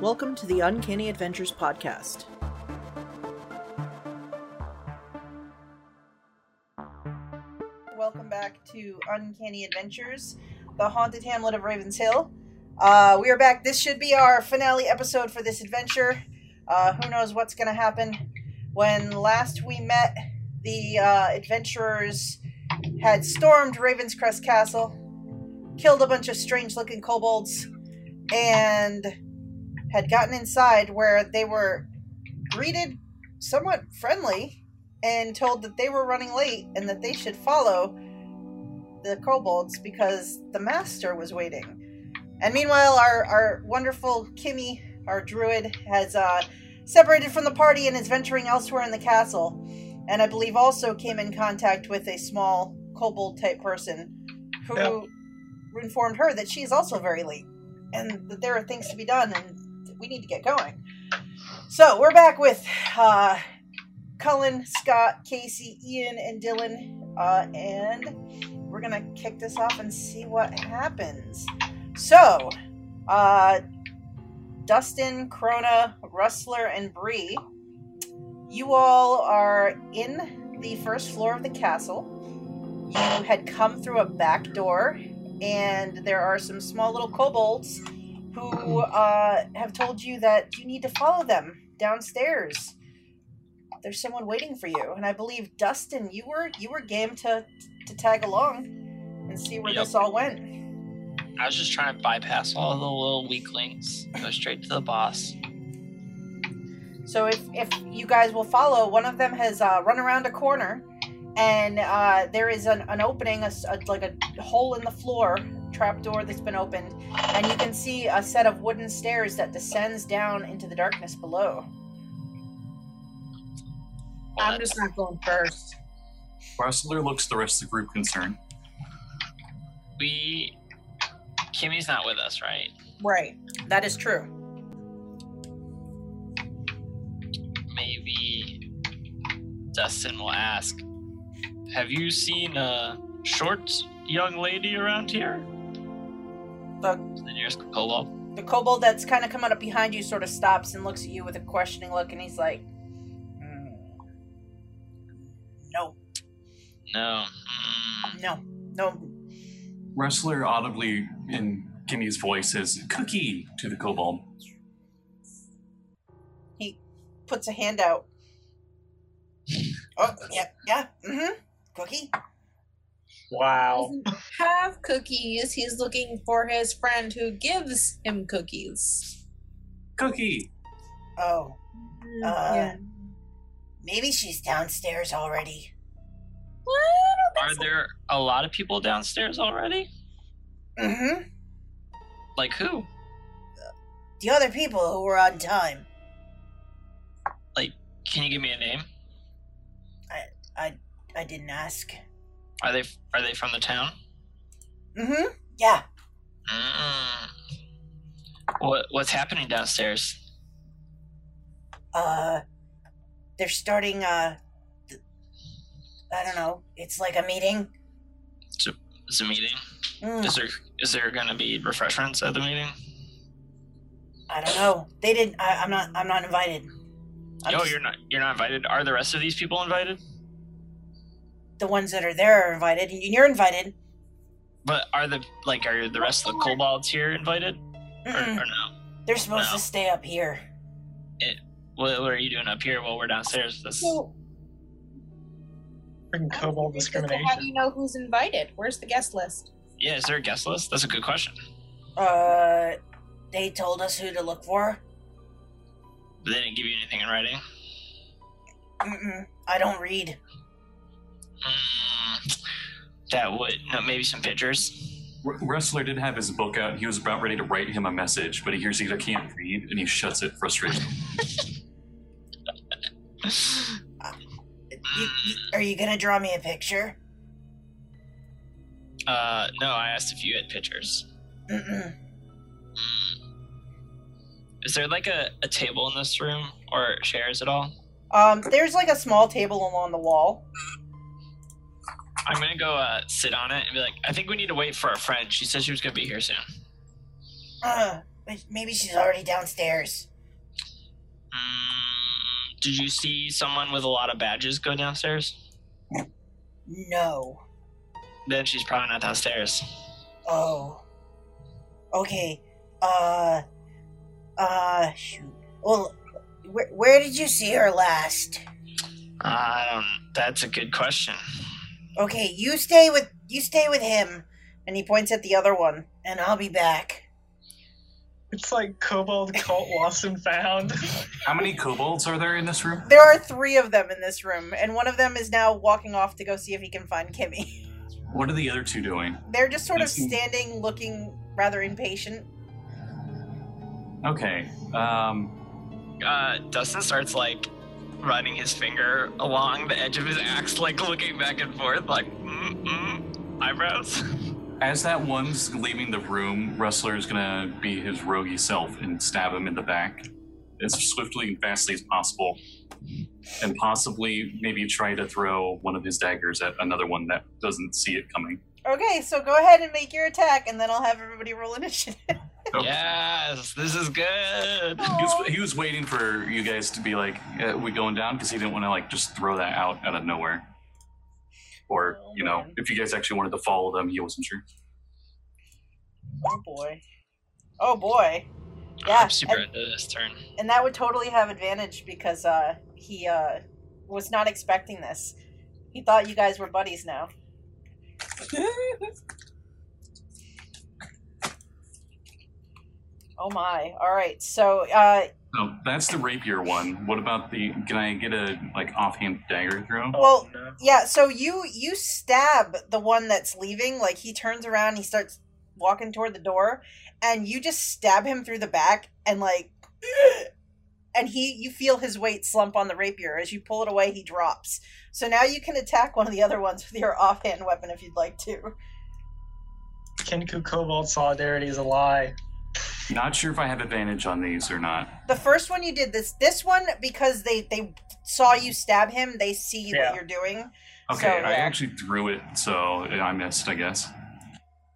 Welcome to the Uncanny Adventures Podcast. Welcome back to Uncanny Adventures, the haunted hamlet of Ravens Hill. Uh, we are back. This should be our finale episode for this adventure. Uh, who knows what's going to happen? When last we met, the uh, adventurers had stormed Ravenscrest Castle, killed a bunch of strange looking kobolds, and had gotten inside where they were greeted somewhat friendly and told that they were running late and that they should follow the kobolds because the master was waiting. And meanwhile, our, our wonderful Kimmy, our druid, has uh, separated from the party and is venturing elsewhere in the castle. And I believe also came in contact with a small kobold type person who Yep. informed her that she is also very late and that there are things to be done and we need to get going. So we're back with uh, Cullen, Scott, Casey, Ian, and Dylan, uh, and we're gonna kick this off and see what happens. So, uh, Dustin, Krona, Rustler, and Bree, you all are in the first floor of the castle. You had come through a back door, and there are some small little kobolds who uh, have told you that you need to follow them downstairs. There's someone waiting for you, and I believe Dustin, you were you were game to to tag along and see where Yep. this all went. I was just trying to bypass all the little weaklings, go straight to the boss. So if if you guys will follow, one of them has uh, run around a corner, and uh, there is an, an opening, a, a- like a hole in the floor, trap door that's been opened, and you can see a set of wooden stairs that descends down into the darkness below. I'm just not going first. Rustler looks the rest of the group concerned. we Kimmy's not with us, right? Right. That is true. Maybe Dustin will ask. Have you seen a short young lady around here? The The nearest kobold. the kobold that's kind of coming up behind you sort of stops and looks at you with a questioning look, and he's like, "Hmm. "No, No. Mm, no, no." Rustler audibly in Kimmy's voice says, Cookie to the kobold. He puts a hand out. Oh yeah, yeah. Mm-hmm. Cookie. Wow. Doesn't have cookies. He's looking for his friend who gives him cookies. Cookie! Oh, Mm, Uh, yeah. maybe she's downstairs already. Well, I don't Are so. there a lot of people downstairs already? Mm-hmm. Like who? The other people who were on time. Like, can you give me a name? I I I didn't ask. Are they are they from the town? Mm-hmm. Yeah. Mm. What what's happening downstairs? Uh, they're starting. Uh, I don't know. It's like a meeting. Is a meeting? Mm, Is there is there gonna be refreshments at the meeting? I don't know. They didn't. I, I'm not. I'm not invited. I'm No, just- you're not. You're not invited. Are the rest of these people invited? The ones that are there are invited, and you're invited. But are the like are the rest of the kobolds here invited or, or no? They're supposed No. to stay up here. What, what are you doing up here while we're downstairs? This So, Freaking kobold so how do you know who's invited? Where's the guest list? yeah. Is there a guest list? That's a good question. Uh, they told us who to look for. But they didn't give you anything in writing. Mm-mm. I don't read. Mm, that would no maybe some pictures. R- Rustler did have his book out. He was about ready to write him a message, but he hears he can't read, and he shuts it frustrated. You, you, are you gonna draw me a picture? Uh, no, I asked if you had pictures. Mm-mm. Mm. Is there like a, a table in this room or chairs at all? Um, there's like a small table along the wall. I'm gonna go uh, sit on it and be like, I think we need to wait for our friend. She said she was gonna be here soon. Uh, Maybe she's already downstairs. Mm, did you see someone with a lot of badges go downstairs? No. Then she's probably not downstairs. Oh. Okay. Uh. Uh. Shoot. Well, where, where did you see her last? I don't. That's a good question. Okay, you stay with you stay with him, and he points at the other one, and I'll be back. It's like Kobold Cult Lost and Found. How many kobolds are there in this room? There are three of them in this room, and one of them is now walking off to go see if he can find Kimmy. What are the other two doing? They're just sort of standing, looking rather impatient. Okay. Um. Uh, Dustin starts like running his finger along the edge of his axe, like looking back and forth, like mm, mm, eyebrows. As that one's leaving the room, Rustler is gonna be his roguey self and stab him in the back as swiftly and fastly as possible, and possibly maybe try to throw one of his daggers at another one that doesn't see it coming. Okay, so go ahead and make your attack, and then I'll have everybody roll initiative. Nope. Yes, this is good. He was, he was waiting for you guys to be like, uh, "We going down?" because he didn't want to like just throw that out out of nowhere. Or Oh, you know, man. if you guys actually wanted to follow them, he wasn't sure. Oh boy. Oh boy. Yeah, I'm super and- into this turn. and that would totally have advantage because uh he uh was not expecting this. He thought you guys were buddies now. Oh my. All right. So uh No, that's the rapier one. What about the? Can I get a like offhand dagger throw? Well, yeah, so you you stab the one that's leaving, like he turns around, he starts walking toward the door, and you just stab him through the back and like and he you feel his weight slump on the rapier as you pull it away he drops. So now you can attack one of the other ones with your offhand weapon if you'd like to. Kenku Kobold Solidarity is a lie. Not sure if I have advantage on these or not. The first one you did this this one because they they saw you stab him, they see Yeah. what you're doing. Okay, So, I yeah. actually threw it, so I missed. I guess.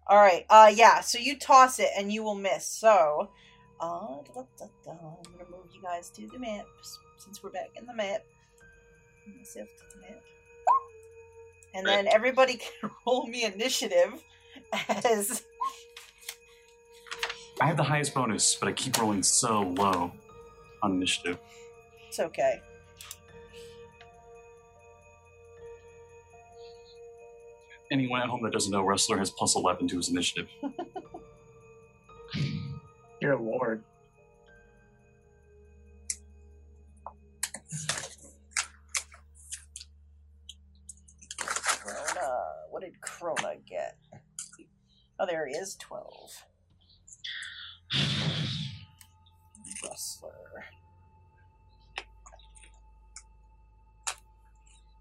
All right. Uh, yeah. So you toss it and you will miss. So, uh, da, da, da, I'm gonna move you guys to the map since we're back in the map. Myself to the map. And then everybody can roll me initiative as I have the highest bonus, but I keep rolling so low on initiative. it's okay. Anyone at home that doesn't know, Rustler has plus 11 to his initiative. Dear Lord. Krona. What did Krona get? Oh, there he is. Twelve. Rustler.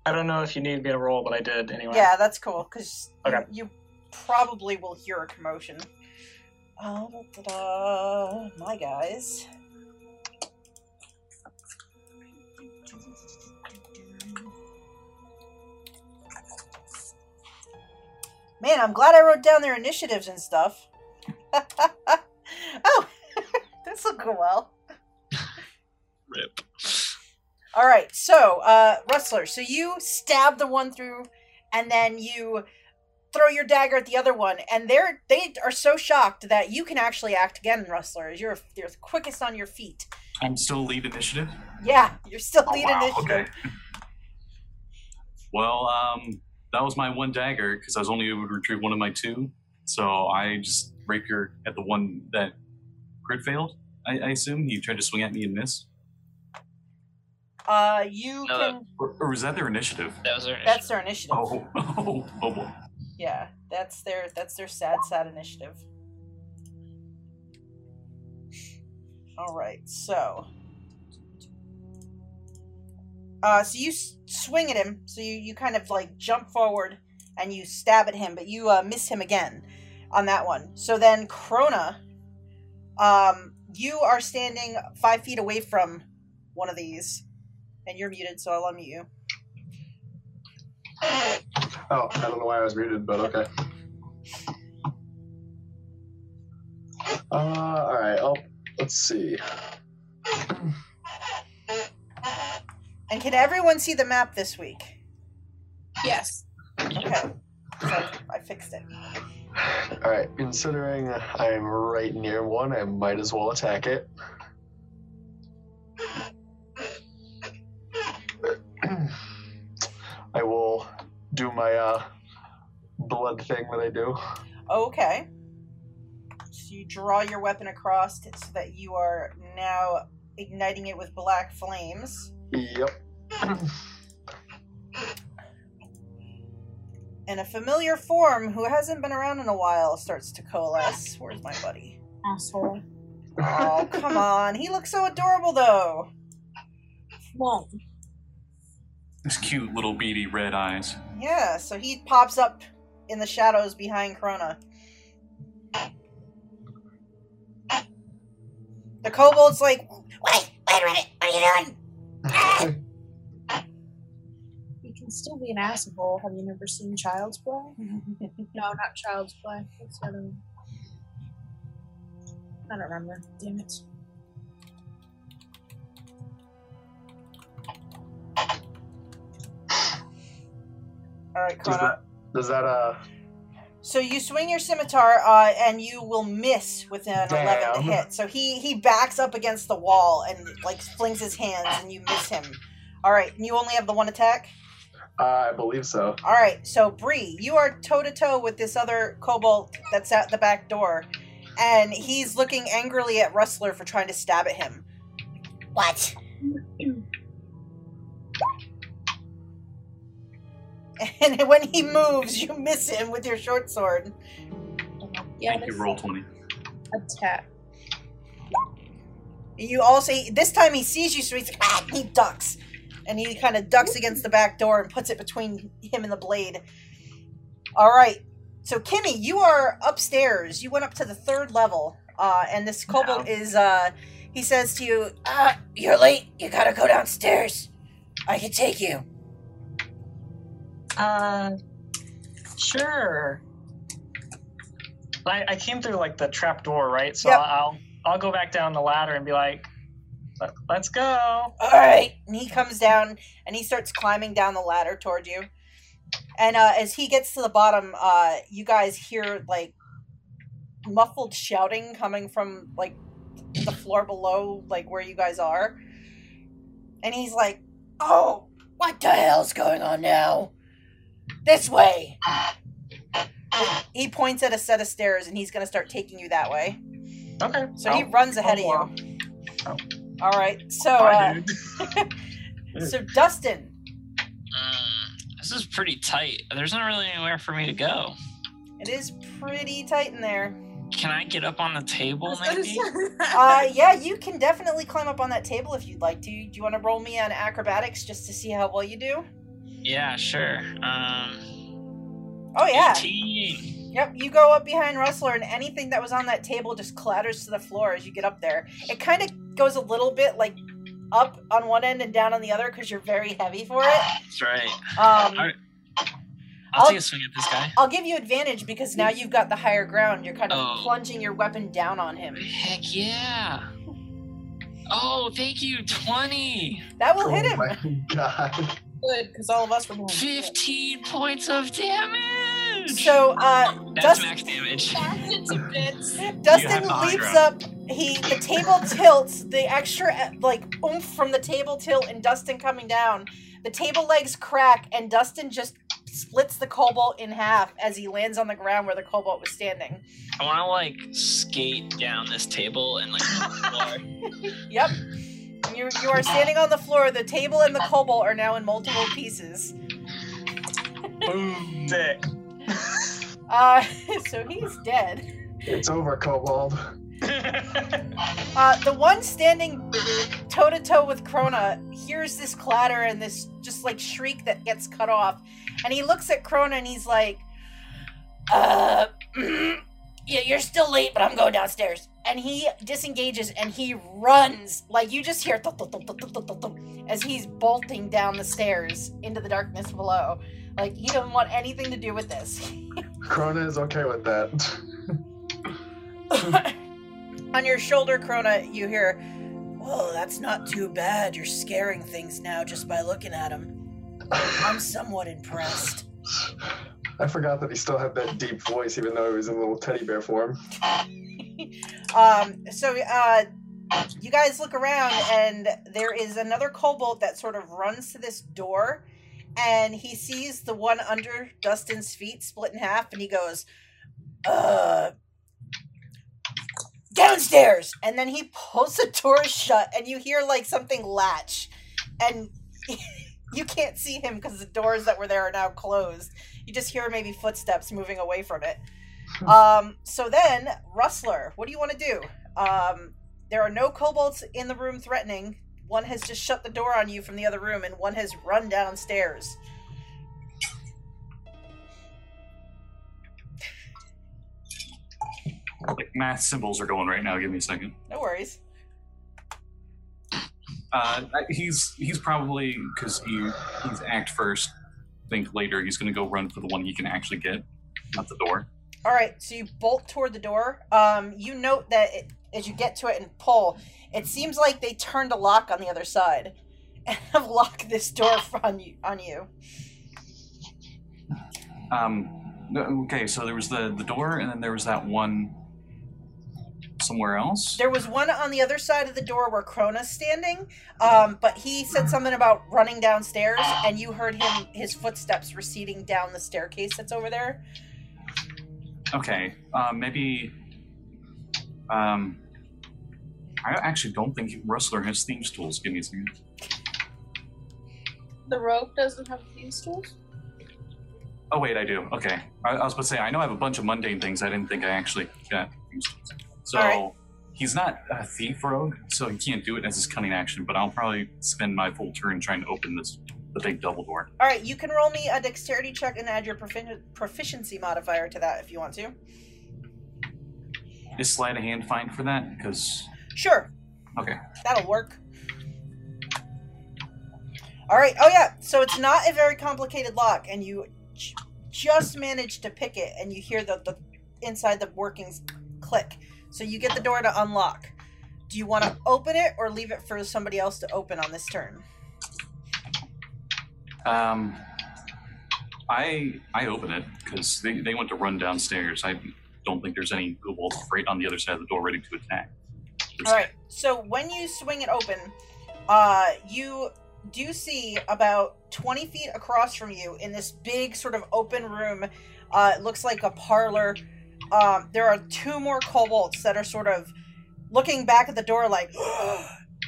I don't know if you need me to roll, but I did anyway. Yeah, that's cool because Okay. you, you probably will hear a commotion. Uh, da, da, da. My guys. Man, I'm glad I wrote down their initiatives and stuff. oh, this will go well. Rip. All right, so uh, Rustler, so you stab the one through, and then you throw your dagger at the other one, and they're they are so shocked that you can actually act again, Rustler. as You're you're the quickest on your feet. I'm still lead initiative. Yeah, you're still Oh, lead wow, initiative. okay. Well, um, that was my one dagger because I was only able to retrieve one of my two. So I just rapier at the one that crit failed. I, I assume he tried to swing at me and miss. Uh, you No, that- can. Or, or was that their initiative? That was our That's their initiative. Oh, oh, oh boy. Yeah, that's their that's their sad sad initiative. All right, so. Uh, so you swing at him. So you, you kind of like jump forward and you stab at him, but you uh, miss him again on that one. So then Krona, um, you are standing five feet away from one of these, and you're muted, so I'll unmute you. Oh, I don't know why I was muted, but okay. Uh, all right. Oh, let's see. And can everyone see the map this week? Yes. Okay. So I fixed it. All right. Considering I'm right near one, I might as well attack it. Do my uh, blood thing that I do. Okay. So you draw your weapon across it so that you are now igniting it with black flames. Yep. And a familiar form who hasn't been around in a while starts to coalesce. Where's my buddy? Asshole. Oh, come on. He looks so adorable, though. Won't. His cute little beady red eyes. Yeah, so he pops up in the shadows behind Krona. The kobold's like, wait, wait a minute, what are you doing? You can still be an asshole. Have you never seen Child's Play? no, not Child's Play. What's the other one? I don't remember. Damn it. All right, Does Krona. that, does that uh So you swing your scimitar, uh, and you will miss with an eleven to hit. So he he backs up against the wall and like flings his hands, and you miss him. All right, and you only have the one attack. uh, I believe so. All right, so Bree, you are toe to toe with this other kobold that's at the back door, and he's looking angrily at Rustler for trying to stab at him. What? And when he moves, you miss him with your short sword. Yeah, Thank you, roll 20. attack. You also this time he sees you, so he's like, ah, he ducks, and he kind of ducks against the back door and puts it between him and the blade. All right, so Kimmy, you are upstairs. You went up to the third level, uh, and this kobold is. Uh, he says to you, "Ah, you're late. You gotta go downstairs. I can take you." Uh, sure. I, I came through like the trap door, right? So Yep. I'll I'll go back down the ladder and be like, "Let- "Let's go." All right. And he comes down and he starts climbing down the ladder toward you. And uh, as he gets to the bottom, uh, you guys hear like muffled shouting coming from like the floor below, like where you guys are. And he's like, "Oh, what the hell's going on now? This way." He points at a set of stairs, and he's gonna start taking you that way. Okay. So he I'll- runs ahead I'll of you. All right. So, Bye, uh, so Dustin, Mm, this is pretty tight. There's not really anywhere for me to go. It is pretty tight in there. Can I get up on the table, maybe? Uh, yeah, you can definitely climb up on that table if you'd like to. Do you want to roll me on acrobatics just to see how well you do? Yeah, sure. Um, Oh yeah. 18. Yep. You go up behind Rustler, and anything that was on that table just clatters to the floor as you get up there. It kind of goes a little bit like up on one end and down on the other because you're very heavy for it. That's right. Um, Alright. I'll, I'll- take a swing at this guy. I'll give you advantage because now you've got the higher ground. You're kind of Oh. plunging your weapon down on him. Heck yeah. Oh, thank you. 20. That will oh hit him. my god. Good, because all of us were going. 15 points of damage. So, uh, That's Dust- max damage. To bits. Dustin leaps ground. up. He the table tilts. The extra uh, like oomph from the table tilt and Dustin coming down. The table legs crack and Dustin just splits the kobold in half as he lands on the ground where the kobold was standing. I want to like skate down this table and like on the floor. Yep. You you are standing on the floor. The table and the kobold are now in multiple pieces. Boom. Sick. Uh, so he's dead. It's over, Kobold. Uh, the one standing toe to toe with Krona hears this clatter and this just like shriek that gets cut off, and he looks at Krona and he's like, "Uh, yeah, you're still late, but I'm going downstairs." And he disengages and he runs like you just hear thump, thump, thump, as he's bolting down the stairs into the darkness below. Like he doesn't want anything to do with this. Krona is okay with that. On your shoulder, Krona, you hear, Whoa, that's not too bad. You're scaring things now just by looking at them. I'm somewhat impressed. I forgot that he still had that deep voice, even though he was in a little teddy bear form. Um, so, uh, you guys look around, and there is another kobold that sort of runs to this door, and he sees the one under Dustin's feet split in half, and he goes, uh, downstairs! And then he pulls the door shut, and you hear like something latch, and you can't see him because the doors that were there are now closed. You just hear maybe footsteps moving away from it. Um, so then, Rustler, what do you want to do? Um, there are no kobolds in the room threatening. One has just shut the door on you from the other room, and one has run downstairs. Like math symbols are going right now. Give me a second. No worries. Uh, he's he's probably because he he's act first, think later. He's going to go run for the one he can actually get, not the door. All right, so you bolt toward the door. Um, you note that it, as you get to it and pull, it seems like they turned a lock on the other side and have locked this door on you. On you. Um, okay, so there was the the door, and then there was that one somewhere else. There was one on the other side of the door where Krona's standing, um, but he said something about running downstairs, and you heard him his footsteps receding down the staircase that's over there. Okay, uh, maybe. Um, I actually don't think Rustler has thieves tools. Give me a second. The rogue doesn't have these tools. Oh wait, I do. Okay, I, I was about to say I know I have a bunch of mundane things. I didn't think I actually got thieves tools. So Alright. he's not a thief rogue, so he can't do it as his cunning action. But I'll probably spend my full turn trying to open this the big double door. All right, you can roll me a dexterity check and add your profi- proficiency modifier to that if you want to. Is sleight of hand fine for that? Because Sure, okay, that'll work. All right. Oh yeah. So it's not a very complicated lock, and you j- just managed to pick it, and you hear the, the inside the workings click. So you get the door to unlock. Do you want to open it or leave it for somebody else to open on this turn? um, I I open it because they, they went to run downstairs. I don't think there's any kobolds right on the other side of the door ready to attack. There's- All right. So when you swing it open, uh, you do see about 20 feet across from you in this big sort of open room. Uh, it looks like a parlor. Um, there are two more kobolds that are sort of looking back at the door, like.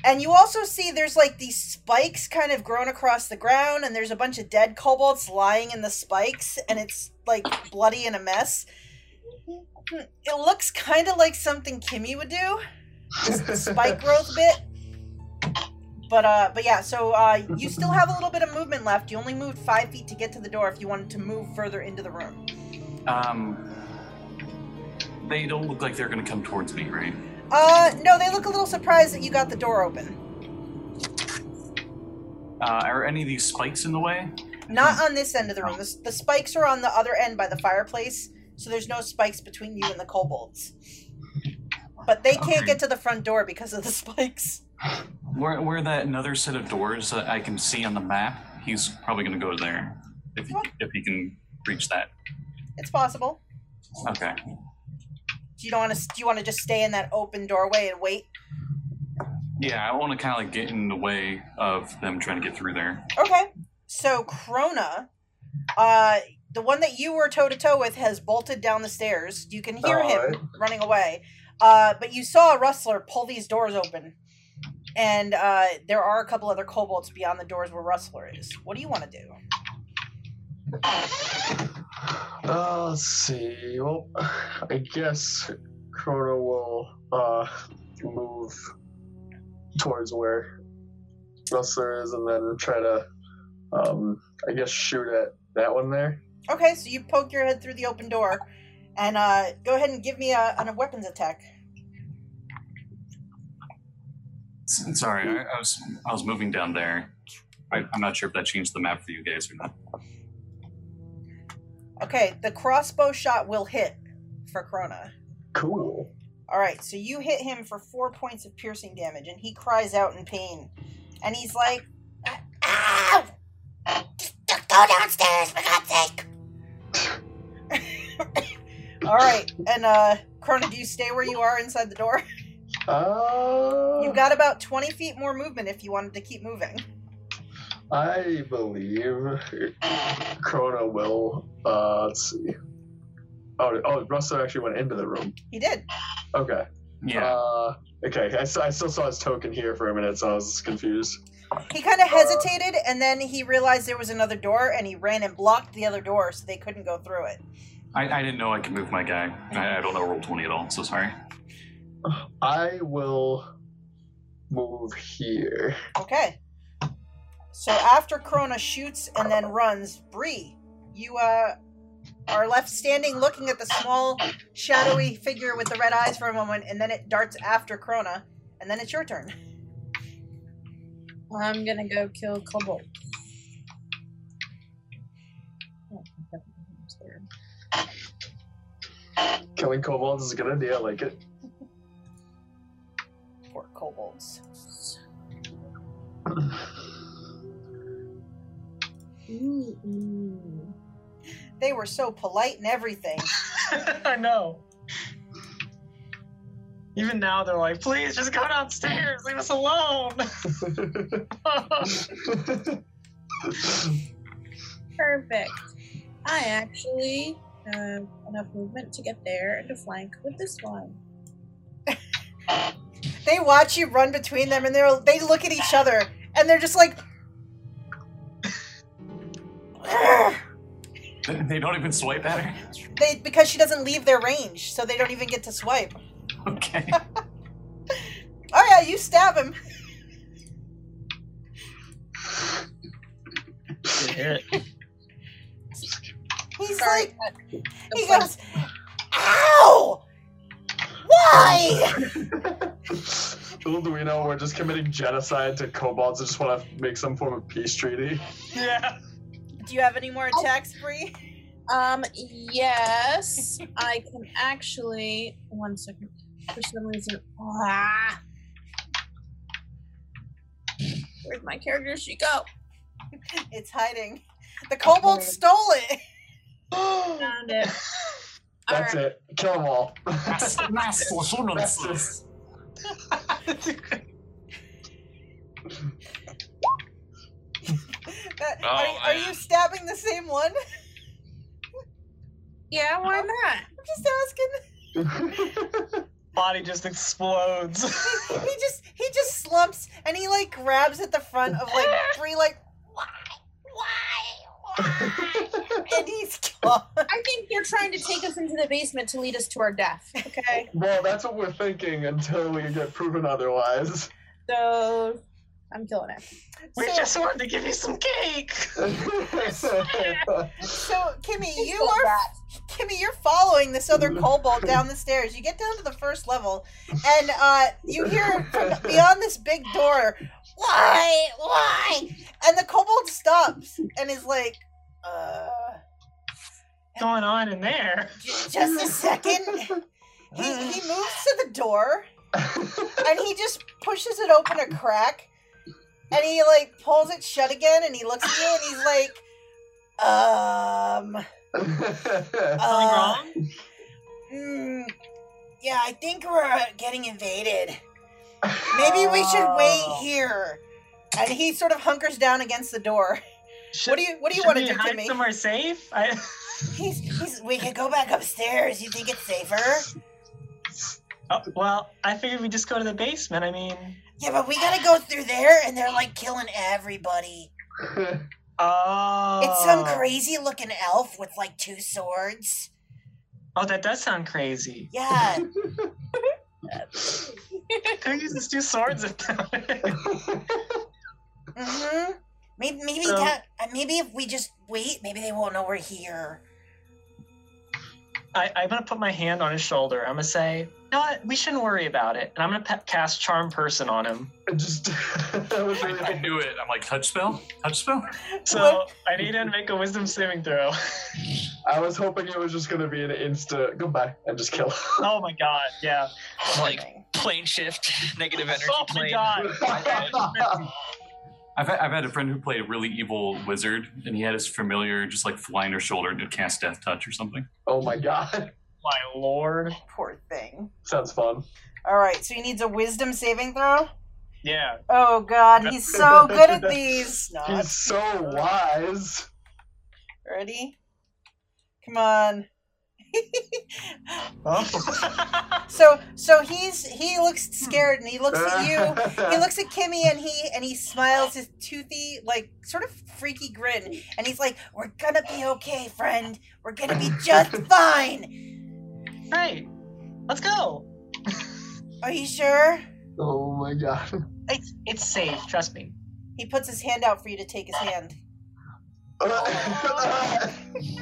And you also see there's like these spikes kind of grown across the ground, and there's a bunch of dead kobolds lying in the spikes, and it's like bloody and a mess. It looks kind of like something Kimmy would do just the spike growth bit. But uh, but yeah. So uh, you still have a little bit of movement left. You only moved five feet to get to the door. If you wanted to move further into the room. Um, they don't look like they're going to come towards me, right? Uh, no, they look a little surprised that you got the door open. Uh, are any of these spikes in the way? Not on this end of the room. The, the spikes are on the other end by the fireplace, so there's no spikes between you and the kobolds. But they can't Okay. get to the front door because of the spikes. Where, where that another set of doors that I can see on the map, he's probably going to go there if he, if he can reach that. It's possible. Okay. Do you don't want to? Do you want to just stay in that open doorway and wait? Yeah, I want to kind of like get in the way of them trying to get through there. Okay. So Krona, uh, the one that you were toe to toe with has bolted down the stairs. You can hear him Alright. running away. Uh, but you saw a rustler pull these doors open. And uh, there are a couple other kobolds beyond the doors where Rustler is. What do you want to do? Uh, let's see. Well, I guess Krona will uh move towards where Rustler is, and then try to, um, I guess shoot at that one there. Okay, so you poke your head through the open door, and uh, go ahead and give me a, a weapons attack. Sorry, I, I was I was moving down there. I, I'm not sure if that changed the map for you guys or not. Okay, the crossbow shot will hit for Krona. Cool. All right, so you hit him for four points of piercing damage, and he cries out in pain, and he's like, "Ow! Just go downstairs, for God's sake!" All right, and uh, Krona, do you stay where you are inside the door? Uh, You've got about twenty feet more movement if you wanted to keep moving. I believe Krona will. Uh, let's see. Oh, oh, Russell actually went into the room. He did. Okay. Yeah. Uh, okay. I still saw his token here for a minute, so I was confused. He kind of hesitated, and then he realized there was another door, and he ran and blocked the other door so they couldn't go through it. I, I didn't know I could move my guy. I, I don't know roll twenty at all. So sorry. I will move here. Okay. So after Krona shoots and then runs, Bree, you uh are left standing looking at the small shadowy figure with the red eyes for a moment, and then it darts after Krona, and then it's your turn. I'm gonna go kill Kobold. Killing kobolds is a good idea. I like it. Poor kobolds. They were so polite and everything. I know. Even now, they're like, please just go downstairs. Leave us alone. Perfect. I actually have enough movement to get there and to flank with this one. They watch you run between them, and they're they look at each other, and they're just like. They, they don't even swipe at her. They because she doesn't leave their range, so they don't even get to swipe. Okay. Oh yeah, you stab him. Shit. He's Sorry. like, that- the he flank- goes, "Ow! Why?" Little do we know, we're just committing genocide to kobolds that just want to make some form of peace treaty. Yeah. Do you have any more attacks, Bree? Um, yes, I can actually. One second. For some reason. Ah. Where'd my character sheet go? It's hiding. The kobold stole it. Found it. That's Alright. it. Kill them all. That's That's That- Oh, are, are you stabbing the same one? Yeah, why not? I'm just asking. Body just explodes. He just he just slumps and he like grabs at the front of like three like why why why and he's gone. I think you're trying to take us into the basement to lead us to our death. Okay. well, that's what we're thinking until we get proven otherwise. So I'm killing it. we So- just wanted to give you some cake. So Kimmy, you Kill are that. Kimmy, you're following this other kobold down the stairs. You get down to the first level, and uh, you hear from beyond this big door, "Why? Why?" And the kobold stops and is like, "Uh, going on in there? just a second. He he moves to the door and he just pushes it open a crack, and he like pulls it shut again, and he looks at you and he's like, "Um." Something Uh, wrong? Mm, yeah, I think we're uh, getting invaded. Maybe we should wait Oh. here. And he sort of hunkers down against the door. Should- what do you What do you want to do, hide Kimmy? somewhere safe? I, He's He's. We could go back upstairs. You think it's safer? oh, well, I figured we just go to the basement. I mean, Yeah, but we gotta go through there, and they're like killing everybody. oh, It's some crazy looking elf with like two swords. Oh, that does sound crazy. Yeah, Who uses two swords at mm-hmm. Maybe maybe So- that. uh, Maybe if we just wait, maybe they won't know we're here. I, I'm gonna put my hand on his shoulder. I'm gonna say, know what? We shouldn't worry about it. And I'm gonna pe- cast Charm Person on him. I just I was I, really I knew it. I'm like, touch spell? Touch spell? So I need to make a Wisdom saving throw. I was hoping it was just gonna be an insta goodbye and just kill. oh my god, yeah. Like plane shift, negative energy Oh my god. I've, had- I've had a friend who played a really evil wizard, and he had his familiar just like fly on her shoulder and cast Death Touch or something. oh my god. My lord. Poor thing. Sounds fun. All right, so he needs a wisdom saving throw. Yeah. Oh God, he's so good at these. Not He's so wise. ready. Come on. Oh. So so he's he looks scared and he looks at you. He looks at Kimmy and he and he smiles his toothy like sort of freaky grin and he's like, "We're gonna be okay, friend. We're gonna be just fine." Hey, let's go. Are you sure? Oh my god. It's it's safe. Trust me. He puts his hand out for you to take his hand.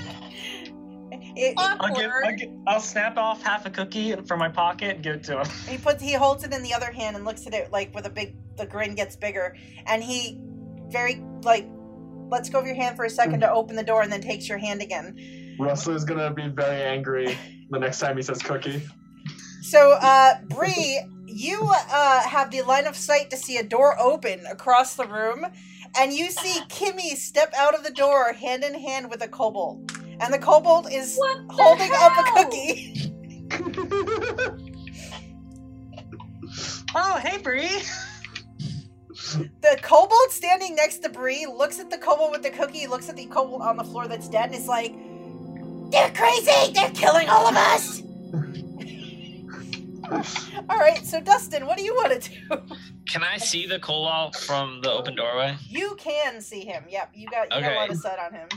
It- I'll give, I'll, give, I'll snap off half a cookie from my pocket and give it to him. He puts he holds it in the other hand and looks at it like with a big the grin gets bigger and he very like lets go of your hand for a second to open the door and then takes your hand again. Rustler's gonna be very angry the next time he says cookie. So uh Bree, you uh have the line of sight to see a door open across the room and you see Kimmy step out of the door hand in hand with a kobold. And the kobold is the holding up a cookie. Oh, hey, Bree. The kobold standing next to Bree looks at the kobold with the cookie, looks at the kobold on the floor that's dead, and is like, They're crazy! They're killing all of us! Alright, so Dustin, what do you want to do? Can I see the kobold from the open doorway? You can see him. Yep, you got you got a Okay. lot of sight on him.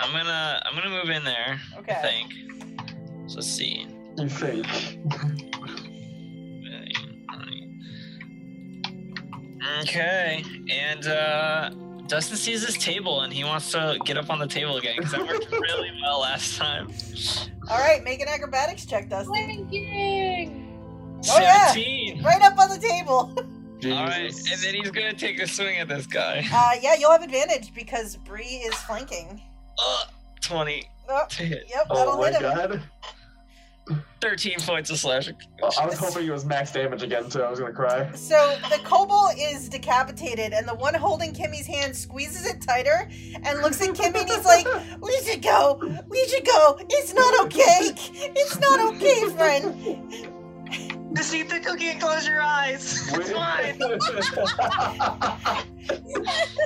I'm gonna I'm gonna move in there. Okay. I think. So let's see. You think? Okay, and uh, Dustin sees his table and he wants to get up on the table again because that worked really well last time. Alright, make an acrobatics check, Dustin. Swinging. Oh, yeah. 17. Right up on the table. All right, Jesus. and then he's gonna take a swing at this guy. Uh, yeah, you'll have advantage because Bree is flanking. Uh, 20 Oh, to hit. yep, Oh that'll my hit him. god. 13 points of slashing. Oh, I was hoping it was max damage again too. I was gonna cry. So the kobold is decapitated, and the one holding Kimmy's hand squeezes it tighter and looks at Kimmy and he's like, We should go. We should go. It's not okay. It's not okay, friend. Just eat the cookie and close your eyes. It's fine.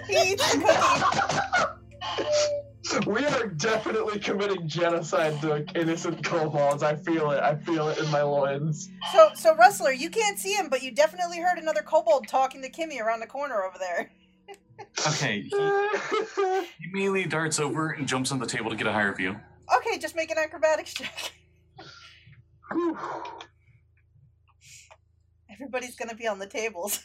He eats the cookie. we are definitely committing genocide to innocent kobolds. I feel it. I feel it in my loins. So, so Rustler, you can't see him, but you definitely heard another kobold talking to Kimmy around the corner over there. Okay, he, he immediately darts over and jumps on the table to get a higher view. Okay, just make an acrobatics check. Everybody's gonna be on the tables.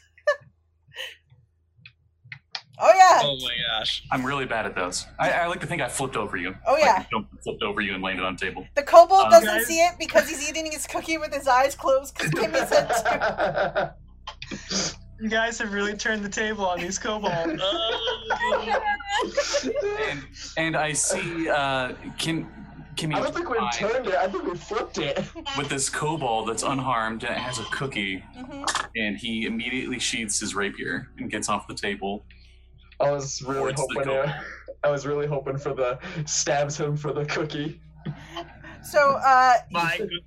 Oh yeah. Oh my gosh. I'm really bad at those. I, I like to think I flipped over you. Oh yeah. Like, jumped, flipped over you and landed on the table. The kobold Um, doesn't Guys- see it because he's eating his cookie with his eyes closed because Kimmy said to. You guys have really turned the table on these kobolds. And, and I see uh, Kim, Kimmy I don't think we eye turned it. I think we flipped it. with this kobold that's unharmed and it has a cookie, Mhm. and he immediately sheaths his rapier and gets off the table. I was really Towards hoping. kobold. uh, I was really hoping for the stabs him for the cookie. So, uh, My cookie.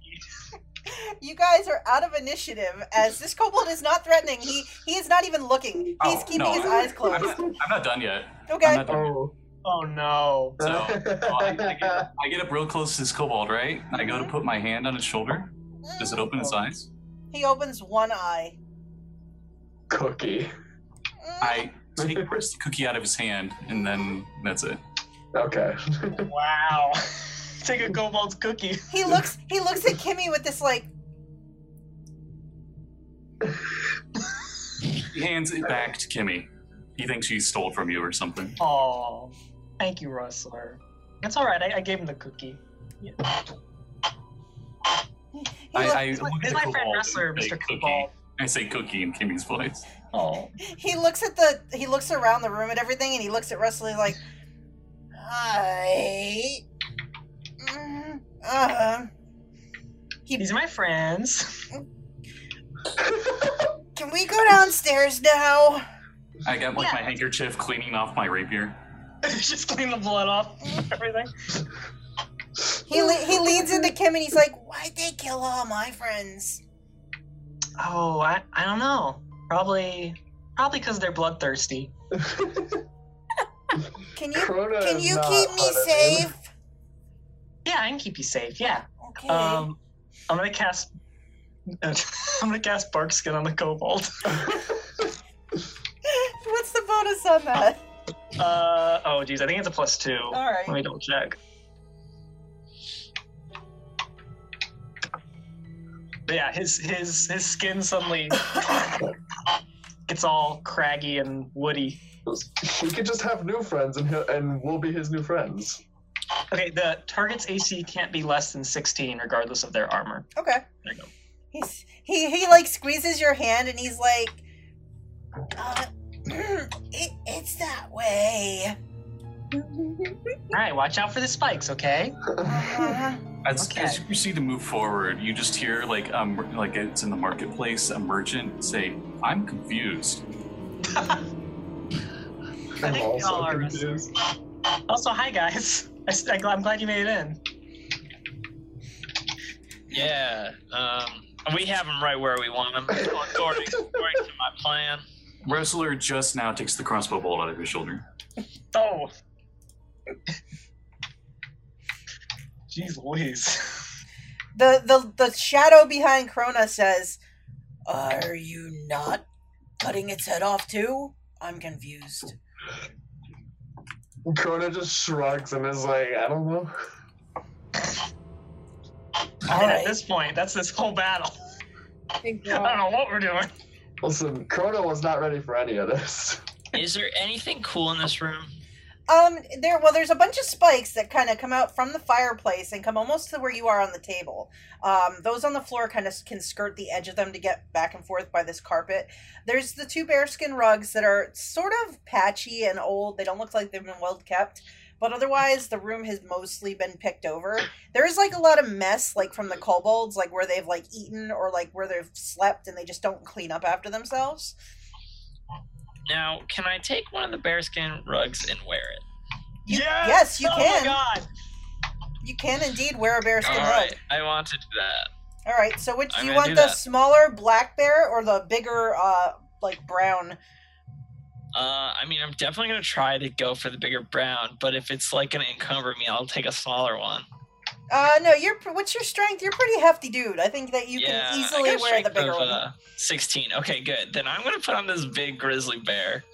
you guys are out of initiative as this kobold is not threatening. He he is not even looking. He's Oh, keeping no. his eyes I'm closed. not, I'm not done yet. I'm Okay. not done yet. Oh. Oh no. So, so I, I, get, I get up real close to this kobold, right? And I go to put my hand on his shoulder. Does it open its eyes? He opens one eye. Cookie. I take press the cookie out of his hand, and then that's it. Okay. Wow. Take a kobold's cookie. He looks he looks at Kimmy with this like He hands it back to Kimmy. He thinks she stole it from you or something. Oh, thank you, Rustler. That's all right. I, I gave him the cookie. I, look- I He's my- look at he's the my friend kobold Rustler, Mr. cookie. I say cookie in Kimmy's voice. Oh. He looks at the he looks around the room at everything and he looks at Rustler like Hi Mm, uh he, These are my friends. Can we go downstairs now? I got like Yeah. my handkerchief cleaning off my rapier. Just clean the blood off everything. He le- he leans into Kim and he's like, "Why'd they kill all my friends?" Oh, I, I don't know. Probably probably because they're bloodthirsty. Can you Krona can you keep me hunted. safe? Yeah, I can keep you safe. Yeah. Okay. Um, I'm gonna cast. I'm gonna cast bark skin on the kobold. What's the bonus on that? Uh oh, geez, I think it's a plus two. All right. Let me double check. But yeah, his his his skin suddenly gets all craggy and woody. We could just have new friends, and he'll, and we'll be his new friends. Okay, the target's AC can't be less than 16, regardless of their armor. Okay. There you go. He's he he like squeezes your hand and he's like, uh, it, "It's that way." All right, watch out for the spikes, okay? Uh-huh. As, Okay. as you proceed to move forward, you just hear like um like it's in the marketplace a merchant say, "I'm confused." I think we also all are. confused. Also, hi guys. I, am glad you made it in. Yeah. Um, we have them right where we want them, according, according to my plan. Rustler just now takes the crossbow bolt out of his shoulder. Oh. Jeez Louise. The the the shadow behind Krona says, "Are you not cutting its head off too?" I'm confused. Krona just shrugs and is like, I don't know. I mean, at this point, that's this whole battle. Thank I don't know what we're doing. Listen, Krona was not ready for any of this. Is there anything cool in this room? Um, there. Well, there's a bunch of spikes that kind of come out from the fireplace and come almost to where you are on the table. Um, those on the floor kind of can skirt the edge of them to get back and forth by this carpet. There's the two bearskin rugs that are sort of patchy and old. They don't look like they've been well kept. But otherwise, the room has mostly been picked over. There is like a lot of mess, like from the kobolds, like where they've like eaten or like where they've slept and they just don't clean up after themselves. Now, can I take one of the bearskin rugs and wear it? You- yes! yes, you can! oh can. my god! You can indeed wear a bearskin All rug. I want to do that. All right. So, which do you want do the that. smaller black bear or the bigger, uh, like brown? Uh, I mean, I'm definitely gonna try to go for the bigger brown, but if it's like gonna encumber me, I'll take a smaller one. Uh, no. You're. What's your strength? You're a pretty hefty dude. I think that you yeah, can I easily got wear the strength bigger of, one. Uh, Sixteen. Okay, good. Then I'm gonna put on this big grizzly bear.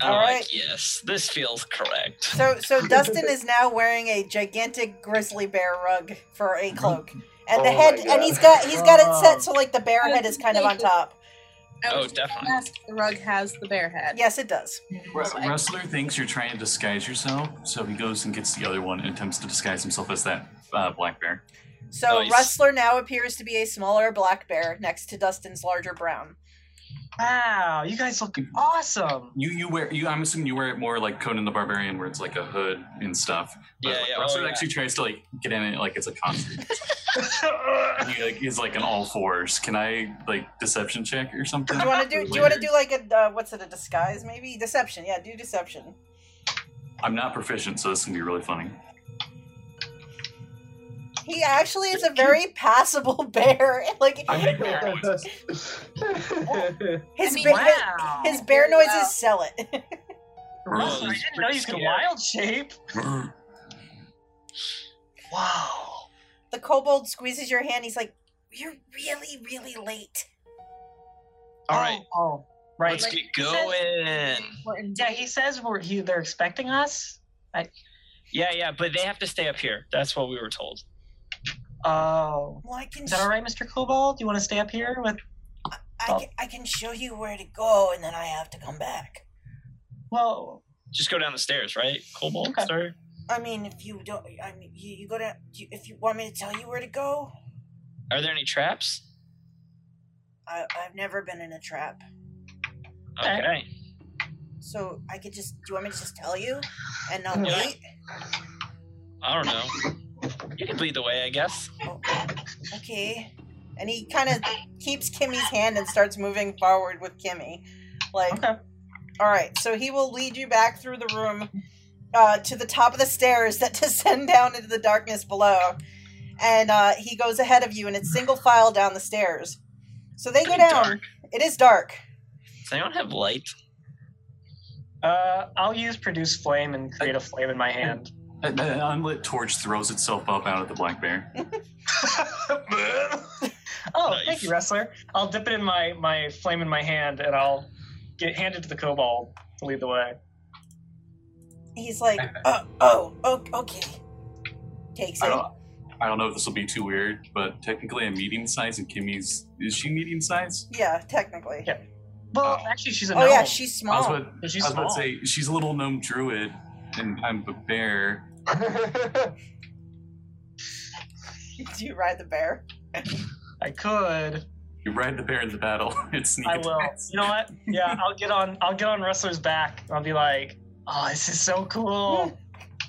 I'm All like, yes, this feels correct. So, so Dustin is now wearing a gigantic grizzly bear rug for a cloak, and the Oh my head, and he's got he's got it set so like the bear head is kind of on top. I Oh, definitely. asked the rug has the bear head. Yes, it does. Wre- Rustler thinks you're trying to disguise yourself, so he goes and gets the other one and attempts to disguise himself as that uh, black bear. So Nice. Rustler now appears to be a smaller black bear next to Dustin's larger brown. Wow, you guys look awesome. You you wear you. I'm assuming you wear it more like Conan the Barbarian, where it's like a hood and stuff. But Yeah, like, yeah, oh, Rustler yeah. actually tries to like get in it like it's a costume. he like is like an all fours. Can I like deception check or something? Do you want to do? Do you want to do like a uh, what's it? A disguise maybe? Deception. Yeah, do deception. I'm not proficient, so this can be really funny. He actually is a very passable bear. Like I make bear noises. his I mean, ba- wow. his, his bear Wow. noises sell it. Russell, oh, oh, I didn't know you could wild shape. Wow. the kobold squeezes your hand. He's like, "You're really, really late." All oh, right, Oh, oh, right. let's Like, get he says- going. Yeah, he says we're he, they're expecting us. Yeah, yeah, but they have to stay up here. That's what we were told. Oh, Well, I can, is that all right, Mr. Kobold? Do you want to stay up here with? I, oh. can, I can show you where to go, and then I have to come back. Well, Just go down the stairs, right? Kobold, Okay. sir. I mean, if you don't, I mean, you, you go down. You, if you want me to tell you where to go, Are there any traps? I, I've never been in a trap, Okay. Okay. so I could just. Do you want me to just tell you, and not Yeah. wait? I don't know. You can lead the way, I guess. Oh, okay. And he kind of keeps Kimmy's hand and starts moving forward with Kimmy. Like, Okay. all right, so he will lead you back through the room uh, to the top of the stairs that descend down into the darkness below. And uh, he goes ahead of you, and it's single file down the stairs. So they go Pretty down. dark. It is dark. Does anyone have light? Uh, I'll use produce flame and create a flame in my hand. Uh, uh, an an unlit torch throws itself up out of the black bear. oh, Nice. thank you, Rustler. I'll dip it in my my flame in my hand, and I'll get hand it to the kobold to lead the way. He's like, uh, oh, oh, oh okay. Takes I it. don't, I don't know if this will be too weird, but technically I'm medium size and Kimmy's is she medium size? Yeah, technically. Yeah. Well, Oh. actually, she's a Oh yeah, she's I was, small. about, she's I was about to say she's a little gnome druid, and I'm a bear. Do you ride the bear? I could. You ride the bear in the battle. It's sneak I will. attacks. You know what? Yeah, I'll get on. I'll get on Rustler's back. I'll be like, "Oh, this is so cool."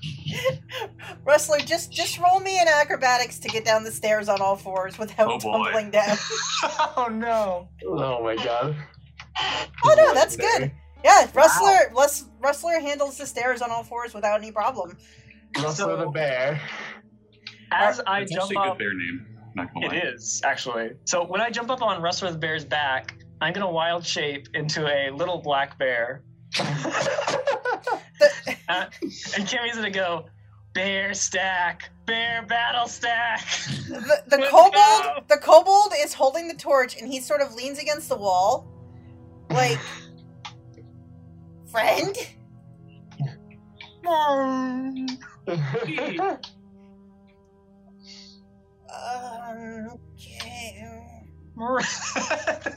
Rustler, just just roll me in acrobatics to get down the stairs on all fours without Oh, tumbling down. oh no! oh my god. Oh no, that's good. Yeah, Rustler Rus- Rustler handles the stairs on all fours without any problem. Russell the bear. As I It's jump actually a good up, bear name. I'm not gonna it lie. is actually. So when I jump up on Rustler the bear's back, I'm gonna wild shape into a little black bear, The, uh, and Kimmy's gonna go. Bear stack, bear battle stack. the, the kobold go. the kobold is holding the torch and he sort of leans against the wall. Like friend? Um, okay.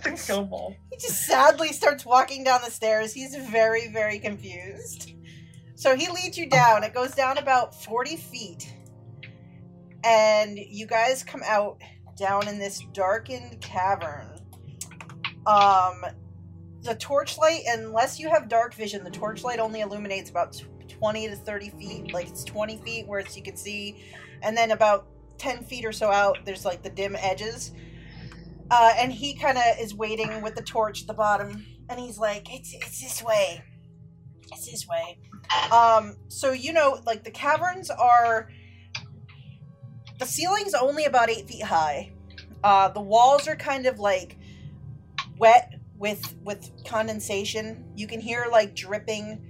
the kobold. He just sadly starts walking down the stairs. He's very, very confused. So he leads you down. It goes down about 40 feet. And you guys come out down in this darkened cavern. Um, the torchlight, unless you have dark vision, the torchlight only illuminates about 20 to 30 feet. Like it's 20 feet where you can see. And then about 10 feet or so out, there's like the dim edges. Uh, and he kind of is waiting with the torch at the bottom, and he's like, "It's it's this way, it's this way." Um, so you know, like the caverns are, the ceiling's only about eight feet high. Uh, the walls are kind of like wet with with condensation. You can hear like dripping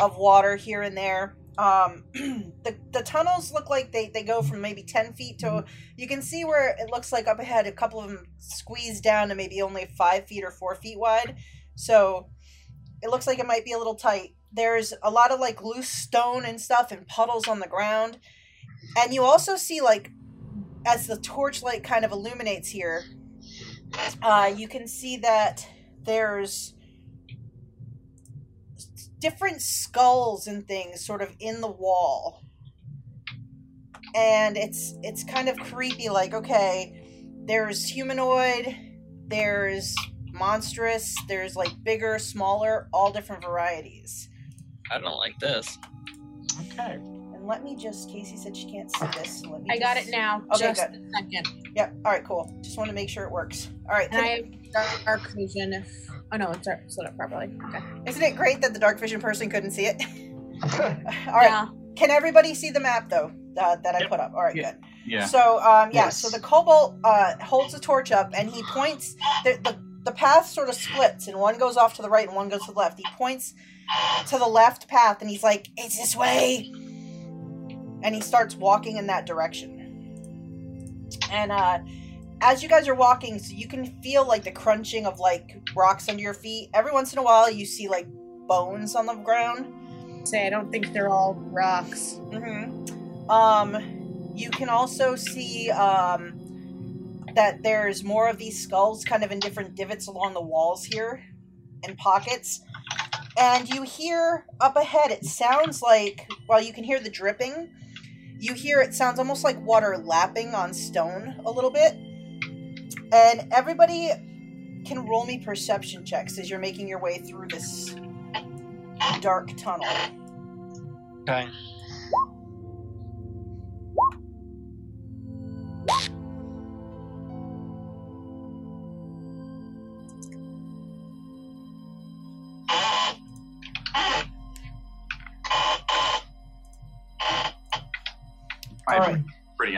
of water here and there. Um, the the tunnels look like they they go from maybe ten feet to you can see where it looks like up ahead a couple of them squeeze down to maybe only five feet or four feet wide so it looks like it might be a little tight there's a lot of like loose stone and stuff and puddles on the ground and you also see like as the torchlight kind of illuminates here uh, you can see that there's different skulls and things sort of in the wall and it's it's kind of creepy like okay there's humanoid there's monstrous there's like bigger smaller all different varieties I don't like this. Okay. And let me just casey said she can't see this so let me I got just- it now. Okay, just good. a second. yep all right cool just want to make sure it works all right And can- I have dark vision if. Oh no, it's dark. Set up properly. Okay. isn't it great that the dark vision person couldn't see it all right Yeah. can everybody see the map though uh, that i Yep. put up all right Yeah. good Yeah. So um yeah, Yes. so the kobold uh holds the torch up and he points the, the the path sort of splits and one goes off to the right and one goes to the left. He points to the left path and he's like, It's this way and he starts walking in that direction. And uh as you guys are walking, so you can feel like the crunching of like rocks under your feet. Every once in a while you see like bones on the ground. Say I don't think they're all rocks. Mm-hmm. Um, you can also see um, that there's more of these skulls kind of in different divots along the walls here and pockets. And you hear up ahead, it sounds like, while you can hear the dripping, you hear it sounds almost like water lapping on stone a little bit. And everybody can roll me perception checks as you're making your way through this dark tunnel. Okay.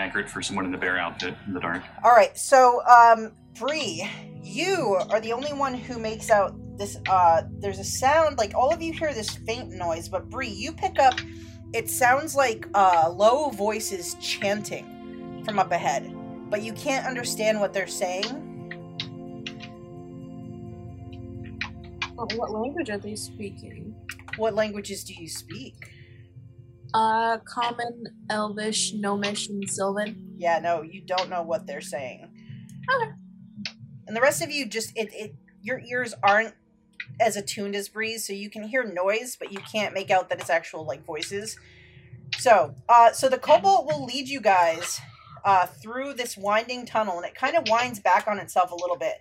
Accurate for someone in the bear outfit in the dark. All right, so um, Bree, you are the only one who makes out this. Uh, there's a sound like all of you hear this faint noise, but Bree, you pick up. It sounds like uh, low voices chanting from up ahead, but you can't understand what they're saying. What, what language are they speaking? What languages do you speak? Uh, Common, Elvish, Gnomish, and Sylvan. Yeah, no, you don't know what they're saying. Okay. And the rest of you just it, it your ears aren't as attuned as Bree's, so you can hear noise, but you can't make out that it's actual like voices. So, uh, so the kobold will lead you guys uh, through this winding tunnel, and it kind of winds back on itself a little bit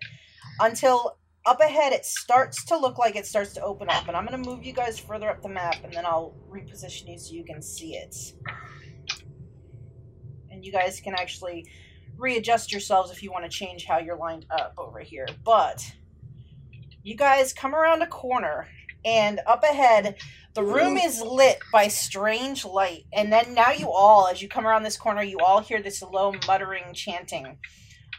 until up ahead it starts to look like it starts to open up. And I'm gonna move you guys further up the map, and then I'll reposition you so you can see it. And you guys can actually readjust yourselves if you want to change how you're lined up over here. But you guys come around a corner, and up ahead, the room is lit by strange light. And then now you all, as you come around this corner, you all hear this low muttering chanting.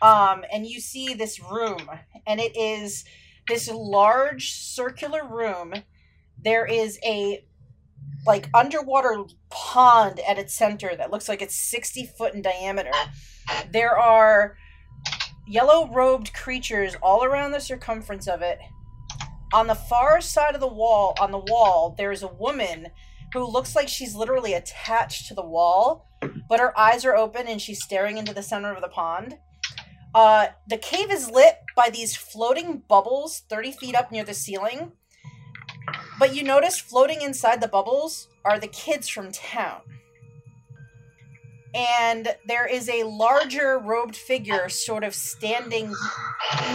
Um, and you see this room, and it is this large circular room. There is a like underwater pond at its center that looks like it's 60 foot in diameter. There are yellow robed creatures all around the circumference of it. On the far side of the wall, on the wall, there is a woman who looks like she's literally attached to the wall, but her eyes are open and she's staring into the center of the pond. Uh, the cave is lit by these floating bubbles 30 feet up near the ceiling. But you notice floating inside the bubbles are the kids from town. And there is a larger robed figure sort of standing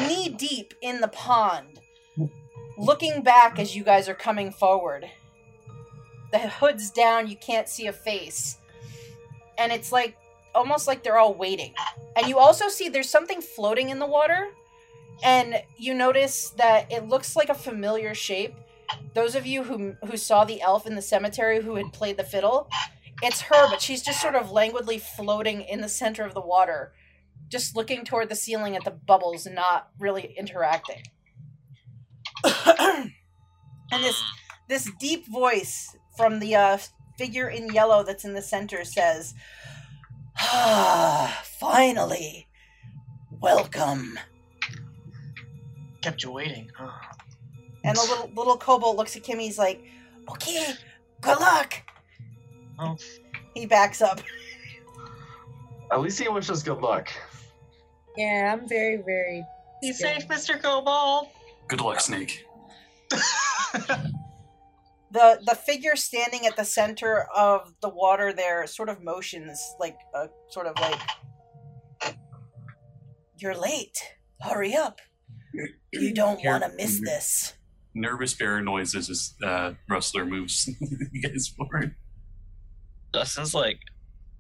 knee deep in the pond, looking back as you guys are coming forward. The hood's down, you can't see a face. And it's like almost like they're all waiting. And you also see there's something floating in the water. And you notice that it looks like a familiar shape. Those of you who who saw the elf in the cemetery who had played the fiddle, it's her, but she's just sort of languidly floating in the center of the water, just looking toward the ceiling at the bubbles not really interacting. and this this deep voice from the uh, figure in yellow that's in the center says, Ah, finally. Welcome. Kept you waiting. Huh? And the little little kobold looks at Kimmy. He's like, "Okay, good luck." Oh. He backs up. At least he wishes good luck. Yeah, I'm very, very. Be safe, Mr. Kobold. Good luck, Snake. the The figure standing at the center of the water there sort of motions like a sort of like, "You're late. Hurry up. You don't want to miss this." Nervous bear noises as uh, Rustler moves you guys forward. Dustin's like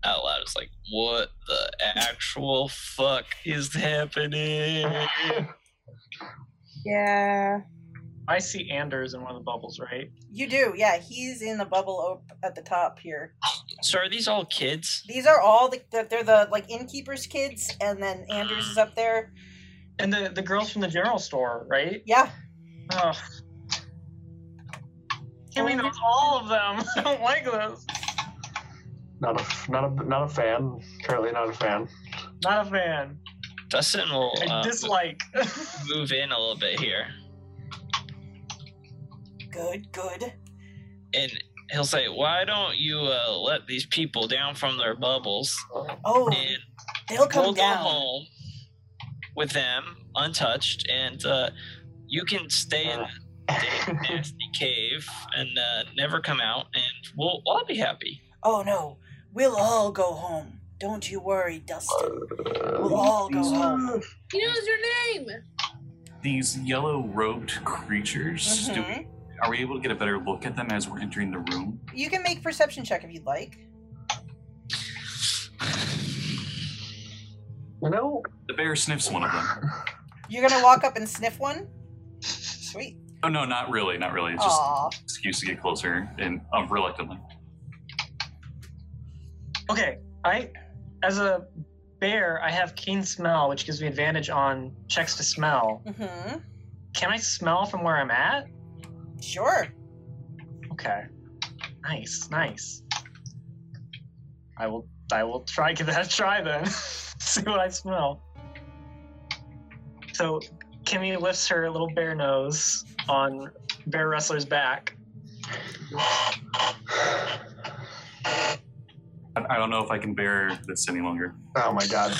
out loud. It's like, what the actual fuck is happening? Yeah. I see Anders in one of the bubbles, right? You do, yeah. He's in the bubble op- at the top here. So are these all kids? These are all the, the they're the like innkeeper's kids, and then Anders is up there. And the, the girls from the general store, right? Yeah, Ugh. Kimmy knows all of them. I don't like this. Not a not a not a fan. Currently not a fan. Not a fan. Dustin will I uh, dislike. move in a little bit here, good, good. and he'll say, "Why don't you uh, let these people down from their bubbles Oh, and they'll come we'll go home with them untouched, and uh, you can stay in Uh. the nasty cave and uh, never come out, and we'll all be happy." Oh no, we'll all go home. Don't you worry, Dustin. We'll all go home. He knows your name. These yellow robed creatures, do we, Mhm. Are we able to get a better look at them as we're entering the room? You can make perception check if you'd like. You know, The bear sniffs one of them. You're gonna walk up and sniff one. Sweet. Oh no, not really, not really. It's just Aw. an excuse to get closer and um, reluctantly. Okay, I, as a bear, I have keen smell, which gives me advantage on checks to smell. Mm-hmm. Can I smell from where I'm at? Sure. Okay. Nice, nice. I will. I will try give that a try then. See what I smell. So, Kimmy lifts her little bear nose on Bear Rustler's back. I, I don't know if I can bear this any longer. oh my god.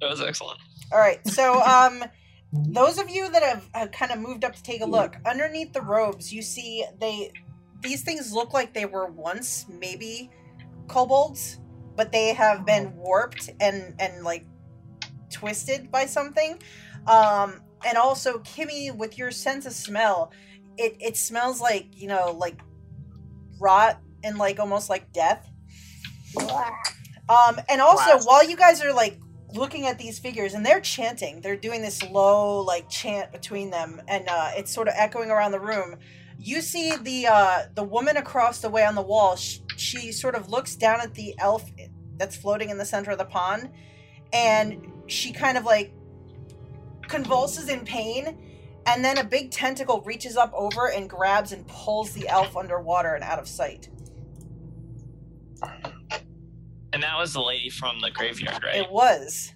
That was excellent. All right. So, um, those of you that have, have kind of moved up to take a look underneath the robes, you see they these things look like they were once maybe kobolds, but they have been warped and and like twisted by something. Um, and also, Kimmy, with your sense of smell, it it smells like you know like rot and like almost like death. Um, and also, while you guys are like looking at these figures, and they're chanting, they're doing this low like chant between them, and uh, it's sort of echoing around the room. You see the uh, the woman across the way on the wall. She, she sort of looks down at the elf that's floating in the center of the pond, and she kind of like convulses in pain. And then a big tentacle reaches up over and grabs and pulls the elf underwater and out of sight. And that was the lady from the graveyard, right? It was.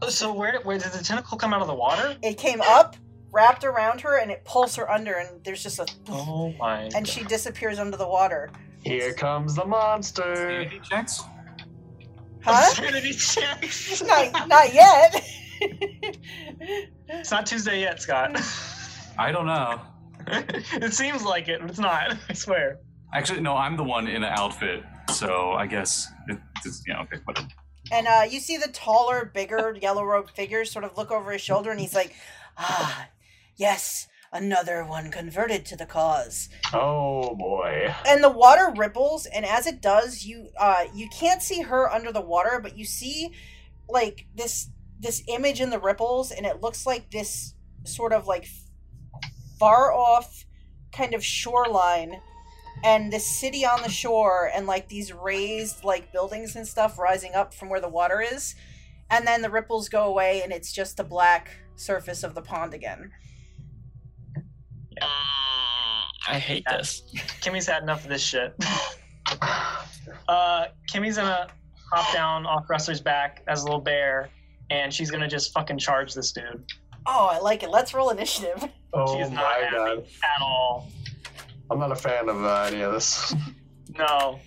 Oh, so where did, where did the tentacle come out of the water? It came up, wrapped around her, and it pulls her under, and there's just a. Oh my! And she disappears under the water. Here comes the monster. Sanity checks? Huh? Sanity checks. not, not yet. It's not Tuesday yet, Scott. I don't know. it seems like it, but it's not. I swear. Actually, no, I'm the one in an outfit, so I guess it, it's yeah, okay, whatever. and uh, you see the taller, bigger, yellow robed figure sort of look over his shoulder, and he's like, "Ah, yes, another one converted to the cause." Oh boy. and the water ripples and as it does you uh you can't see her under the water but you see like this this image in the ripples and it looks like this sort of like far off kind of shoreline and this city on the shore and like these raised like buildings and stuff rising up from where the water is and then the ripples go away and it's just the black surface of the pond again Mm, I hate this. Kimmy's had enough of this shit. Uh, Kimmy's gonna hop down off Rustler's back as a little bear, and she's gonna just fucking charge this dude oh i like it let's roll initiative Oh She's not my happy. god. at all. I'm not a fan of uh, any of this. No.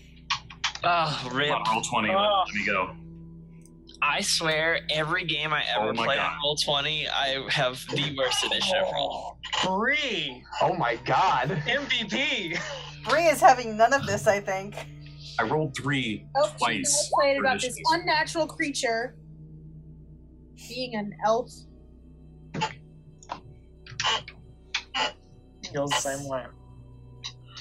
Oh, Come rip. on, roll 20, let, Oh. let me go. I swear, every game I ever Oh play God. on roll twenty, I have the worst initiative roll. Bree, Oh my god. MVP. Bree is having none of this i think I rolled three Oh, twice. she's excited for about this unnatural creature being an elf. Feels the same way.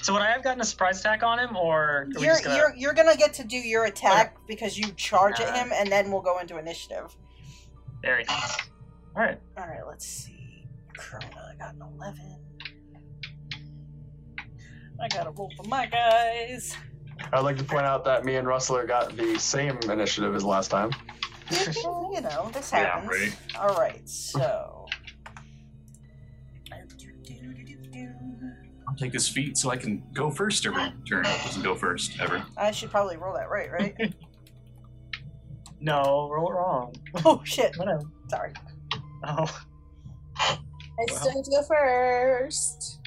So would I have gotten a surprise attack on him, or are you're just gonna... you're you're gonna get to do your attack because you charge at him, and then we'll go into initiative. Very nice. All right. All right, let's see. Krona, I got an eleven. I gotta roll for my guys. I'd like to point out that me and Rustler got the same initiative as last time. You know, this Yeah, happens. right. All right, so. I'll take this feat so I can go first every turn. It doesn't go first, ever. I should probably roll that right, right? No, roll it wrong. oh shit! Whatever. Sorry. Oh. I still need to go first.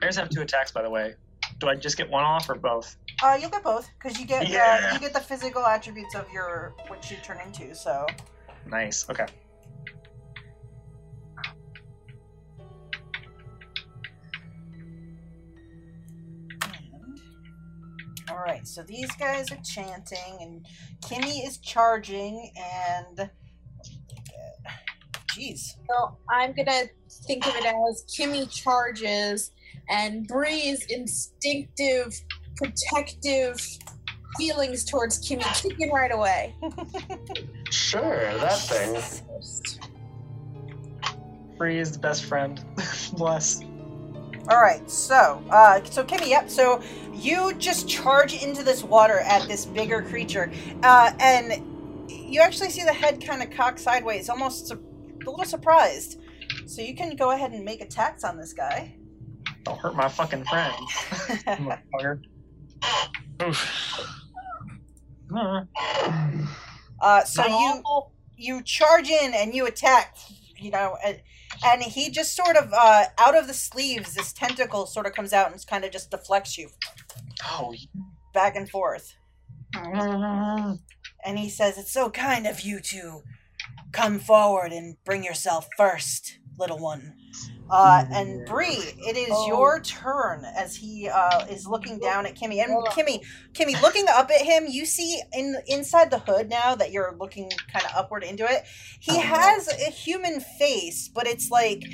Bears have two attacks, by the way. Do I just get one off or both? Uh, you'll get both because you get uh, yeah. you get the physical attributes of your what you turn into. So nice. Okay. All right, so these guys are chanting, and Kimmy is charging, and jeez. So I'm gonna think of it as Kimmy charges, and Bree's instinctive protective feelings towards Kimmy kick in right away. Sure, that thing. First. Bree is the best friend. Bless. All right, so uh, so Kimmy, yep. So you just charge into this water at this bigger creature, uh, and you actually see the head kind of cock sideways, almost su- a little surprised. So you can go ahead and make attacks on this guy. Don't hurt my fucking friends. Motherfucker. Oof. Uh, so you you charge in and you attack, you know, and, and he just sort of uh, out of the sleeves, this tentacle sort of comes out and kind of just deflects you Oh. back and forth. And he says, It's so kind of you to come forward and bring yourself first, little one. Uh, and Bree, it is Oh. your turn as he uh, is looking down at Kimmy. And Kimmy, Kimmy, looking up at him, you see in inside the hood now that you're looking kind of upward into it. He Oh, no. has a human face, but it's like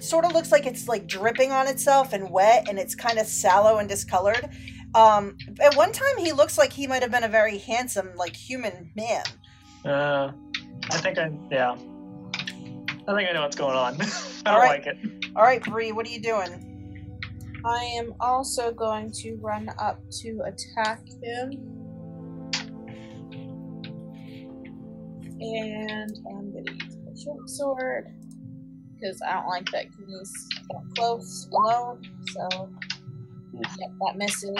sort of looks like it's like dripping on itself and wet, and it's kind of sallow and discolored. Um, at one time, he looks like he might have been a very handsome, like human man. Uh, I think I, yeah. I think I know what's going on. I don't Alright. like it. All right, Bree, what are you doing? I am also going to run up to attack him. And I'm going to use my short sword. Because I don't like that Kimmy's that close alone. So, yep, that misses.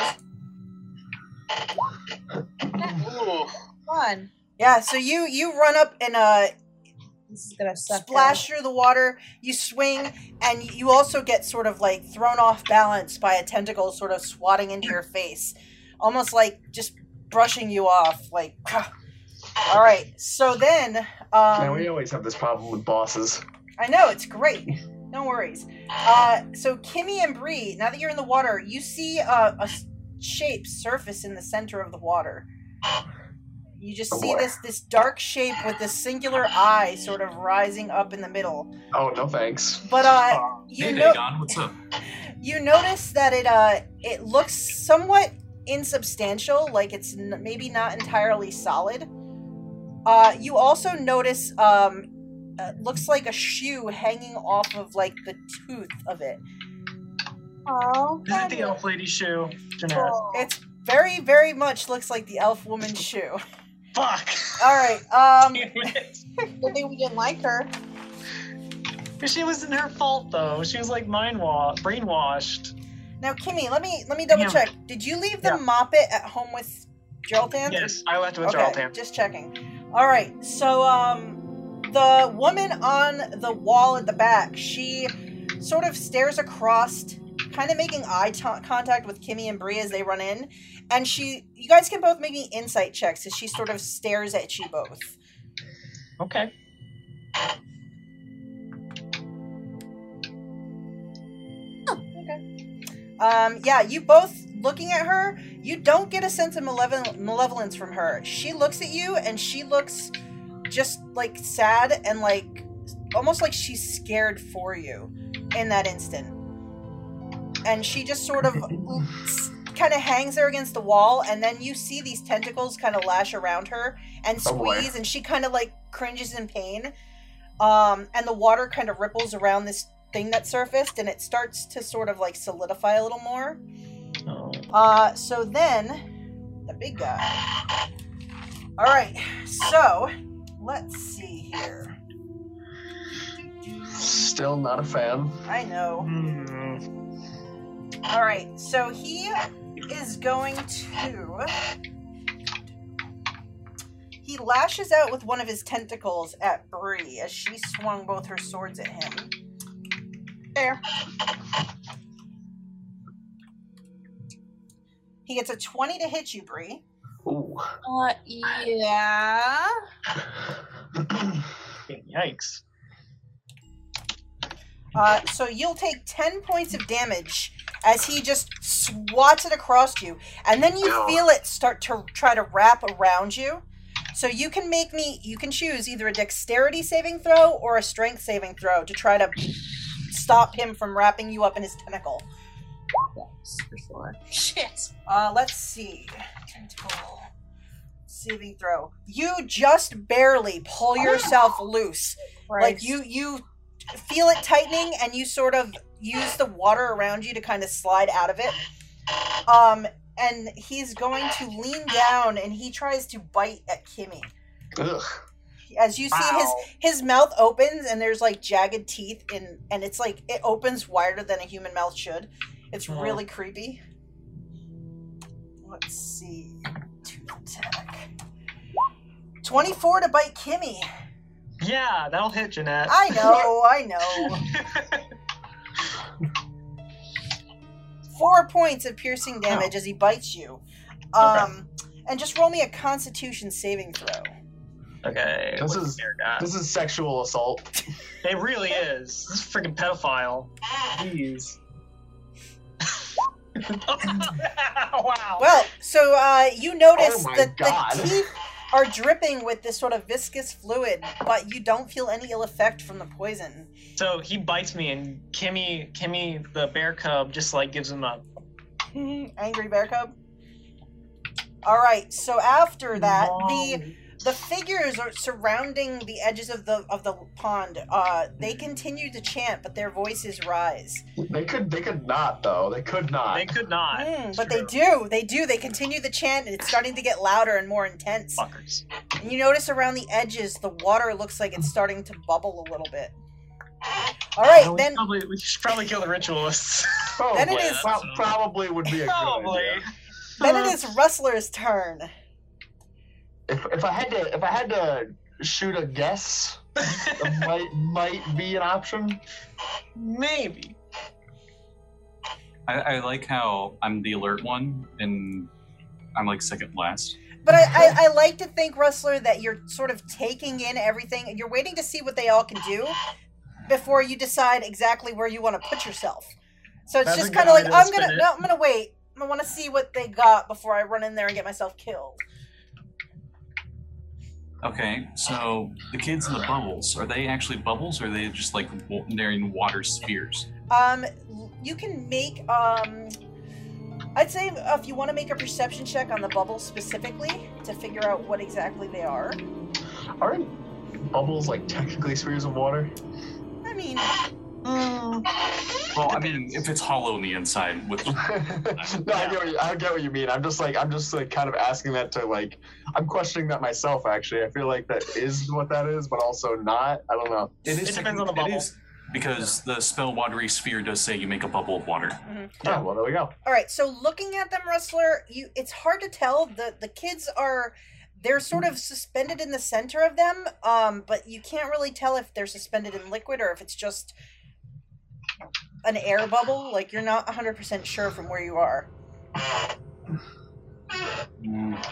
Fun. Yeah, so you you run up and uh This is gonna suck. splash through the water. You swing, and you also get sort of like thrown off balance by a tentacle, sort of swatting into your face, almost like just brushing you off. Like, all right. So then, Man, um, we always have this problem with bosses. I know it's great. No worries. Uh, so Kimmy and Bree, now that you're in the water, you see a shape surface in the center of the water. You just Oh, see boy. this this dark shape with this singular eye sort of rising up in the middle. Oh, no thanks. But uh, Uh, you hey, know, Dagon, what's up? you notice that it uh it looks somewhat insubstantial, like it's n- maybe not entirely solid. Uh, you also notice um, uh, looks like a shoe hanging off of like the tooth of it. Oh, Is it the elf lady shoe? Jeanette? It's very, very much looks like the elf woman's shoe. Fuck! All right. Um. Good thing we didn't like her. She wasn't her fault though. She was like mind wa- brainwashed. Now, Kimmy, let me let me double check. Did you leave the Yeah. moppet at home with Geraldine? Yes, I left with Okay, Geraldine. just checking. All right, so um, the woman on the wall at the back, she sort of stares across, kind of making eye t- contact with Kimmy and Bree as they run in, and she, you guys can both make me insight checks as she sort of stares at you both. Okay. Um, yeah, you both looking at her, you don't get a sense of malevolent malevolence from her. She looks at you and she looks just like sad and like almost like she's scared for you in that instant. And she just sort of kind of hangs there against the wall and then you see these tentacles kind of lash around her and Oh, squeeze and she kind of like cringes in pain. Um, and the water kind of ripples around this thing that surfaced and it starts to sort of like solidify a little more. Oh. Uh, so then the big guy. All right, so let's see here. Still not a fan. I know. Hmm. All right, so he is going to. He lashes out with one of his tentacles at Bree as she swung both her swords at him. There. He gets a 20 to hit you, Bree. Ooh. Uh, yeah. Yikes. Uh, so you'll take 10 points of damage as he just swats it across you, and then you Yeah. feel it start to try to wrap around you. So you can make me, you can choose either a dexterity saving throw or a strength saving throw to try to stop him from wrapping you up in his tentacle. Shit. Uh, let's see. Tentacle saving throw. You just barely pull yourself loose. Like you you feel it tightening and you sort of use the water around you to kind of slide out of it. Um and he's going to lean down and he tries to bite at Kimmy. Ugh. As you see his his mouth opens and there's like jagged teeth in and it's like it opens wider than a human mouth should. It's Mhm. really creepy. Let's see. Tooth attack. 24 to bite Kimmy. Yeah, that'll hit Jeanette. I know, I know. Four points of piercing damage as he bites you. Um and just roll me a constitution saving throw. okay. This is- the bear got? This is sexual assault. It really is. This is a freaking pedophile. Jeez. wow. Well, so uh, you notice Oh my that God. the teeth are dripping with this sort of viscous fluid, but you don't feel any ill effect from the poison. So he bites me, and Kimmy, Kimmy, the bear cub, just like gives him up. Angry bear cub. All right. So after that, the the figures are surrounding the edges of the of the pond. Uh, they continue to chant, but their voices rise. They could they could not though. They could not. They could not. Mm, but they do. They do. They continue the chant, and it's starting to get louder and more intense. Fuckers. And you notice around the edges, the water looks like it's starting to bubble a little bit. All right, Well, we then. probably, we should probably kill the ritualists. Probably, Then it is- pro- probably would be a probably. good idea. Then it is Rustler's turn. If, if I had to if I had to shoot a guess, it might might be an option. Maybe. I, I like how I'm the alert one and I'm like second last. But I, I, I like to think, Rustler, that you're sort of taking in everything and you're waiting to see what they all can do before you decide exactly where you want to put yourself. So it's That's just kind of like I'm gonna no, I'm gonna wait. I want to see what they got before I run in there and get myself killed. Okay, so the kids in the bubbles are they actually bubbles or are they just like wa- they're in water spheres? Um, you can make um, I'd say if you want to make a perception check on the bubbles specifically to figure out what exactly they are. Aren't bubbles like technically spheres of water? I mean, Well, I mean, if it's hollow on the inside, with no, I get, what you, I get what you mean. I'm just like I'm just like kind of asking that to like I'm questioning that myself. Actually, I feel like that is what that is, but also not. I don't know. it is It depends on the bubble. is- because the spell watery sphere does say you make a bubble of water. Yeah, well, there we go. All right, so looking at them, Rustler, you it's hard to tell. The the kids are they're sort of suspended in the center of them, um, but you can't really tell if they're suspended in liquid or if it's just an air bubble. Like you're not 100% sure from where you are. Mm.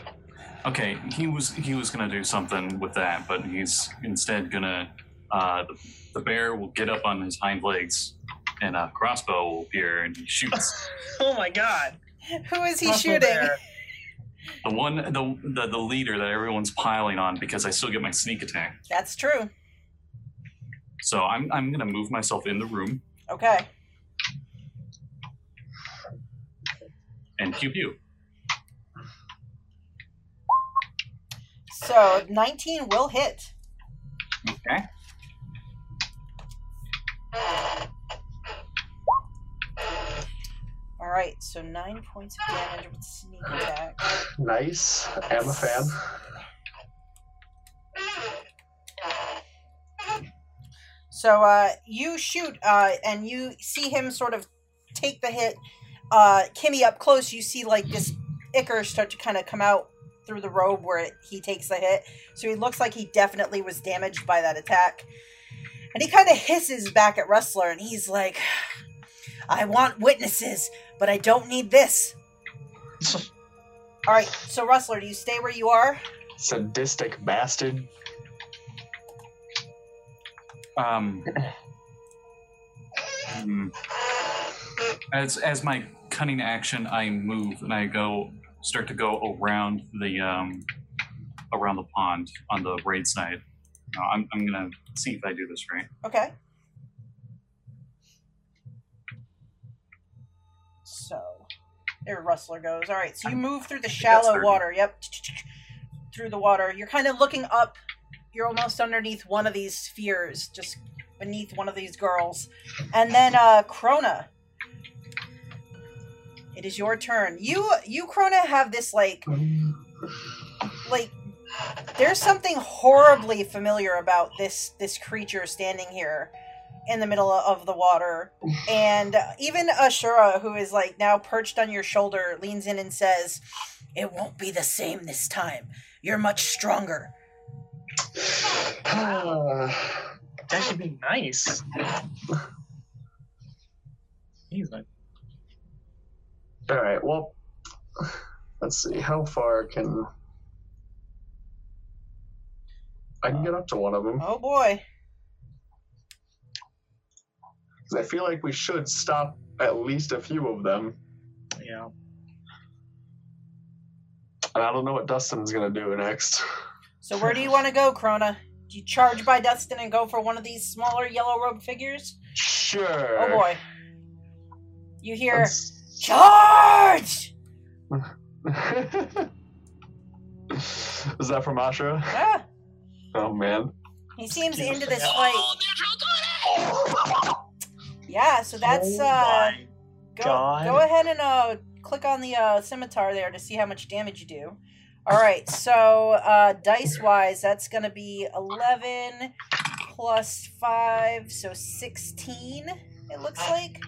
Okay, he was he was gonna do something with that, but he's instead gonna uh, the, the bear will get up on his hind legs, and a crossbow will appear, and he shoots Oh my god. Who is he Crossbow shooting? bear. the one the, the the leader that everyone's piling on because I still get my sneak attack. That's true. So I'm I'm gonna move myself in the room Okay. and pew pew. So 19 will hit. Okay. All right, so nine points of damage with sneak attack. Nice. I'm a fan. So uh, you shoot, uh, and you see him sort of take the hit. Uh, Kimmy up close, you see like this ichor start to kind of come out through the robe where it, he takes the hit. So he looks like he definitely was damaged by that attack. And he kind of hisses back at Rustler, and he's like, "I want witnesses, but I don't need this." All right, so Rustler, do you stay where you are? Sadistic bastard. Um. hmm. As as my cunning action, I move and I go start to go around the um, around the pond on the right side. Uh, I'm I'm gonna see if I do this right. Okay. So, there Rustler goes. All right, so you move through the shallow water. Yep. Through the water. You're kind of looking up. You're almost underneath one of these spheres, just beneath one of these girls. And then, uh, Krona. It is your turn. You, you, Krona, have this, like, like there's something horribly familiar about this this creature standing here in the middle of the water and even ashura who is like now perched on your shoulder leans in and says it won't be the same this time you're much stronger That should be nice. He's like, All right. Well, let's see. How far can I can get up to one of them? oh boy. I feel like we should stop at least a few of them. yeah. And I don't know what Dustin's gonna do next. so where do you want to go krona do you charge by dustin and go for one of these smaller yellow robed figures Sure. oh boy you hear Let's- charge Is that from Ashra? ah, Oh man. he seems Excuse into this fight Yeah, so that's Oh uh my go God. go ahead and uh click on the uh scimitar there to see how much damage you do. Alright, so uh dice wise that's gonna be eleven plus five, so sixteen it looks like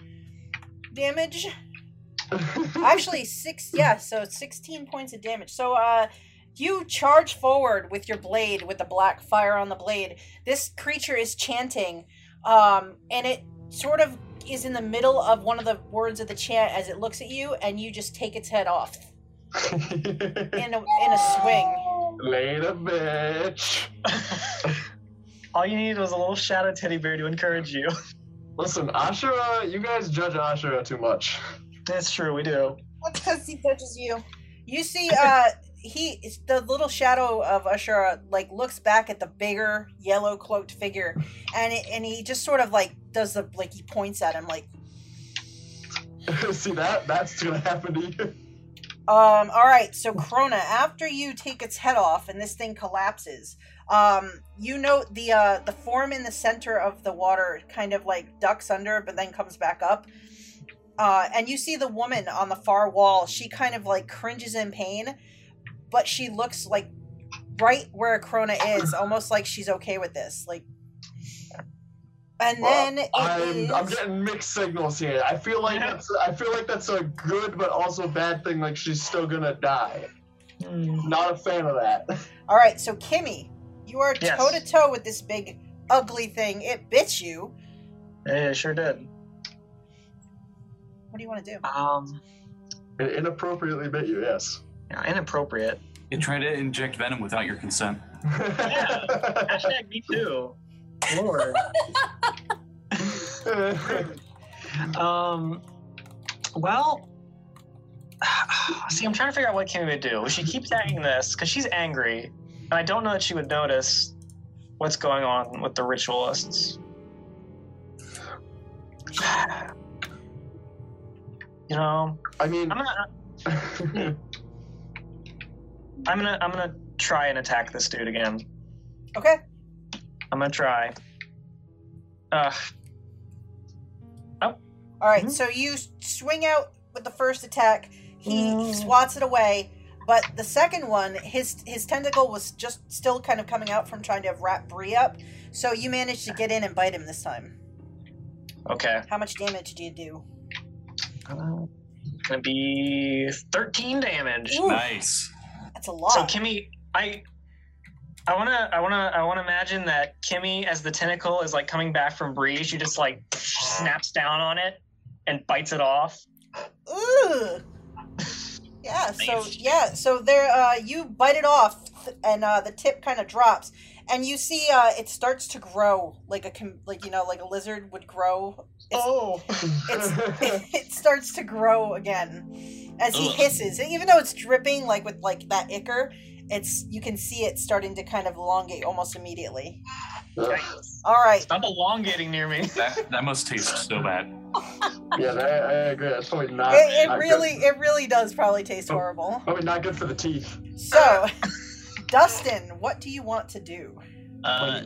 damage. Actually six yeah, so sixteen points of damage. So uh you charge forward with your blade with the black fire on the blade. This creature is chanting, um, and it sort of is in the middle of one of the words of the chant as it looks at you, and you just take its head off in a in a swing. Later, bitch. All you needed was a little shadow teddy bear to encourage you. Listen, Ashura, you guys judge Ashura too much. That's true, we do. That's because he judges you. You see, uh, he the little shadow of Ashura like looks back at the bigger yellow cloaked figure, and it, and he just sort of like does the like he points at him like, See that? That's gonna happen to you. Um, all right. So Krona, after you take its head off and this thing collapses, um, you note the uh the form in the center of the water kind of like ducks under, but then comes back up. Uh, and you see the woman on the far wall. She kind of like cringes in pain, but she looks like right where Krona is, almost like she's okay with this. Like, and then it I'm, I'm getting mixed signals here. I feel like that's I feel like that's a good but also bad thing. Like she's still gonna die. Not a fan of that. all right. So Kimmy, you are toe to toe with this big ugly thing. It bit you. Yeah, it sure did. What do you want to do? Um, It inappropriately bit you. Yes. yeah, inappropriate. It tried to inject venom without your consent. Hashtag me too. Lord. Um, well, see, I'm trying to figure out what Kimmy would do. She keeps saying this because she's angry, and I don't know that she would notice what's going on with the ritualists. You know, I mean, I'm gonna, I'm gonna, I'm gonna try and attack this dude again. Okay. I'm gonna try. Uh, Oh. All right, Mhm. So you swing out with the first attack. He, he Mm. swats it away. But the second one, his his tentacle was just still kind of coming out from trying to wrap Bree up. So you managed to get in and bite him this time. okay. How much damage do you do? Uh, gonna be 13 damage. Ooh, Nice. that's a lot. So Kimmy, I, I wanna, I wanna, I wanna imagine that Kimmy, as the tentacle is like coming back from Bree, she just like snaps down on it and bites it off. Ooh. Yeah. So yeah. So there, uh, you bite it off, and uh, the tip kind of drops, and you see uh, it starts to grow like a like you know like a lizard would grow Oh. it's it starts to grow again as he Ugh. hisses. Even though it's dripping like with like that ichor, it's you can see it starting to kind of elongate almost immediately. Ugh. All right. Stop elongating near me. That that must taste so bad. yeah, that, I agree. That's probably not. It, it not really Good. it really does probably taste Oh. horrible. Probably not good for the teeth. So, Dustin, what do you want to do? Uh,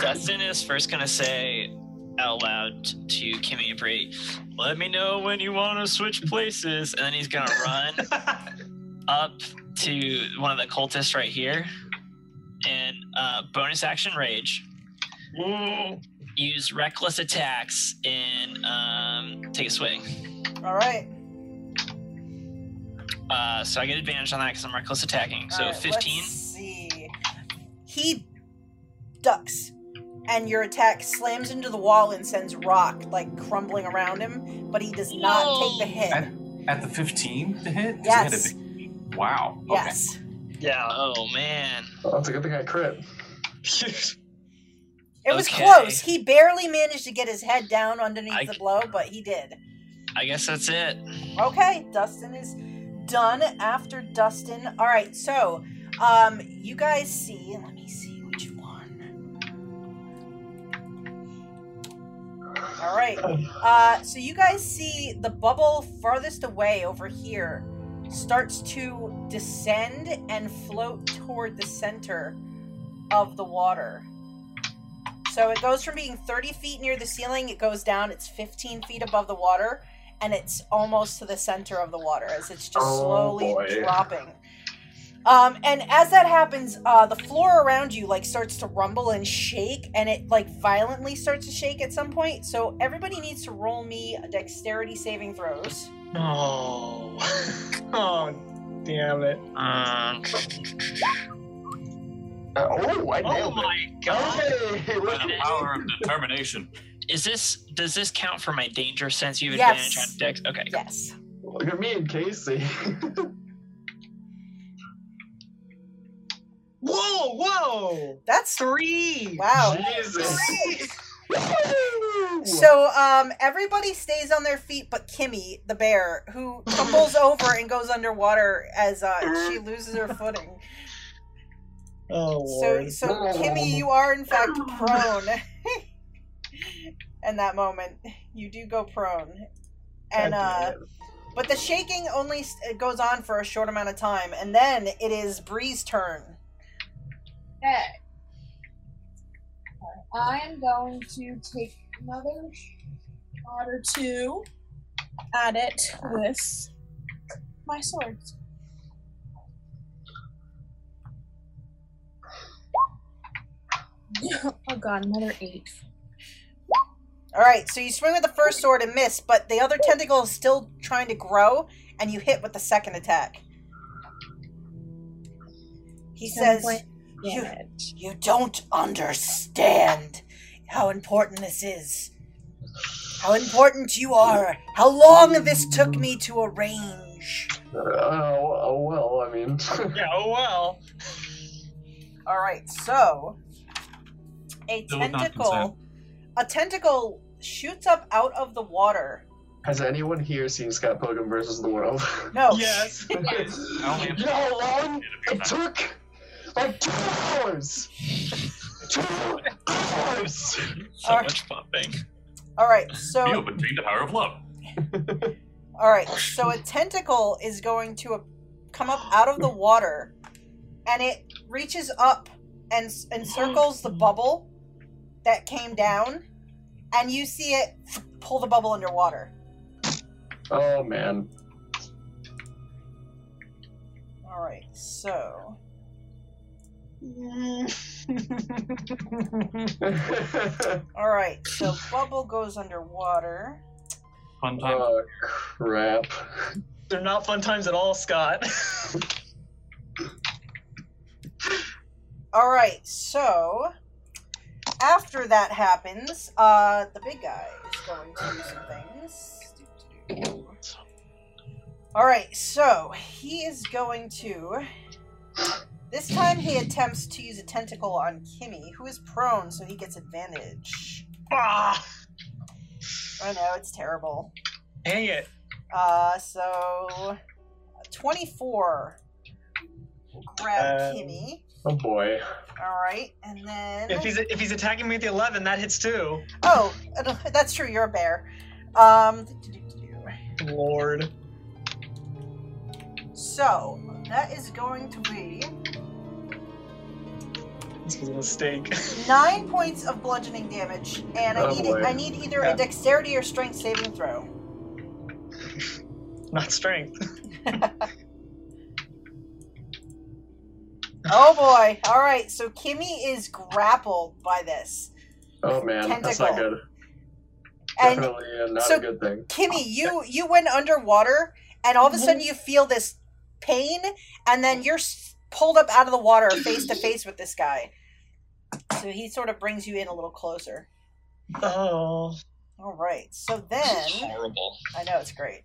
Dustin is first gonna say out loud to Kimmy and Bree, "Let me know when you want to switch places," and then he's gonna run up to one of the cultists right here, and uh, bonus action rage. Ooh. Use reckless attacks and um, take a swing. All right. Uh, so I get advantage on that because I'm reckless attacking. So All right, 15. Let's see. He ducks, and your attack slams into the wall and sends rock like crumbling around him, but he does not take the hit. At, at the 15 to hit? 'Cause it had Yes. A big- Wow. Okay. Yes. Yeah. Oh man. Oh, it's a good thing I crit. It was Okay. close. He barely managed to get his head down underneath I- the blow, but he did. I guess that's it. Okay, Dustin is done after Dustin. All right, so um you guys see, let me see which one. All right. Uh so you guys see the bubble farthest away over here starts to descend and float toward the center of the water. So it goes from being 30 feet near the ceiling, it goes down, it's 15 feet above the water, and it's almost to the center of the water as it's just Oh, slowly boy. dropping. Um, and as that happens, uh, the floor around you like starts to rumble and shake, and it like violently starts to shake at some point. So everybody needs to roll me a dexterity saving throws. Oh. oh, damn it. Um, Uh, oh, I Oh nailed it. my god. Hey, look By the power of determination. is this does this count for my danger sense? You have Yes. advantage on dex. Okay. Yes. Look at me and Casey. Whoa, whoa. That's Three. wow. Jesus. So um everybody stays on their feet but Kimmy, the bear, who tumbles over and goes underwater as uh she loses her footing. Oh, So so Kimmy, you are in fact prone. in that moment. You do go prone. And uh but the shaking only goes on for a short amount of time and then it is Bree's turn. Okay. I'm going to take another shot or two at it with my swords. oh god, another eight. All right, so you swing with the first sword and miss, but the other tentacle is still trying to grow, and you hit with the second attack. He Ten says, point "You, damage. you don't understand how important this is. How important you are. How long this took me to arrange." Oh, oh, well, I mean. Yeah, oh well. All right, so a Still tentacle, a tentacle shoots up out of the water. Has anyone here seen Scott Pilgrim versus the World? No, Yes. I only have you know how long it a few it times. took? Like two hours! Two hours! So Alright. much pumping. All right, so You so have attained the power of love. all right, so a tentacle is going to uh, come up out of the water, and it reaches up and s- encircles the bubble that came down, and you see it pull the bubble underwater. Oh man. All right, so all right, so bubble goes underwater. Fun time. oh crap. They're not fun times at all, Scott. All right, so after that happens, uh, the big guy is going to do some things. All right, so he is going to. This time he attempts to use a tentacle on Kimmy, who is prone, so he gets advantage. ah. I know it's terrible. Dang it. Uh, so twenty-four. We'll grab Um, Kimmy. Oh boy. All right, and then If he's if he's attacking me with the eleven, that hits too. oh, that's true. You're a bear. Um, Lord. So that is going to be This was a mistake. nine points of bludgeoning damage, and I Oh, need boy. I need either Yeah. a dexterity or strength saving throw. Not strength. Oh boy! All right, so Kimmy is grappled by this, Oh man, that's not good. and Definitely uh, not so- a good thing. Kimmy, you you went underwater, and all of a sudden you feel this pain, and then mm. you're pulled up out of the water, face to face with this guy. So he sort of brings you in a little closer. Oh. All right, so This is then horrible. I know it's great.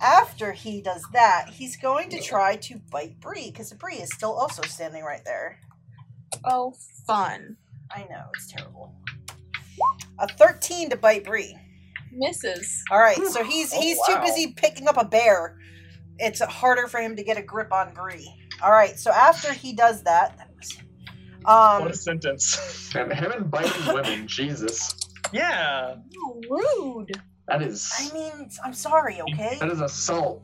After he does that, he's going to try to bite Bree because Bree is still also standing right there. Oh, fun. I know it's terrible. A thirteen to bite Bree. Misses. All right, so he's Oh, he's wow. too busy picking up a bear. It's harder for him to get a grip on Bree. All right, so after he does that, that was, um, what a sentence. And him and biting women, Jesus. Yeah. Oh, rude. That is I mean, I'm sorry, okay. that is assault.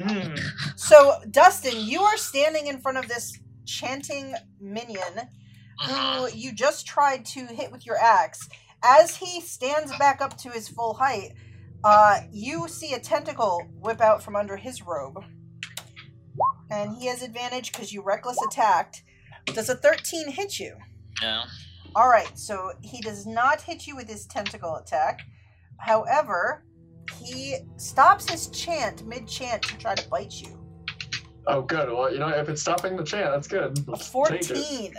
Hmm. So Dustin, you are standing in front of this chanting minion who Mhm. you just tried to hit with your axe. As he stands back up to his full height, uh, you see a tentacle whip out from under his robe. And he has advantage because you reckless attacked. Does a 13 hit you? No. Alright, so he does not hit you with his tentacle attack. However, he stops his chant mid chant to try to bite you. Oh good. Well, you know, if it's stopping the chant, that's good. A Let's take 14.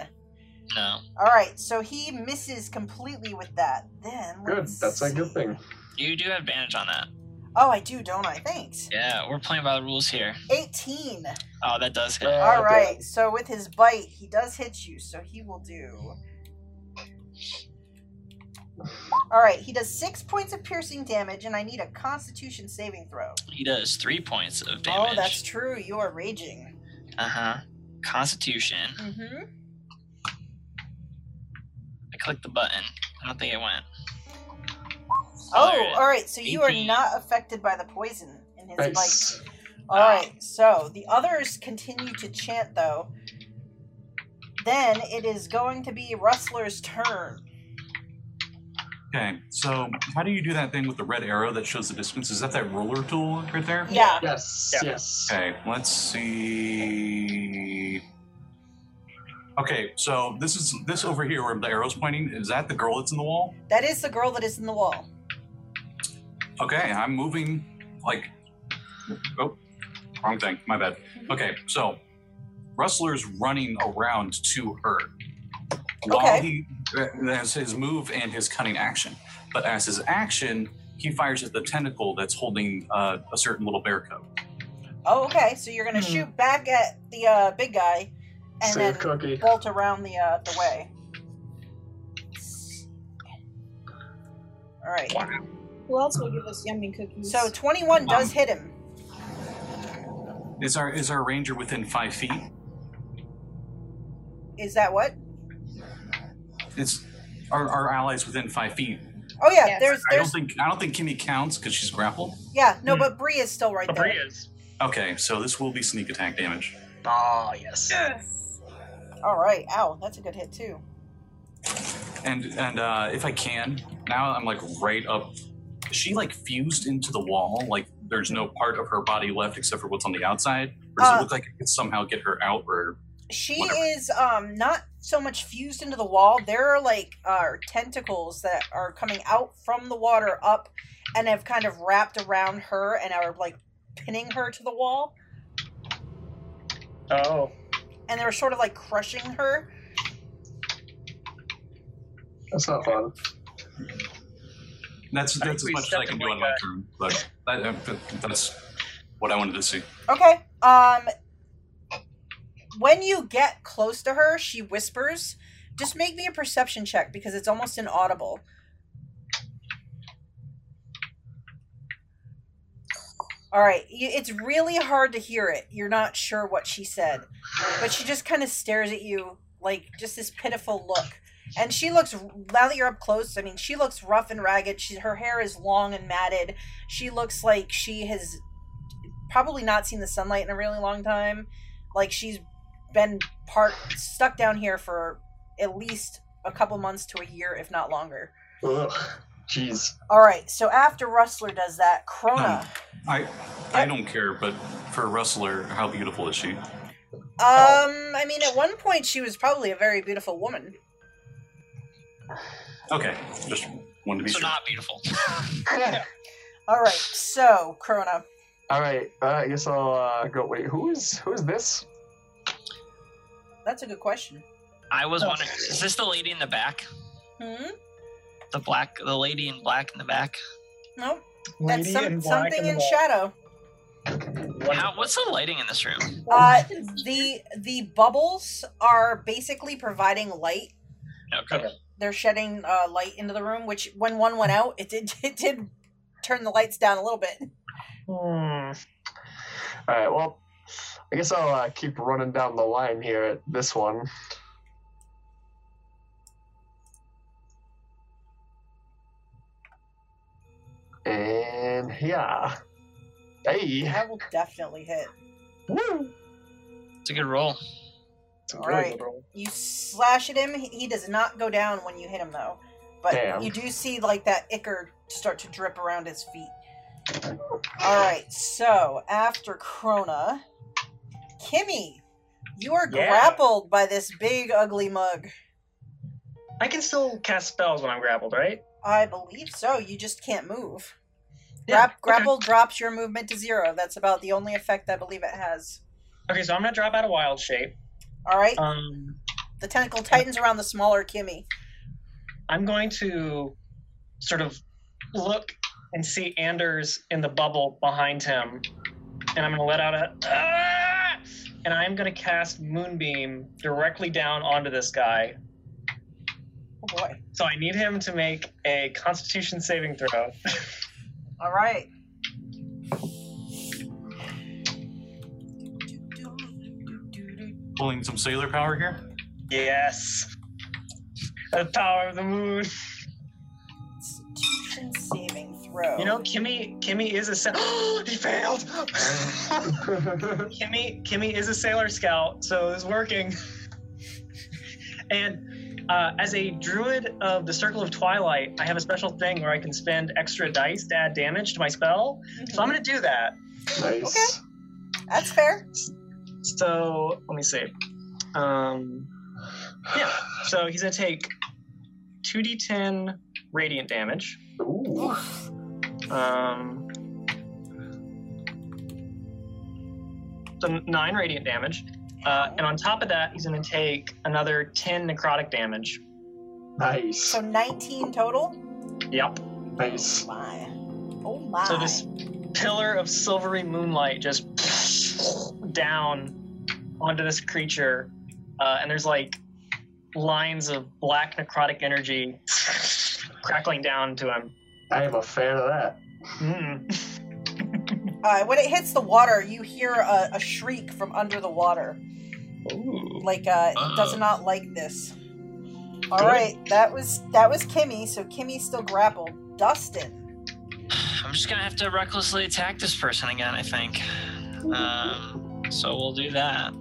It. No. Alright, so he misses completely with that. Then Good. let's That's a good thing. You do have advantage on that. Oh, I do, don't I? Thanks. Yeah, we're playing by the rules here. 18. Oh, that does hit. Uh, All right. So with his bite, he does hit you. So he will do. All right. He does six points of piercing damage, and I need a Constitution saving throw. He does three points of damage. Oh, that's true. You are raging. Uh huh. Constitution. Mm-hmm. I clicked the button. I don't think it went. Oh, there it is. all right. So you are not affected by the poison in his bite. Nice. All right. So the others continue to chant, though. Then it is going to be Rustler's turn. Okay, so how do you do that thing with the red arrow that shows the distance? Is that that ruler tool right there? Yeah. Yes. Yeah. Yes. Okay, let's see. Okay, so this is this over here where the arrow's pointing. Is that the girl that's in the wall? That is the girl that is in the wall. Okay, I'm moving like. Oh, wrong thing. My bad. Okay, so Rustler's running around to her. While Okay. he that's his move and his cunning action, but as his action, he fires at the tentacle that's holding uh, a certain little bear cub. Oh, okay. So you're gonna Hmm. shoot back at the uh, big guy, and Save then cookie. bolt around the uh, the way. All right. Who else will give us yummy cookies? So 21 does hit him. Is our is our ranger within five feet? Is that what? Is our, our allies within five feet? Oh yeah, Yes. there's I don't there's think I don't think Kimmy counts because she's grappled. yeah no, Hmm. but Bree is still right there. Bree is. Okay, so this will be sneak attack damage. Oh, yes. Yes. All right, ow, that's a good hit too. And and uh, if I can, now I'm like right up. Is she like fused into the wall? Like there's no part of her body left except for what's on the outside? Or does Uh, it look like I could somehow get her out? Or She Whatever. is um not so much fused into the wall. There are like uh, tentacles that are coming out from the water up and have kind of wrapped around her and are like pinning her to the wall. Oh. And they're sort of like crushing her. That's not fun. that's that's as much as I can do on my turn. But that, that's what I wanted to see. Okay. Um when you get close to her, she whispers, just make me a perception check because it's almost inaudible. All right, it's really hard to hear it. You're not sure what she said, but she just kind of stares at you like just this pitiful look. And she looks now that you're up close. I mean, she looks rough and ragged. She her hair is long and matted. She looks like she has probably not seen the sunlight in a really long time. Like she's been part stuck down here for at least a couple months to a year, if not longer. Ugh. Jeez. All right, so after Rustler does that, Krona. Hmm. I I don't care, but for a wrestler, how beautiful is she? Um, I mean, at one point she was probably a very beautiful woman. Okay, just wanted to be So sure. not beautiful. All right, so Krona. All right. Uh, I guess I'll uh, go. Wait, who is who is this? That's a good question. I was wondering, is this the lady in the back? Hmm. The black, the lady in black in the back. Nope. That's Lady some, in black something and in shadow. How, what's the lighting in this room? Uh, the the bubbles are basically providing light. Okay. They're shedding uh, light into the room. Which, when one went out, it did it did turn the lights down a little bit. Hmm. All right. Well, I guess I'll uh, keep running down the line here at this one. And yeah. Hey. That will definitely hit. Woo. It's a good roll. It's a All really right. good roll. You slash at him. He he does not go down when you hit him, though. But Damn. you do see like that ichor start to drip around his feet. All right. So after Krona, Kimmy, you are Yeah. grappled by this big ugly mug. I can still cast spells when I'm grappled, right? I believe so. You just can't move. Yeah, okay. grapple drops your movement to zero. That's about the only effect I believe it has. Okay, so I'm gonna drop out of wild shape. All right. Um, the tentacle tightens around the smaller Kimmy. I'm going to sort of look and see Anders in the bubble behind him, and I'm going to let out a ah! and I'm going to cast Moonbeam directly down onto this guy. Oh boy. So I need him to make a Constitution saving throw. All right. Pulling some sailor power here. yes, the power of the moon. Constitution saving throw. You know, Kimmy. Kimmy is a. Sa- he failed. Kimmy Kimmy is a sailor scout, so it's working. and uh, as a druid of the Circle of Twilight, I have a special thing where I can spend extra dice to add damage to my spell. So I'm gonna do that. nice. Okay. That's fair. So let me see. Um, yeah. So he's gonna take two d10 radiant damage. Ooh. Um, so nine radiant damage. Uh, and on top of that, he's going to take another 10 necrotic damage. Nice. So 19 total. Yep. Nice. Oh My. Oh my. So this pillar of silvery moonlight just down onto this creature. Uh, and there's like lines of black necrotic energy crackling down to him. I am a fan of that. Mm. Uh, when it hits the water, you hear a, a shriek from under the water. Ooh. Like uh, it does not like this. All right, that was that was Kimmy. So Kimmy still grappled. Dustin. I'm just gonna have to recklessly attack this person again. I think. Um, so we'll do that.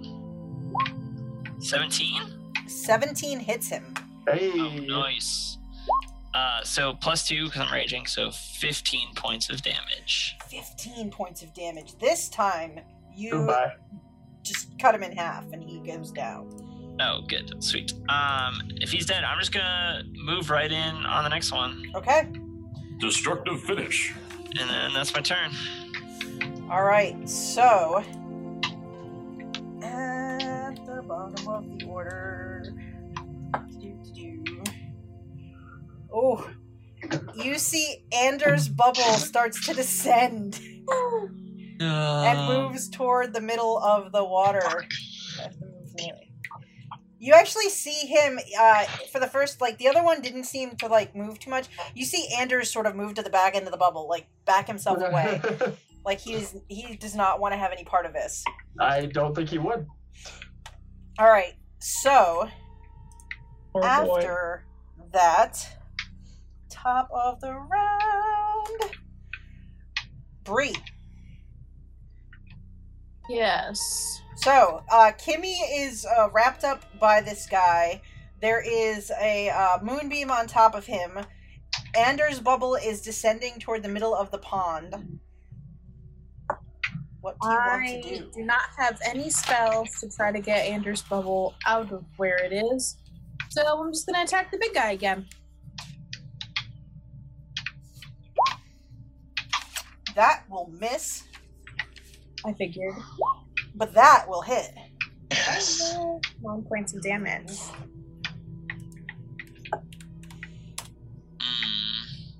Seventeen. 17 hits him. Hey. Oh, nice. Uh, so plus two because I'm raging, so 15 points of damage. 15 points of damage. This time you Goodbye. Just cut him in half and he goes down. Oh, good, sweet. Um, if he's dead, I'm just gonna move right in on the next one, Okay. Destructive finish. and then that's my turn. All right. So at the bottom of the order. Oh, you see Anders' bubble starts to descend and Uh, moves toward the middle of the water. I have to move that. You actually see him uh, for the first, like the other one didn't seem to like move too much. You see Anders sort of move to the back end of the bubble, like back himself away. Like he's he does not want to have any part of this. I don't think he would. All right. So Poor boy. after that, top of the round, Bree. Yes. So, uh, Kimmy is uh, wrapped up by this guy. There is a uh, moonbeam on top of him. Anders' bubble is descending toward the middle of the pond. What do you want to do? do not have any spells to try to get Anders' bubble out of where it is. So I'm just gonna attack the big guy again. That will miss, I figured. but that will hit. Yes. One points of damage. Mm.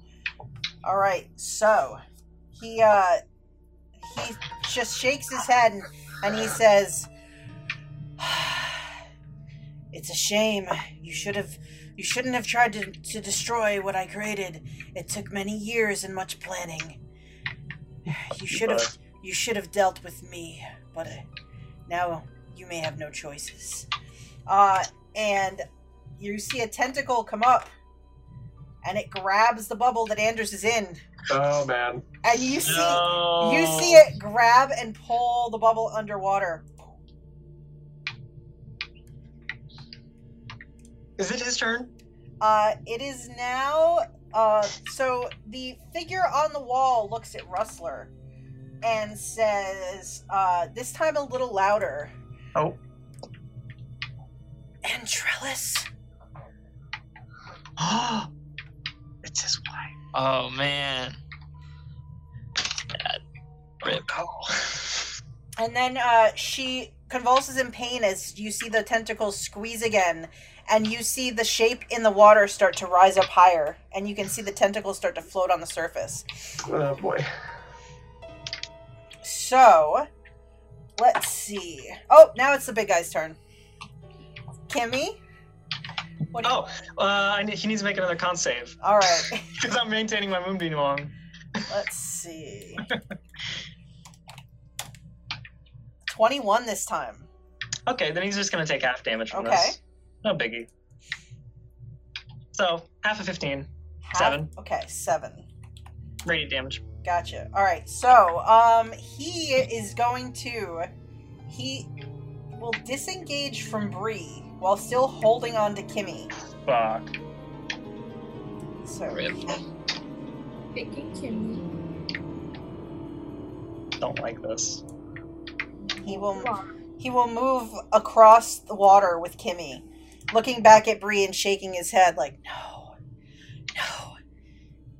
All right, so he uh he just shakes his head and, and he says, "It's a shame. You should have you shouldn't have tried to to destroy what I created. It took many years and much planning. You should have you should have dealt with me, but uh, now you may have no choices." Uh and you see a tentacle come up and it grabs the bubble that Anders is in. Oh man. And you see No. you see it grab and pull the bubble underwater. Is it his turn? Uh it is now uh so the figure on the wall looks at Rustler and says uh this time a little louder. Oh. And Trellis. it's his wife. Oh man. Dad. Rip. And then uh, she convulses in pain as you see the tentacles squeeze again, and you see the shape in the water start to rise up higher, and you can see the tentacles start to float on the surface. Oh boy. So, let's see. Oh, now it's the big guy's turn. Kimmy? What Oh, uh, need, he needs to make another con save All right, because I'm maintaining my moonbeam long. let's see. 21 this time. Okay, then he's just gonna take half damage from us. Okay. this. No biggie. So half of fifteen Half- Seven. Okay, seven. radiant damage. Gotcha. All right. So, um, he is going to he will disengage from Bree while still holding on to Kimmy. Fuck. So Rip. Picking Kimmy. Don't like this. he will he will move across the water with Kimmy, looking back at Bree and shaking his head like, "No, no,"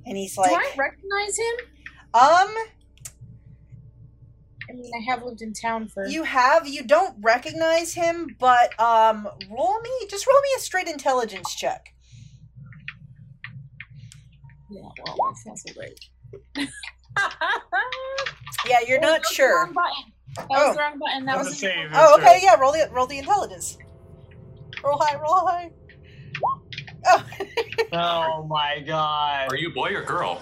and he's like, Do like, I recognize him? "Um, I mean, I have lived in town for. you have you don't recognize him, but um, roll me just roll me a straight intelligence check." Yeah, well, that's not so great. Yeah, you're Oh, that not was the sure. wrong button. That Oh. was the wrong button. That That was, was a save. Oh, okay, yeah, roll the roll the intelligence. Roll high, roll high. Oh, Oh my god. Are you a boy or girl?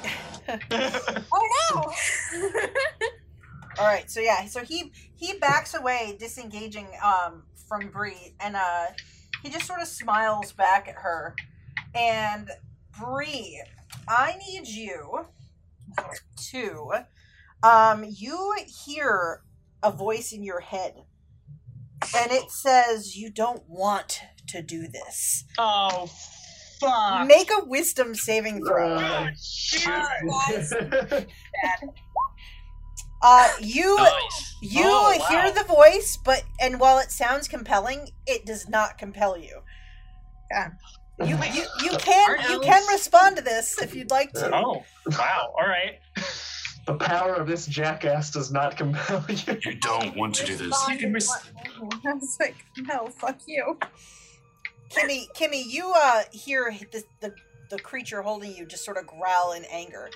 Oh no! all right. So yeah, so he he backs away, disengaging um from Bree, and uh he just sort of smiles back at her. And Bree, I need you to um you hear a voice in your head, and it says you don't want to do this. oh fuck. Make a wisdom saving throw. Uh, Guys, Uh, you Nice. you Oh, wow. hear the voice, but and while it sounds compelling, it does not compel you. Yeah. You you, you can Alright, you Alex. can respond to this if you'd like to. Oh wow. All right. the power of this jackass does not compel you. You don't want to do this. You can res- I was like, no, fuck you. Kimmy, Kimmy, you uh hear the, the the creature holding you just sort of growl in anger,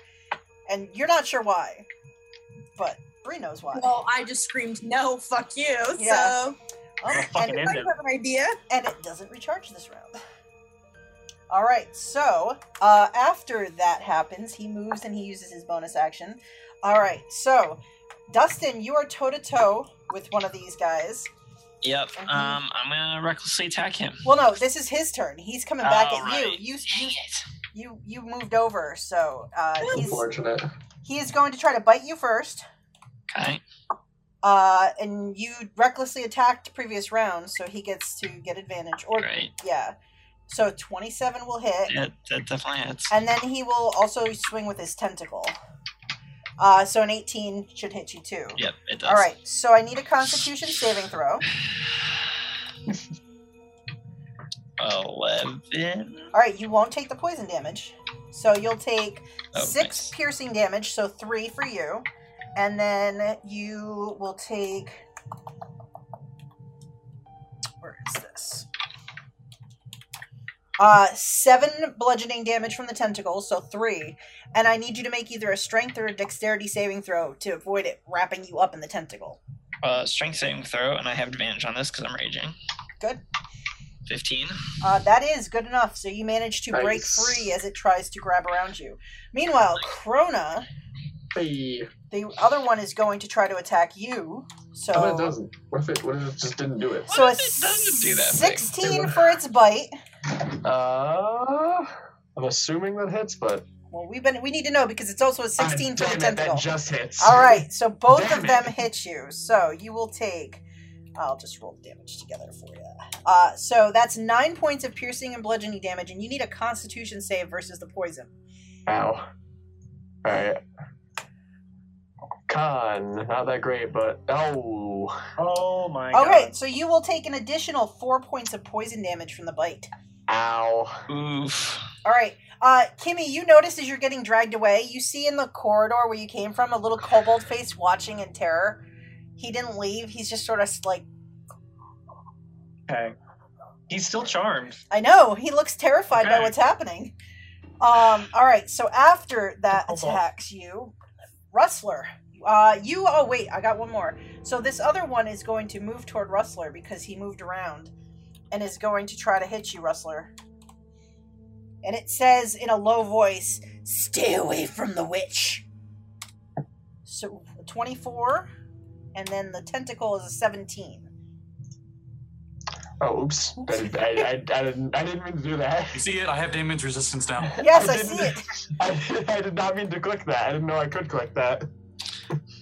and you're not sure why, but Bree knows why. Well, I just screamed, no, fuck you. Yeah. So Oh, fucking and, I have an idea. and it doesn't recharge this round. All right, so uh, after that happens, he moves and he uses his bonus action. All right, so Dustin, you are toe to toe with one of these guys. Yep. Mhm. Um, I'm gonna recklessly attack him. Well, no, this is his turn. He's coming back Oh, at right. you. You Dang you it. you you moved over, so uh, he's Unfortunate. he is going to try to bite you first. Okay. Uh, and you recklessly attacked previous rounds, so he gets to get advantage. Or Great. yeah, so twenty-seven will hit, Yeah, that definitely hits. and then he will also swing with his tentacle. Uh, so an eighteen should hit you too. Yep, it does. All right, so I need a Constitution saving throw. Eleven. All right, you won't take the poison damage, so you'll take Oh, six nice. piercing damage, so three for you, and then you will take. Where is this? Uh, seven bludgeoning damage from the tentacles, so three, and I need you to make either a strength or a dexterity saving throw to avoid it wrapping you up in the tentacle. Uh, strength saving throw, and I have advantage on this because I'm raging. Good. Fifteen. Uh, that is good enough. So you manage to break free as it tries to grab around you. Meanwhile, Krona, Hey. the other one is going to try to attack you. So, What if it doesn't? What if it? What if it just didn't do it? so a What if it doesn't do that thing? sixteen for its bite. Uh, I'm assuming that hits, but Well, we've been we need to know because it's also a sixteen Ah, for the damn it. That just hits. All right, so both Damn of them it. hit you. So you will take. I'll just roll the damage together for you. Uh, so that's nine points of piercing and bludgeoning damage, and you need a Constitution save versus the poison. Ow. All right. Con, not that great, but oh, Oh my god. Okay, so you will take an additional four points of poison damage from the bite. Ow. Oof. All right, uh, Kimmy, you notice as you're getting dragged away, you see in the corridor where you came from a little kobold face watching in terror. He didn't leave. He's just sort of like, Okay. He's still charmed. I know. He looks terrified by what's happening. Um. All right. So after that Kobold. attacks you, Rustler. Uh, you. Oh wait, I got one more. So this other one is going to move toward Rustler because he moved around, and is going to try to hit you, Rustler. And it says in a low voice, "Stay away from the witch." So twenty-four, and then the tentacle is a seventeen. Oh, oops. I, did, I, I, I didn't. I didn't mean to do that. You see it? I have damage resistance now. Yes, I didn't- see it. I, I did not mean to click that. I didn't know I could click that.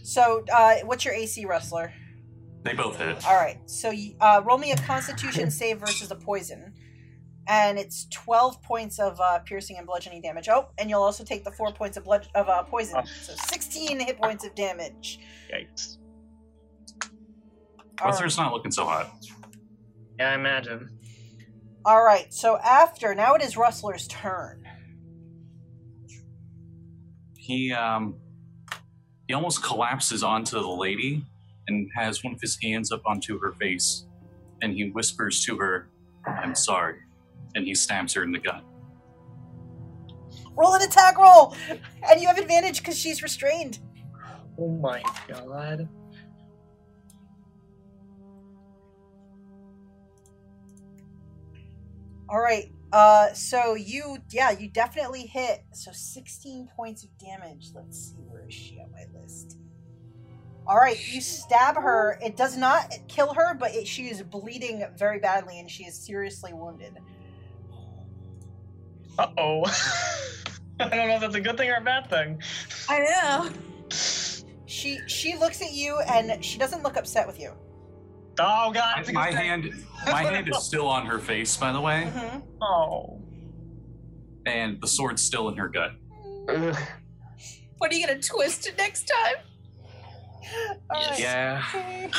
So, uh, what's your AC, Rustler? They both hit. All right. So, uh, roll me a Constitution save versus a poison, and it's twelve points of uh, piercing and bludgeoning damage. Oh, and you'll also take the four points of blood of uh, poison, Oh. so sixteen hit points of damage. Yikes. All Rustler's right. not looking so hot. Yeah, I imagine. All right. So after now, it is Rustler's turn. He um he almost collapses onto the lady and has one of his hands up onto her face and he whispers to her, I'm sorry. And he stabs her in the gut. Roll an attack roll, and you have advantage because she's restrained. Oh my god. All right. Uh, so you, yeah, you definitely hit. So 16 points of damage. Let's see, where is she on my list? All right, you stab her. It does not kill her, but it, she is bleeding very badly and she is seriously wounded. Uh oh. I don't know if that's a good thing or a bad thing. I know. She she looks at you and she doesn't look upset with you. Oh god. it's My hand my hand is still on her face, by the way, hmm Oh. and the sword's still in her gut. Ugh. What are you gonna twist it next time? All right. Yeah.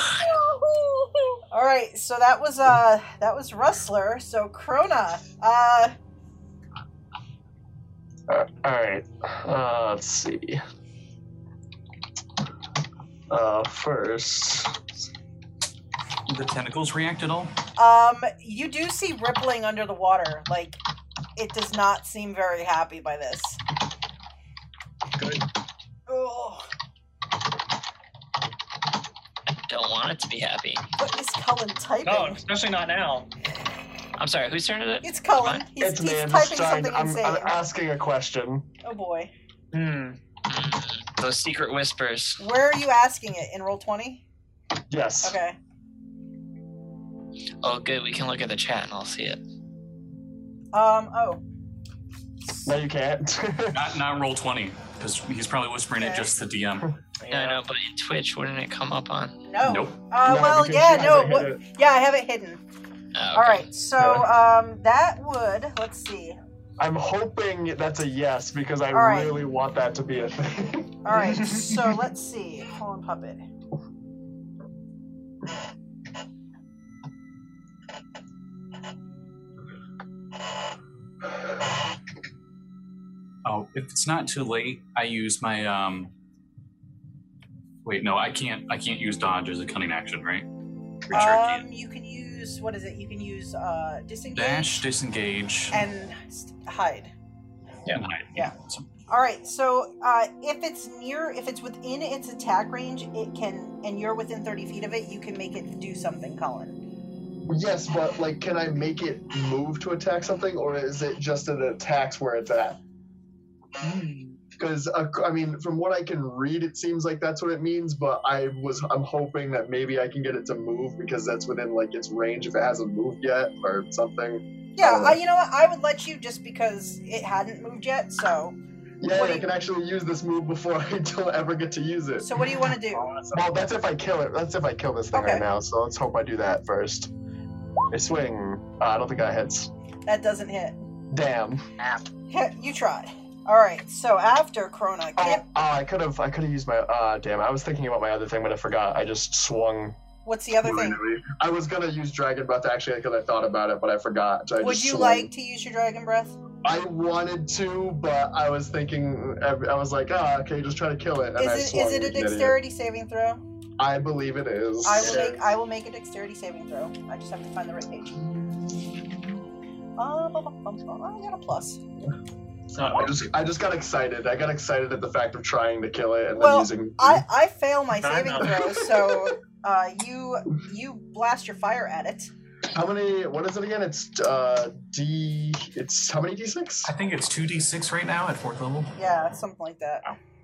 All right, so that was uh that was Rustler. So Krona, uh, Uh, all right. Uh, let's see. Uh, first. The tentacles react at all? um, you do see rippling under the water. Like, it does not seem very happy by this. Good. Oh, Don't want it to be happy. what is Cullen typing? No, especially not now. I'm sorry, whose turn is it? It's Cullen. He's, it's he's me. I'm typing just something I'm, insane. I'm asking a question. oh boy. Hmm. Mm, Those secret whispers. Where are you asking it? In Roll20? Yes. Okay. Oh, good. We can look at the chat and I'll see it. Um. Oh. No, you can't. Not not Roll20 because he's probably whispering it Okay. just to DM. No, I know, but in Twitch, wouldn't it come up on? No. Nope. Uh. No, well. because Yeah. she No. hasn't What, it. yeah. I have it hidden. Oh, All okay. right. So um, that would. Let's see. I'm hoping that's a yes because I All right. really want that to be a thing. All right. so let's see. Colin puppet. Oh, if it's not too late, I use my um. Wait, no, I can't. I can't use dodge as a cunning action, right? Pretty sure I Um. You can use what is it? You can use uh disengage Dash, disengage, and st- hide. and hide. yeah. So- All right. So uh, if it's near, if it's within its attack range, it can, and you're within thirty feet of it, you can make it do something, Colin. yes, but like, can I make it move to attack something, or is it just it attacks where it's at? Because uh, I mean, from what I can read, it seems like that's what it means. But I was, I'm hoping that maybe I can get it to move because that's within like its range if it hasn't moved yet or something. Yeah. You know what? I would let you just because it hadn't moved yet. So, Yeah, What I you- can actually use this move before I don't ever get to use it. so what do you want to do? Well, that's if I kill it. That's if I kill this thing Okay. right now. So let's hope I do that first. I swing. Uh, I don't think that hits. That doesn't hit. Damn. you tried. All right. So after Krona, Oh, Kim, oh, I could have. I could have used my. Uh, damn. I was thinking about my other thing, but I forgot. I just swung. what's the other thing? I was gonna use Dragon Breath actually because I thought about it, but I forgot. So I Would you swung. like to use your dragon breath? I wanted to, but I was thinking. I was like, ah, okay, just try to kill it. And I it is it a dexterity saving throw? I believe it is. I will make I will make a dexterity saving throw. I just have to find the right page. Uh. I got a plus. I just, I just got excited. I got excited at the fact of trying to kill it and Well, then using. I I fail my saving know. throw, so uh, you you blast your fire at it. How many? What is it again? It's uh D. It's how many D six? I think it's two d six right now at fourth level. Yeah, something like that.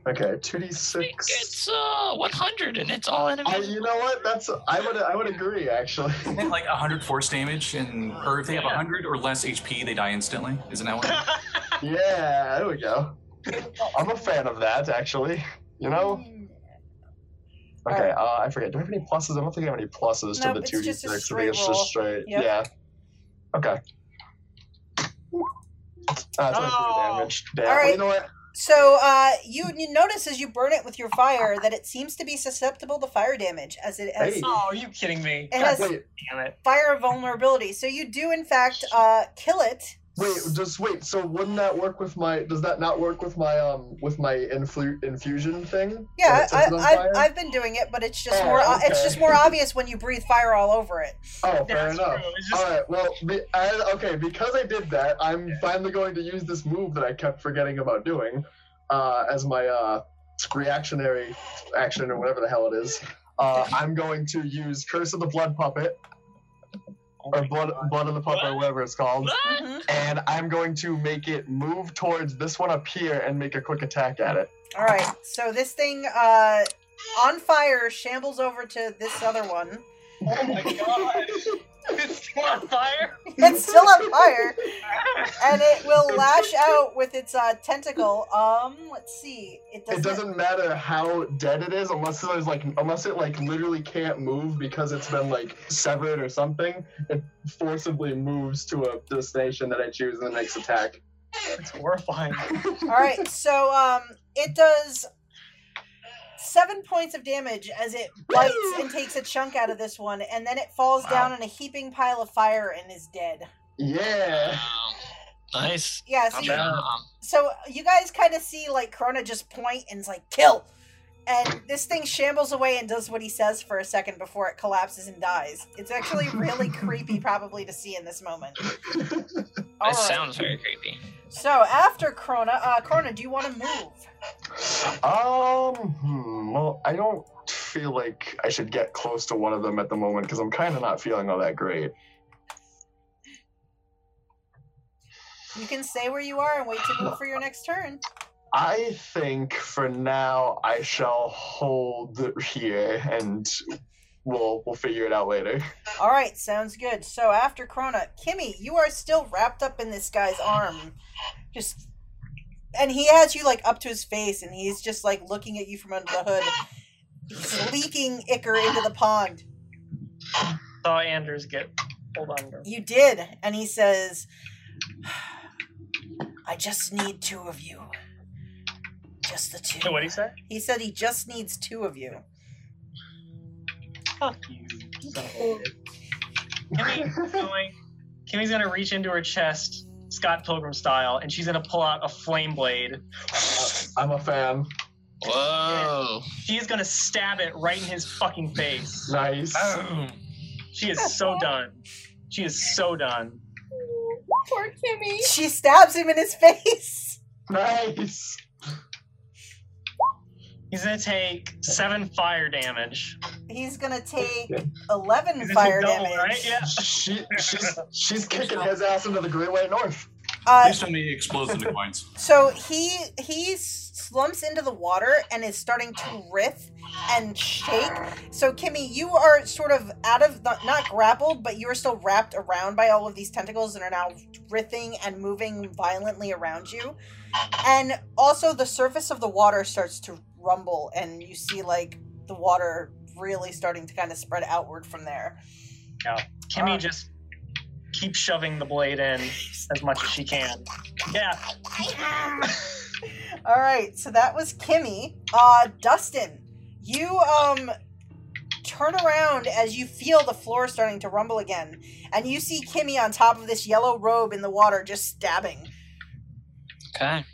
Okay, two d six. It's uh 100 and it's all I, enemies. you know what? That's I would I would agree actually. I think like 100 force damage, and or if they have Yeah. 100 or less HP, they die instantly. Isn't that what? yeah, there we go. I'm a fan of that actually. You know. Okay, uh, I forget. Do I have any pluses? I don't think I have any pluses Nope, to the two d six. I think it's just straight. Yep. Yeah. Okay. Uh, 23 Oh. damage. Damn. All Well, you know what? So uh, you, you notice as you burn it with your fire that it seems to be susceptible to fire damage, as it has Hey. Oh, are you kidding me? It God has- damn it. fire vulnerability. So you do in fact uh, kill it. Wait, just wait. So wouldn't that work with my? Does that not work with my um with my influ- infusion thing? Yeah, I, I, have? I've been doing it, but it's just Oh, more uh, it's just more obvious when you breathe fire all over it. Oh, fair That's enough. just- All right. Well, be, I, okay. Because I did that, I'm finally going to use this move that I kept forgetting about doing, uh, as my uh reactionary action or whatever the hell it is. Uh, I'm going to use Curse of the Blood Puppet or Blood God. Blood of the Puppet, or whatever it's called. What? Mhm. And I'm going to make it move towards this one up here and make a quick attack at it. All right, so this thing uh, on fire shambles over to this other one. Oh my god. it's still on fire. It's still on fire, and it will lash out with its uh, tentacle. Um, let's see. It doesn't. It doesn't matter how dead it is unless there's like unless it like literally can't move because it's been like severed or something. It forcibly moves to a destination that I choose in the next attack. It's horrifying. All right, so um, it does seven points of damage as it bites and takes a chunk out of this one, and then it falls Wow. down in a heaping pile of fire and is dead. Yeah. Wow. Nice. Yeah, so Good you, so you guys kind of see like Krona just point and is like kill, and this thing shambles away and does what he says for a second before it collapses and dies. It's actually really creepy, probably to see in this moment. All That right. sounds very creepy. So after Krona, uh, Krona, do you want to move? Um. Hmm, well, I don't feel like I should get close to one of them at the moment because I'm kind of not feeling all that great. You can stay where you are and wait to move for your next turn. I think for now I shall hold here and we'll we'll figure it out later. All right, sounds good. So after Krona, Kimmy, you are still wrapped up in this guy's arm, just, and he has you like up to his face, and he's just like looking at you from under the hood. He's leaking ichor into the pond. Saw Anders get pulled under. You did, and he says, "I just need two of you, just the two." What'd he say? He said he just needs two of you. Fuck you. son of a bitch. Kimmy's going. Kimmy's gonna reach into her chest, Scott Pilgrim style, and she's gonna pull out a flame blade. I'm a fan. Whoa. She is gonna stab it right in his fucking face. Nice. Boom. She is so done. She is so done. Poor Kimmy. She stabs him in his face. Nice. He's gonna take seven fire damage. He's gonna take eleven Is this a fire double, damage. right? Yeah. She, she's she's kicking his ass into the Great White North. Uh, Please tell me he explodes into coins. So he he slumps into the water and is starting to writhe and shake. So Kimmy, you are sort of out of the, not grappled, but you are still wrapped around by all of these tentacles and are now writhing and moving violently around you. And also the surface of the water starts to rumble and you see like the water really starting to kind of spread outward from there. Yeah, Kimmy Uh. just keeps shoving the blade in as much as she can. Yeah. All right, so that was Kimmy. Uh, Dustin, you um turn around as you feel the floor starting to rumble again, and you see Kimmy on top of this yellow robe in the water, just stabbing. Okay.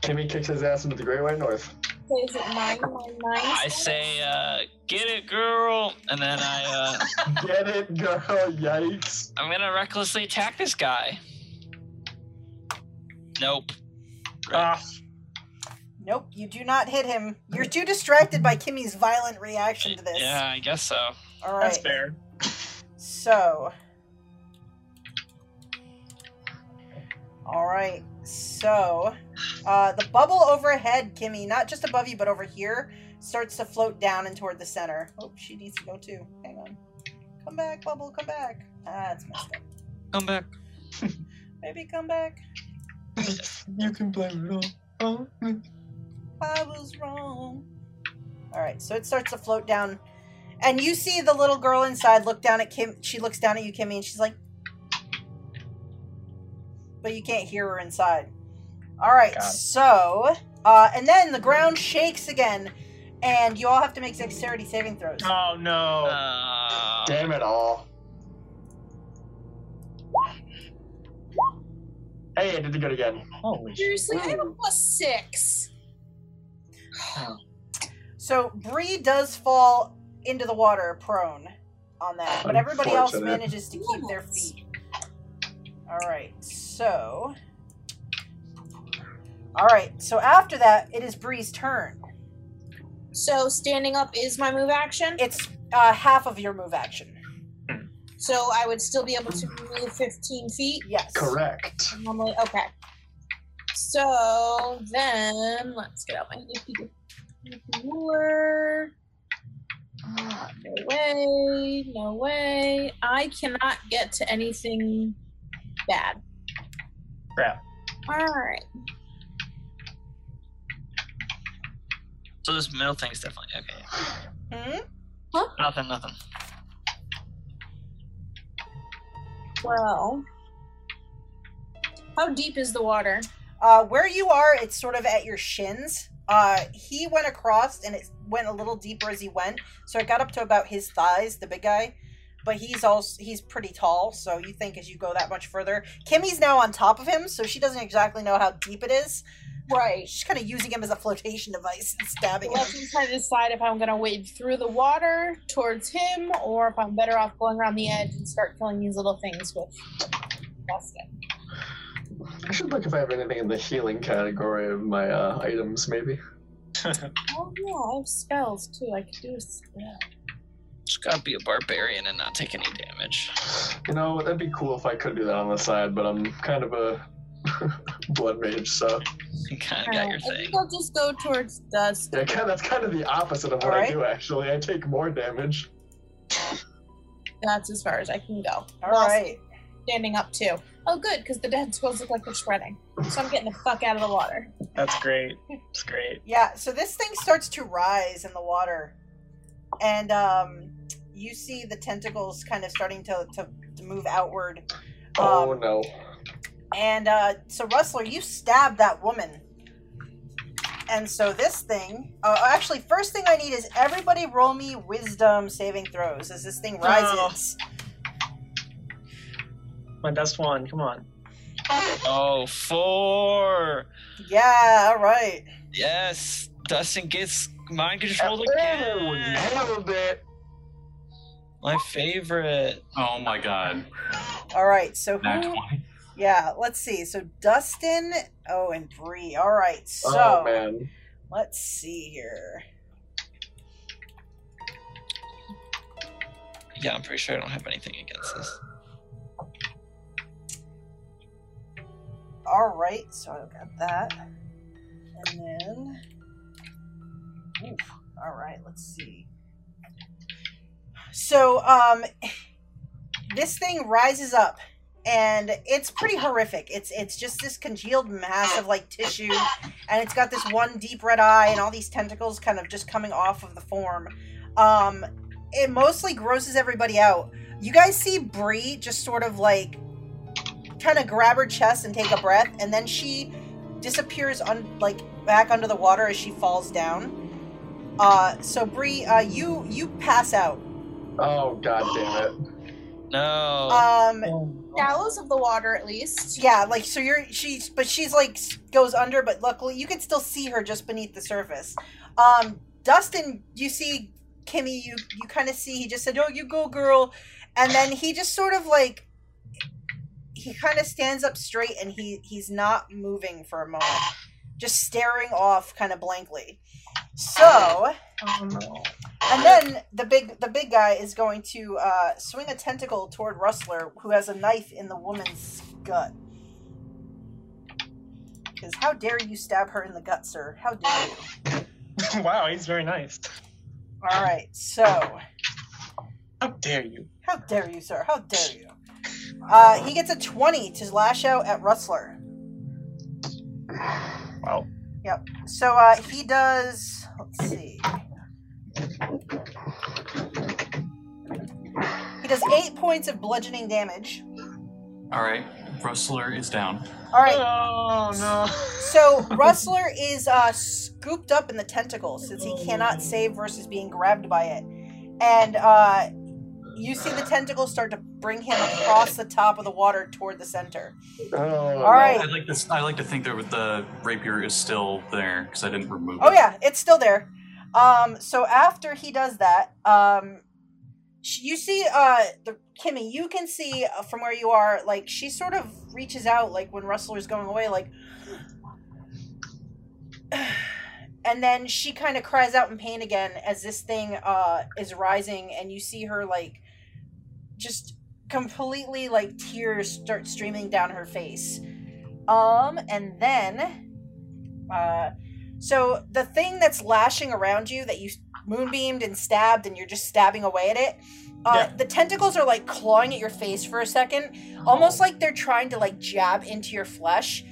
Kimmy kicks his ass into the Great White North. Is it nine, nine, nine? I say, uh, get it, girl. And then I, uh, Get it, girl? Yikes. I'm gonna recklessly attack this guy. Nope. Great. Ah, Nope, you do not hit him. You're too distracted by Kimmy's violent reaction to this. Yeah, I guess so. All right. that's fair. So. All right. So, uh, the bubble overhead, Kimmy, not just above you, but over here, starts to float down and toward the center. Oh, she needs to go too. Hang on. Come back, bubble. Come back. Ah, it's messed up. Come back. Maybe come back. You can blame it all. I was wrong. All right. So it starts to float down, and you see the little girl inside look down at Kim. She looks down at you, Kimmy, and she's like, but you can't hear her inside. All right, Got so uh, and then the ground shakes again, and you all have to make dexterity saving throws. Oh no. Uh, Damn it all. Hey, I did it good again. Holy shit. Seriously, I have a plus six. So Bree does fall into the water prone on that, but everybody else manages to keep their feet. All right, so. All right, so after that, it is Bree's turn. So standing up is my move action. It's uh, half of your move action. So I would still be able to move 15 feet. Yes. Correct. Normally, okay. So then, let's get out my nifty ruler. No way, no way. I cannot get to anything bad. Crap. Alright. so this middle thing's definitely okay. Hmm? Nothing, nothing. Well. How deep is the water? Uh, where you are, it's sort of at your shins. Uh, he went across and it went a little deeper as he went, so it got up to about his thighs, the big guy. But he's also he's pretty tall, so you think as you go that much further. Kimmy's now on top of him, so she doesn't exactly know how deep it is. Right. She's kind of using him as a flotation device and stabbing him. Let me try to decide if I'm going to wade through the water towards him or if I'm better off going around the edge and start killing these little things with Dustin. I should look if I have anything in the healing category of my uh, items, maybe. Oh, yeah, I have spells too. I could do a spell. Just gotta be a barbarian and not take any damage. You know, that'd be cool if I could do that on the side, but I'm kind of a blood mage, so You kind of got your I thing. think I'll just go towards dust. yeah, kind that's kind of the opposite of what Alright. I do. Actually, I take more damage. That's as far as I can go. All right. Standing up too. Oh, good, because the dead squirrels look like they're spreading. So I'm getting the fuck out of the water. That's great. It's great. Yeah, so this thing starts to rise in the water. And um you see the tentacles kind of starting to, to, to move outward. Oh Um, no. And uh so Rustler, you stabbed that woman. And so this thing uh, actually first thing I need is everybody roll me wisdom saving throws as this thing rises. My best one. Come on. Oh, four. Yeah, all right. Yes. Dustin gets mind controlled Oh, again. nailed it. My favorite. Oh my god. All right. So Nat who 20. Yeah, let's see. So Dustin, oh, and Bree. All right. So oh man. let's see here. Yeah, I'm pretty sure I don't have anything against this. All right. So I've got that, and then. Oof, all right. Let's see. So um, this thing rises up. And it's pretty horrific. It's it's just this congealed mass of like tissue, and it's got this one deep red eye and all these tentacles kind of just coming off of the form. Um, it mostly grosses everybody out. You guys see Bree just sort of like kind of grab her chest and take a breath, and then she disappears on like back under the water as she falls down. Uh, so Bree, uh, you you pass out. Oh god damn it. No. Um, Shallows of the water, at least. yeah, like so you're she's but she's like goes under, but luckily you can still see her just beneath the surface. Um, Dustin, you see Kimmy, you you kind of see he just said, "Oh, you go, girl," and then he just sort of like he kind of stands up straight and he he's not moving for a moment, just staring off kind of blankly. So, And then the big the big guy is going to uh, swing a tentacle toward Rustler, who has a knife in the woman's gut. Because how dare you stab her in the gut, sir? How dare you? wow, he's very nice. All right, so How dare you? how dare you, sir? How dare you? Uh, he gets a twenty to lash out at Rustler. Wow. Yep. So uh, he does. Let's see. He does eight points of bludgeoning damage. Alright. Rustler is down. All right. Oh no. So Rustler is uh, scooped up in the tentacles since he cannot save versus being grabbed by it, and uh, you see the tentacles start to bring him across the top of the water toward the center. Oh, All right. I like this. I like to think that the rapier is still there because I didn't remove Oh it. Oh yeah, it's still there. Um, so after he does that, um, you see uh, the Kimmy. You can see uh, from where you are, like she sort of reaches out, like when Rustler's going away, like. And then she kind of cries out in pain again as this thing uh, is rising, and you see her like just completely like tears start streaming down her face. Um, and then, uh, so the thing that's lashing around you that you moonbeamed and stabbed, and you're just stabbing away at it. Uh, Yeah. The tentacles are like clawing at your face for a second, almost like they're trying to like jab into your flesh,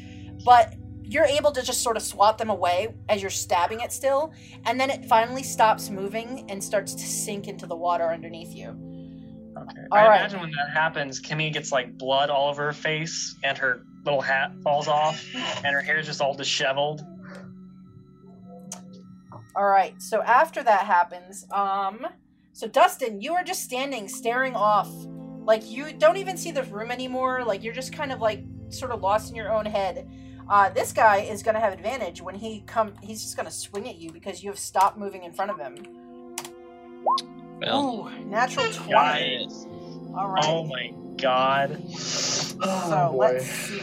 but you're able to just sort of swat them away as you're stabbing it still, and then it finally stops moving and starts to sink into the water underneath you. Okay. All I right. imagine when that happens, Kimmy gets like blood all over her face, and her little hat falls off, and her hair is just all disheveled. All right. So after that happens, um, so Dustin, you are just standing, staring off, like you don't even see the room anymore. Like you're just kind of like sort of lost in your own head. Uh, this guy is gonna have advantage when he come. He's just gonna swing at you because you have stopped moving in front of him. Well, Ooh, natural twenty. Guys. All right. Oh my god. Oh, so boy. let's see.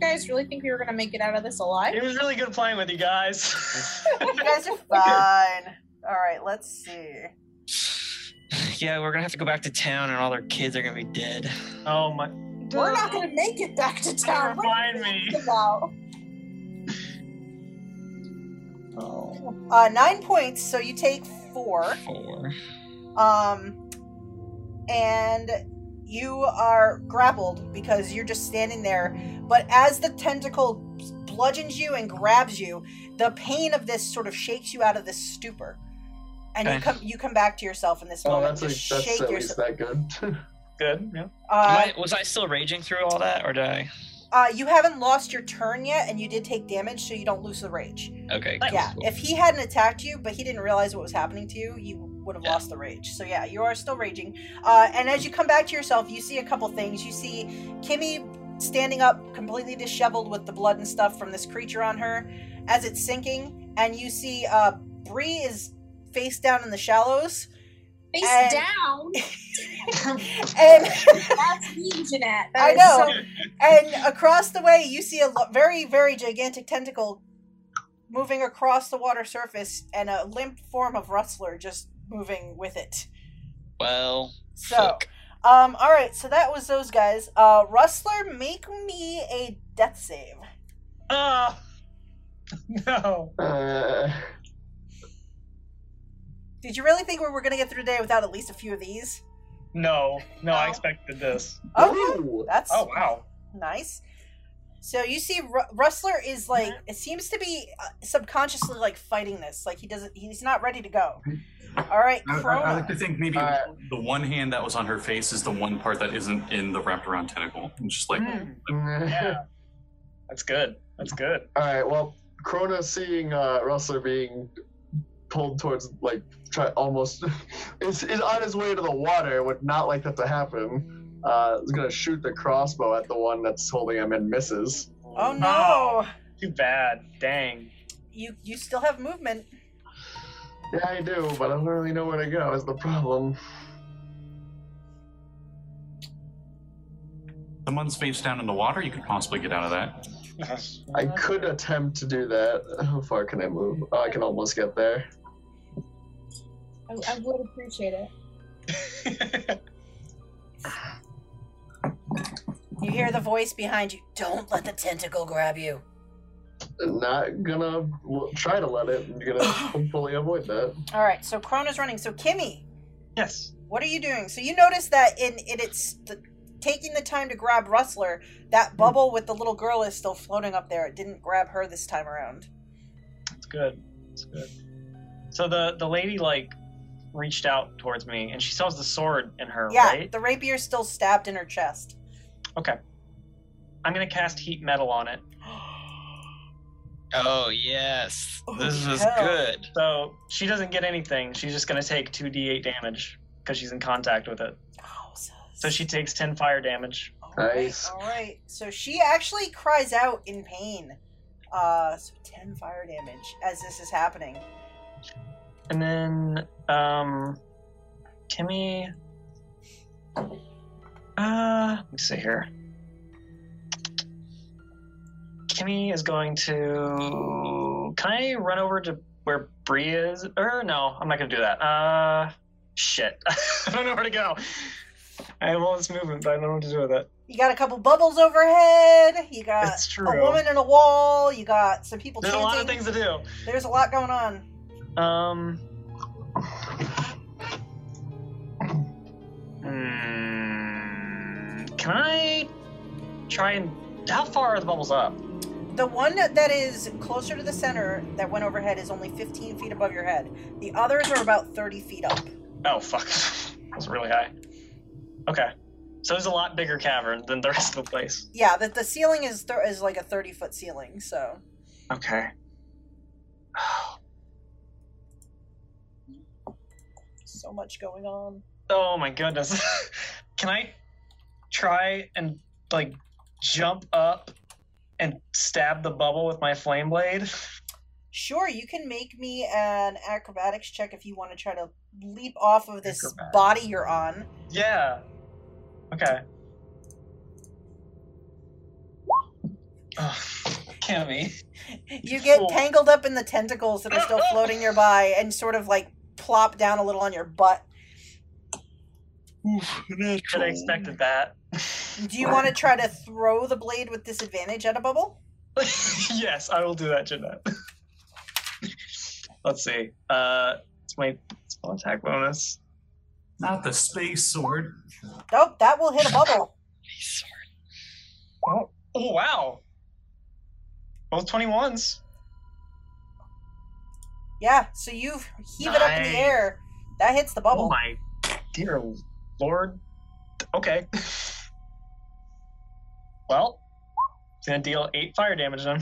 You guys really think we were gonna make it out of this alive? It was really good playing with you guys. You guys are fine. All right. Let's see. yeah, we're gonna have to go back to town, and all their kids are gonna be dead. oh my. We're not gonna make it back to town. What are Remind me. about? Oh, Uh, nine points, so you take four. four. Um, and you are grappled because you're just standing there. But as the tentacle bludgeons you and grabs you, the pain of this sort of shakes you out of this stupor, and you come you come back to yourself in this Oh, moment. that's, like, that's shake at least yourself. that good. Good. Yeah. Uh, I, was I still raging through all that, or did I? uh, you haven't lost your turn yet, and you did take damage, so you don't lose the rage. Okay. Nice. Yeah, cool. if he hadn't attacked you, but he didn't realize what was happening to you, you would have Yeah. lost the rage. So yeah, you are still raging. Uh, and as you come back to yourself, you see a couple things. You see Kimmy standing up, completely disheveled with the blood and stuff from this creature on her, as it's sinking, and you see uh, Bree is face down in the shallows, Face And- down. and That's mean, Jeanette. That I know. so- and across the way you see a lo- very very gigantic tentacle moving across the water surface, and a limp form of Rustler just moving with it. Well, So, fuck. um, all right. So that was those guys. Uh, Rustler, make me a death save. Ah. no. uh, Did you really think we were gonna get through the day without at least a few of these? No. No. I expected this. Okay, ooh. that's Oh wow. nice. So you see, Ru- Rustler is like it seems to be uh, subconsciously like fighting this. Like he doesn't, he's not ready to go. All right, I, I, I like to think maybe Uh, the one hand that was on her face is the one part that isn't in the wrapped around tentacle. It's just like Mm, yeah. That's good. That's good. All right. Well, Krona seeing uh, Rustler being pulled towards like try almost is, is on his way to the water. Would not like that to happen. Uh, is gonna shoot the crossbow at the one that's holding him and misses. Oh no, Too bad. Dang. you you still have movement. Yeah, I do, but I don't really know where to go. Is the problem? someone's face down in the water. You could possibly get out of that. I could attempt to do that. How far can I move? Oh, I can almost get there. I, I would appreciate it. You hear the voice behind you. Don't let the tentacle grab you. Not gonna try to let it. I'm gonna hopefully avoid that. All right, so Krona's running. So Kimmy, yes. what are you doing? So you notice that in in its the, taking the time to grab Rustler, that bubble with the little girl is still floating up there. It didn't grab her this time around. It's good. It's good. So the the lady like reached out towards me and she still has the sword in her, Yeah, right? the rapier's still stabbed in her chest. Okay. I'm gonna cast heat metal on it. Oh yes, Oh, this is hell. good. So she doesn't get anything. She's just gonna take two d8 damage because she's in contact with it. So she takes 10 fire damage. All right, Nice. all right. So she actually cries out in pain. Uh, so ten fire damage as this is happening. And then um Kimmy uh let me see here. Kimmy is going to can I run over to where Bree is? Or no, I'm not gonna do that. Uh shit. I don't know where to go. I have all this movement, but I don't know what to do with it. You got a couple bubbles overhead. You got a woman in a wall. You got some people There's a lot of things to do. There's a lot going on. Um. Hmm, can I try and? How far are the bubbles up? The one that is closer to the center that went overhead is only 15 feet above your head. The others are about 30 feet up. Oh fuck, that's really high. Okay, so it's a lot bigger cavern than the rest of the place. Yeah, the, the ceiling is th- is like a 30 foot ceiling. So Okay. so much going on. Oh my goodness. Can I try and like jump up and stab the bubble with my flame blade? Sure, you can make me an acrobatics check if you want to try to leap off of this Acrobatics. body you're on. Yeah. Okay. Ugh, Cammy. You get tangled up in the tentacles that are still floating nearby and sort of like plop down a little on your butt. Should have expected that. Do you want to try to throw the blade with disadvantage at a bubble? yes, I will do that, Jeanette. Let's see. Uh, it's my spell attack bonus. Not the space sword. Nope, that will hit a bubble. Oh, oh wow. Both 21s. Yeah, so you heave it up in the air. That hits the bubble. Oh bubble. my dear lord. Okay. Well, it's gonna deal eight fire damage then.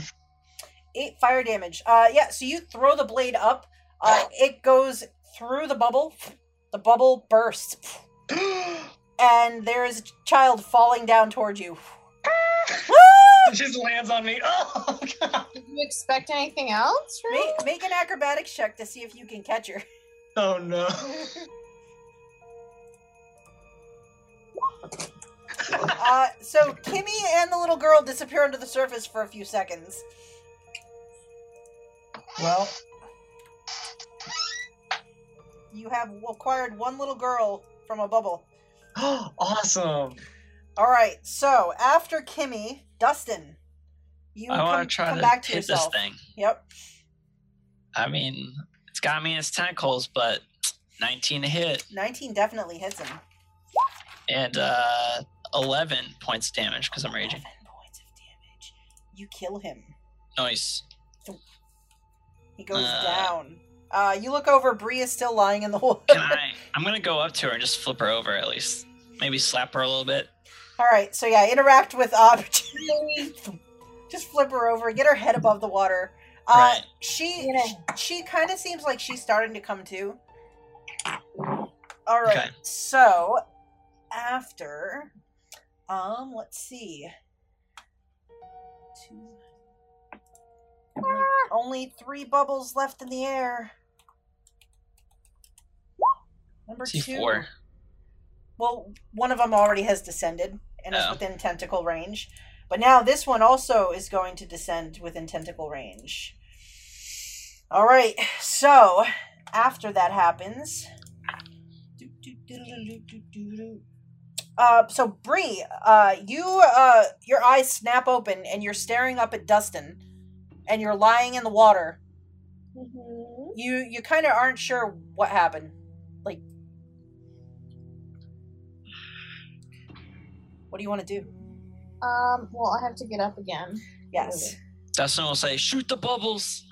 Eight fire damage. Uh, yeah. So you throw the blade up. Uh, it goes through the bubble. The bubble bursts, and there is a child falling down towards you. It just lands on me. Oh god. Did you expect anything else? Right? Make, make an acrobatics check to see if you can catch her. Oh no. Uh, so Kimmy and the little girl disappear under the surface for a few seconds. Well, You have acquired one little girl from a bubble. awesome. All right. So after Kimmy, Dustin, you I come, want to try come to back to hit yourself. this thing. Yep. I mean, it's got me in its tentacles, but 19 to hit 19 definitely hits him. and uh, 11 points of damage because I'm 11 raging. points of damage. You kill him. Nice. He goes Uh. down. Uh, you look over. Bree is still lying in the water. Can I? I'm gonna go up to her and just flip her over at least. Maybe slap her a little bit. All right. So yeah, interact with uh, just flip her over. Get her head above the water. Uh, Right. She Yeah. she kind of seems like she's starting to come to. All right. Okay. So after, um, let's see. Two. Only, only three bubbles left in the air. Number See two. four. Well, one of them already has descended and is Oh. within tentacle range. But now this one also is going to descend within tentacle range. All right. So after that happens, uh, so Bree, uh, you uh, your eyes snap open and you're staring up at Dustin, and you're lying in the water. Mhm. You you kind of aren't sure what happened. Like, what do you want to do? Um, well, I have to get up again. Yes. Dustin will say, "Shoot the bubbles."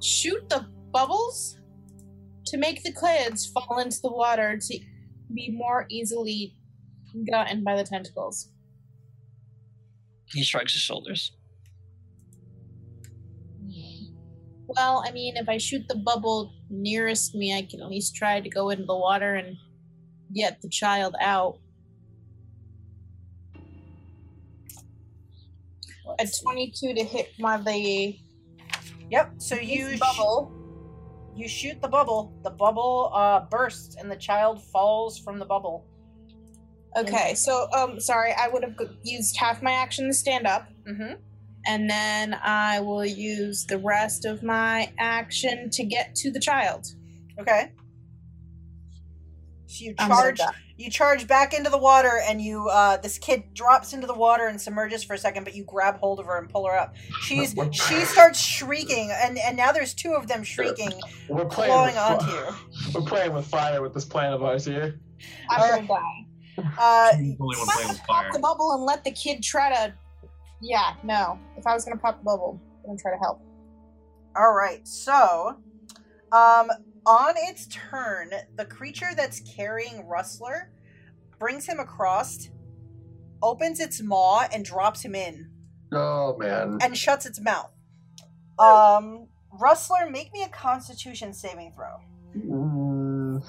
Shoot the bubbles to make the clads fall into the water to be more easily gotten by the tentacles. He shrugs his shoulders. Well, I mean, if I shoot the bubble nearest me, I can at least try to go into the water and get the child out. A 22 to hit my the Yep. So you sh- bubble. You shoot the bubble. The bubble uh, bursts and the child falls from the bubble. Okay, so um, sorry, I would have used half my action to stand up, Mm-hmm. and then I will use the rest of my action to get to the child. Okay. So you charge you charge back into the water and you uh this kid drops into the water and submerges for a second but you grab hold of her and pull her up she's she starts shrieking and and now there's two of them shrieking We're playing clawing with onto you We're playing with fire with this plan of ours here. I'm Alright. gonna die. uh He's the only one If I playing was with to pop the bubble and let the kid try to. Yeah, no. If I was gonna pop the bubble, I'm gonna try to help. all right so um on its turn the creature that's carrying rustler brings him across opens its maw and drops him in Oh man. and shuts its mouth um rustler make me a constitution saving throw Mm,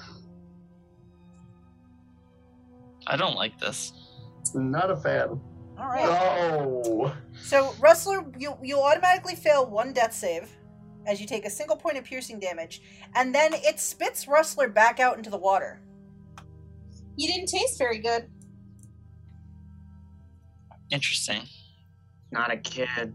I don't like this. not a fan. all right Oh. So, Rustler, you you'll automatically fail one death save as you take a single point of piercing damage, and then it spits Rustler back out into the water. You didn't taste very good. Interesting. Not a kid.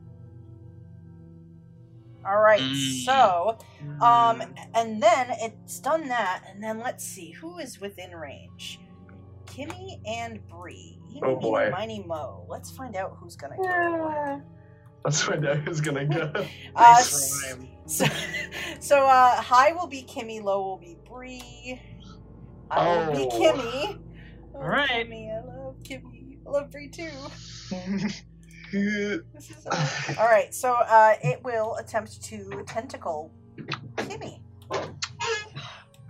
All right, Mm. so um, and then it's done that, and then let's see who is within range. Kimmy and Bree. Oh, boy. Miny, mo. Let's find out who's gonna go. That's where that is gonna go. Uh, Nice rhyme. So, so uh, high will be Kimmy, low will be Bree. I will be Oh. Kimmy. Oh, Alright. Kimmy, I love Kimmy. I love Bree too. This is uh, all right. So uh, it will attempt to tentacle Kimmy.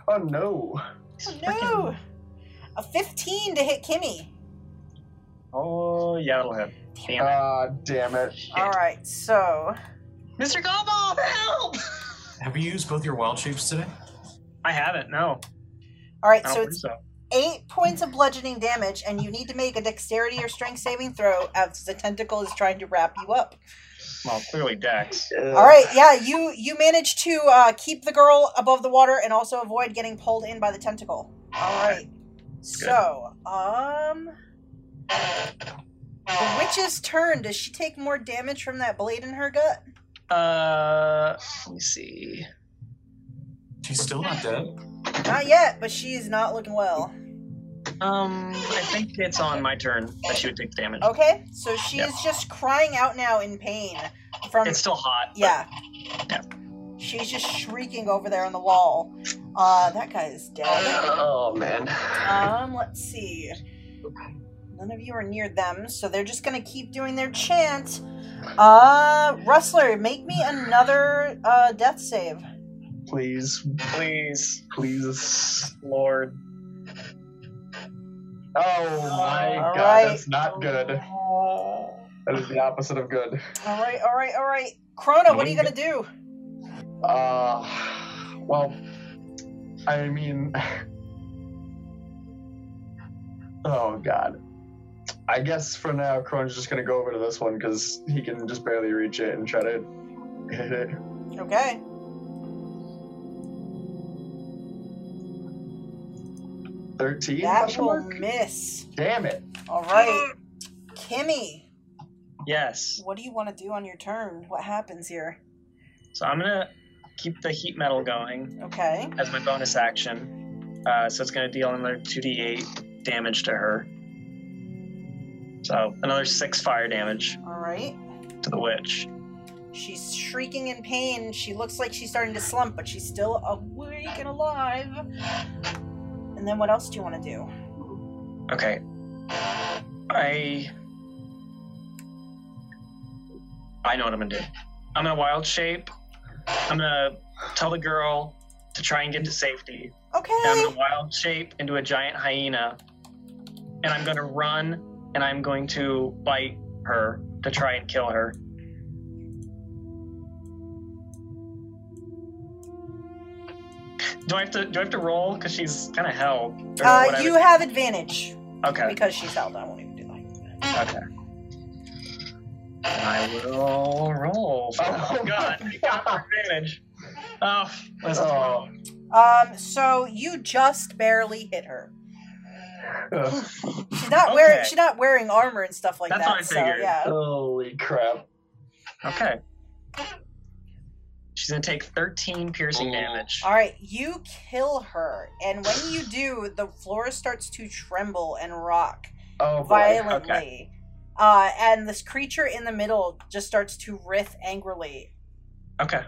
oh no. Oh no! A 15 to hit Kimmy. Oh, yeah, that'll hit. Damn it. Ah, damn it. All right. So Mr. Gobble, help! Have you used both your wild shapes today? I haven't, no. all right. So it's so. eight points of bludgeoning damage, and you need to make a dexterity or strength saving throw as the tentacle is trying to wrap you up. Well, clearly Dex. All right, yeah, you you managed to uh, keep the girl above the water and also avoid getting pulled in by the tentacle. All right, so um, the witch's turn. Does she take more damage from that blade in her gut? Uh, let me see. She's still not dead. Not yet, but she's not looking well. Um, I think it's on my turn that she would take damage. Okay, so she Yeah. is just crying out now in pain from It's still hot. but- yeah. Yeah. She's just shrieking over there on the wall. Uh, that guy is dead. Oh man. Um, let's see. None of you are near them, so they're just gonna keep doing their chant. Uh, Rustler, make me another uh death save. Please, Please, please. Lord. Oh my All god, right. that's not good. That is the opposite of good. All right, all right, all right. Krona, what are you gonna do? Uh, well, I mean, oh god. I guess for now, Crone's just gonna go over to this one because he can just barely reach it and try to hit it. Okay. Thirteen. That will mark? miss. Damn it! All right. Kimmy, Yes. what do you want to do on your turn? What happens here? So I'm gonna keep the heat metal going Okay. as my bonus action. Uh, so it's gonna deal another 2d8 damage to her. So another six fire damage All right. to the witch. She's shrieking in pain. She looks like she's starting to slump, but she's still awake and alive. And then what else do you want to do? Okay. I I know what I'm gonna do. I'm gonna wild shape. I'm gonna tell the girl to try and get to safety. And I'm Okay. gonna wild shape into a giant hyena. And I'm gonna run and I'm going to bite her to try and kill her. Do I have to do I have to roll? Because she's kinda held. Uh, you have advantage Okay. because she's held. I won't even do that. Okay. I will roll. Oh god, I got advantage. Oh, that's Oh. Um, so you just barely hit her. Ugh. She's not wearing. She's not wearing armor and stuff like That's that. what I so figured. yeah. Holy crap! okay. She's gonna take 13 piercing Ooh. damage. All right, you kill her, and when you do, the floor starts to tremble and rock Oh boy. violently. Uh, and this creature in the middle just starts to writhe angrily. Okay.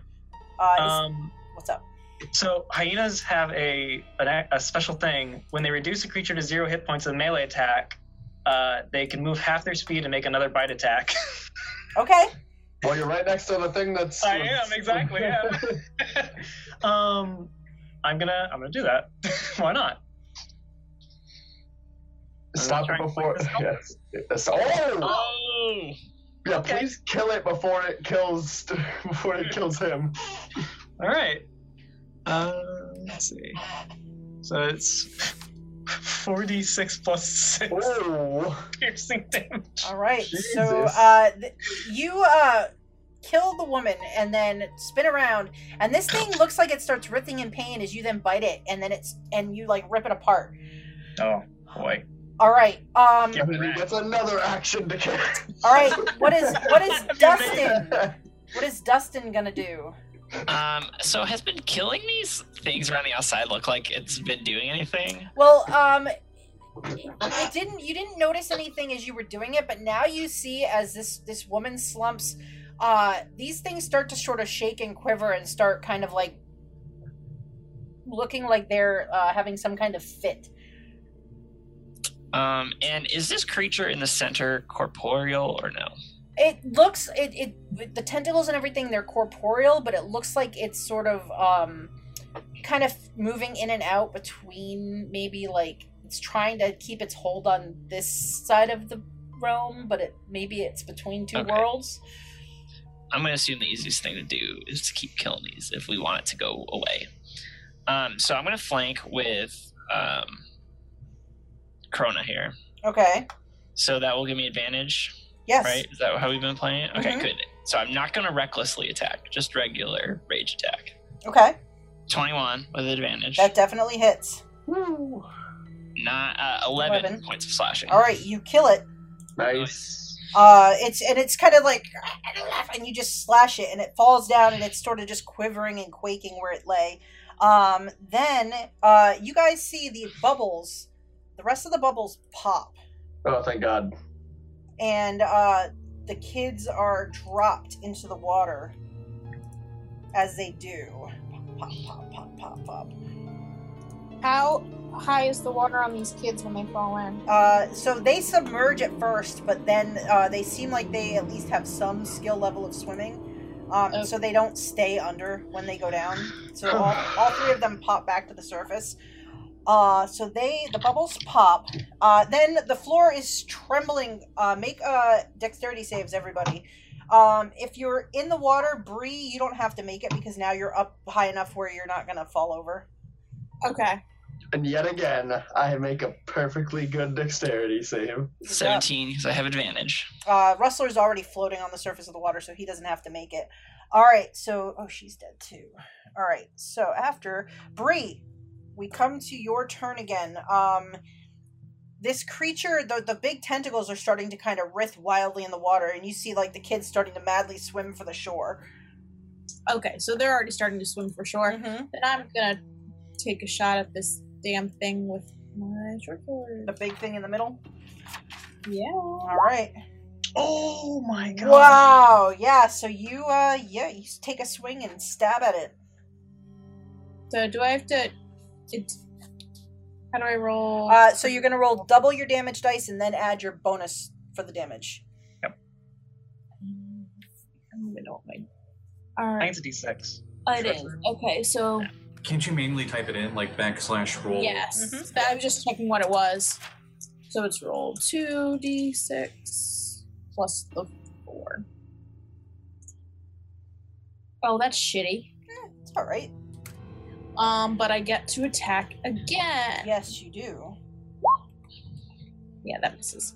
Uh, is- Um. what's up? So hyenas have a, an a a special thing when they reduce a creature to zero hit points with a melee attack. Uh, they can move half their speed and make another bite attack. Okay. Well, you're right next to the thing that's. I am, exactly, yeah. um, I'm gonna I'm gonna do that. Why not? Stop it before. Yes. Yes. Oh! Oh. Yeah, okay. please kill it before it kills before it kills him. All right. Uh, let's see. So it's 4d6 plus 6 Oh! piercing damage. All right. So uh, th- you uh kill the woman and then spin around, and this thing looks like it starts writhing in pain as you then bite it, and then it's and you like rip it apart. Oh boy. All right. Um. Yeah. And he gets another action to kill. All right. What is what is Dustin? What is Dustin gonna do? Um, so has been killing these things around the outside look like it's been doing anything? Well, um, it didn't you didn't notice anything as you were doing it but now you see as this this woman slumps uh these things start to sort of shake and quiver and start kind of like looking like they're uh, having some kind of fit Um, and is this creature in the center corporeal or no? It looks it, it the tentacles and everything they're corporeal but it looks like it's sort of um kind of moving in and out between maybe like it's trying to keep its hold on this side of the realm but it maybe it's between two Okay. worlds I'm gonna assume the easiest thing to do is to keep killing these if we want it to go away. Um, so I'm gonna flank with um, Krona here. okay So that will give me advantage, yes right? Is that how we've been playing it? Okay, Mhm. good. So I'm not gonna recklessly attack, just regular rage attack. okay 21 with advantage. that definitely hits Woo. Not uh, 11, 11. points of slashing. all right you kill it Nice. uh it's and it's kind of like and you just slash it and it falls down and it's sort of just quivering and quaking where it lay um then uh you guys see the bubbles the rest of the bubbles pop Oh, thank God. And uh the kids are dropped into the water as they do pop pop pop pop pop How high is the water on these kids when they fall in? Uh, so they submerge at first, but then uh, they seem like they at least have some skill level of swimming. Um, Okay. So they don't stay under when they go down. So all, all three of them pop back to the surface. Uh, so they the bubbles pop. Uh, then the floor is trembling. Uh, make uh, dexterity saves, everybody. Um, if you're in the water, Bree, you don't have to make it because now you're up high enough where you're not gonna fall over. Okay. And yet again, I make a perfectly good dexterity save. 17 because I have advantage. Uh, Rustler's already floating on the surface of the water, so he doesn't have to make it. All right, so oh, she's dead too. All right, so after Bree, we come to your turn again. Um, this creature, the the big tentacles are starting to kind of writhe wildly in the water, and you see like the kids starting to madly swim for the shore. Okay, so they're already starting to swim for shore. Mhm. Then I'm gonna take a shot at this damn thing with my short sword. The big thing in the middle. Yeah. All right. Oh my god. Wow. Yeah. So you, uh, yeah, you take a swing and stab at it. So do I have to? It, how do I roll? Uh, so you're gonna roll double your damage dice and then add your bonus for the damage. Yep. I don't even know what my. All I right. think it's a d6. It is. Okay, so Can't you mainly type it in like backslash roll? yes, Mhm. I was just checking what it was. So it's rolled two d six plus the four. Oh, that's shitty. It's all right. Um, but I get to attack again. Yes, you do. Yeah, that misses.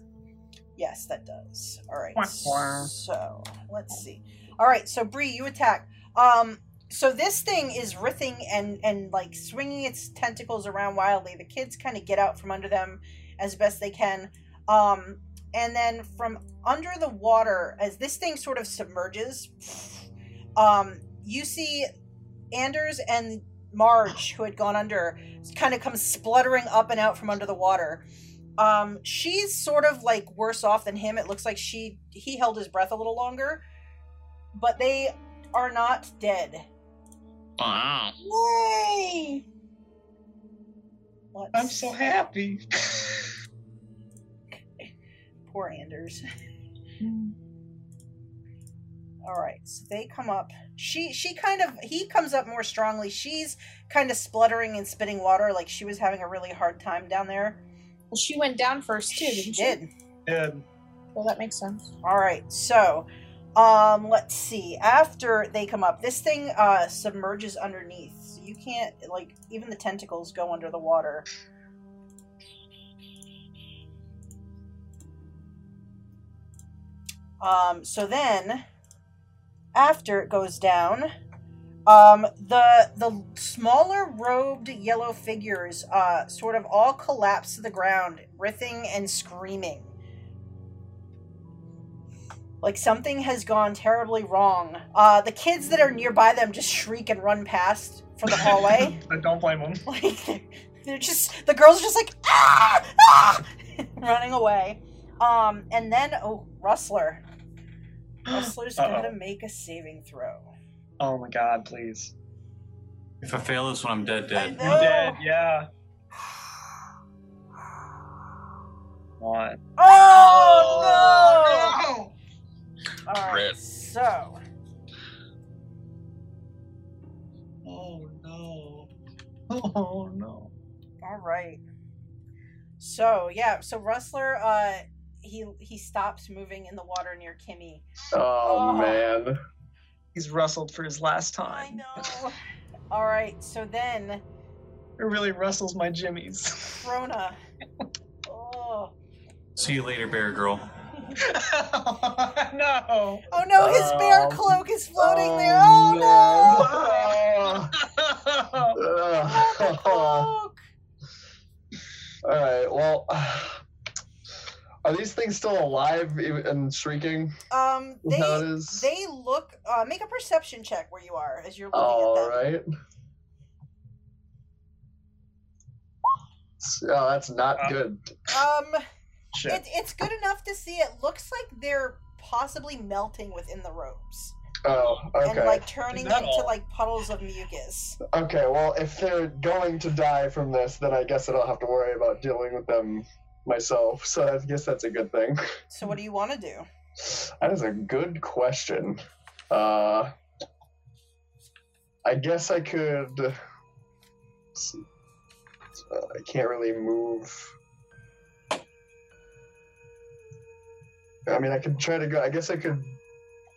Yes, that does. All right. Wah, wah. So let's see. All right. So Bree, you attack. Um. So this thing is writhing and and like swinging its tentacles around wildly. The kids kind of get out from under them as best they can. Um. And then from under the water, as this thing sort of submerges, um, you see Anders and Marge, who had gone under, kind of comes spluttering up and out from under the water. Um, she's sort of like worse off than him. It looks like she he held his breath a little longer, but they are not dead. Wow. Yay! Let's- I'm so happy. Poor Anders. All right, so they come up. She she kind of he comes up more strongly. She's kind of spluttering and spitting water, like she was having a really hard time down there. Well, she went down first too, didn't She she? did. Good. Well, that makes sense. All right, so um, let's see. After they come up, this thing uh submerges underneath. So you can't like even the tentacles go under the water. Um, so then after it goes down, um, the the smaller robed yellow figures uh sort of all collapse to the ground, writhing and screaming like something has gone terribly wrong. Uh, the kids that are nearby them just shriek and run past from the hallway. I don't blame them. like They're just the girls are just like ah, ah! running away. Um, and then oh, Rustler. Rustler's Uh-oh. gonna make a saving throw. Oh my god, please. If I fail this one, I'm dead, dead. I You're dead, yeah. Come on. Oh, no! All right, Rip. so Oh no. Oh no. all right. So yeah, so Rustler, uh, he he stops moving in the water near Kimmy. Oh, Oh. man. He's rustled for his last time. I time. know. all right, so then It really rustles my jimmies. Krona. Oh. See you later, bear girl. no. Oh no, his bear Um, cloak is floating there. Oh no! Oh, Oh, the cloak. All right. Well, are these things still alive and shrieking? Um, Is how it they they look. Uh, make a perception check where you are as you're looking All at them. right. Oh, that's not Uh, good. Um, it, it's good enough to see. It looks like they're possibly melting within the robes. Oh, okay. and like turning into all? like puddles of mucus. Okay, well, if they're going to die from this, then I guess I don't have to worry about dealing with them myself. So I guess that's a good thing. So what do you want to do? That is a good question. Uh, I guess I could. see. Uh, I can't really move. I mean, I could try to go. I guess I could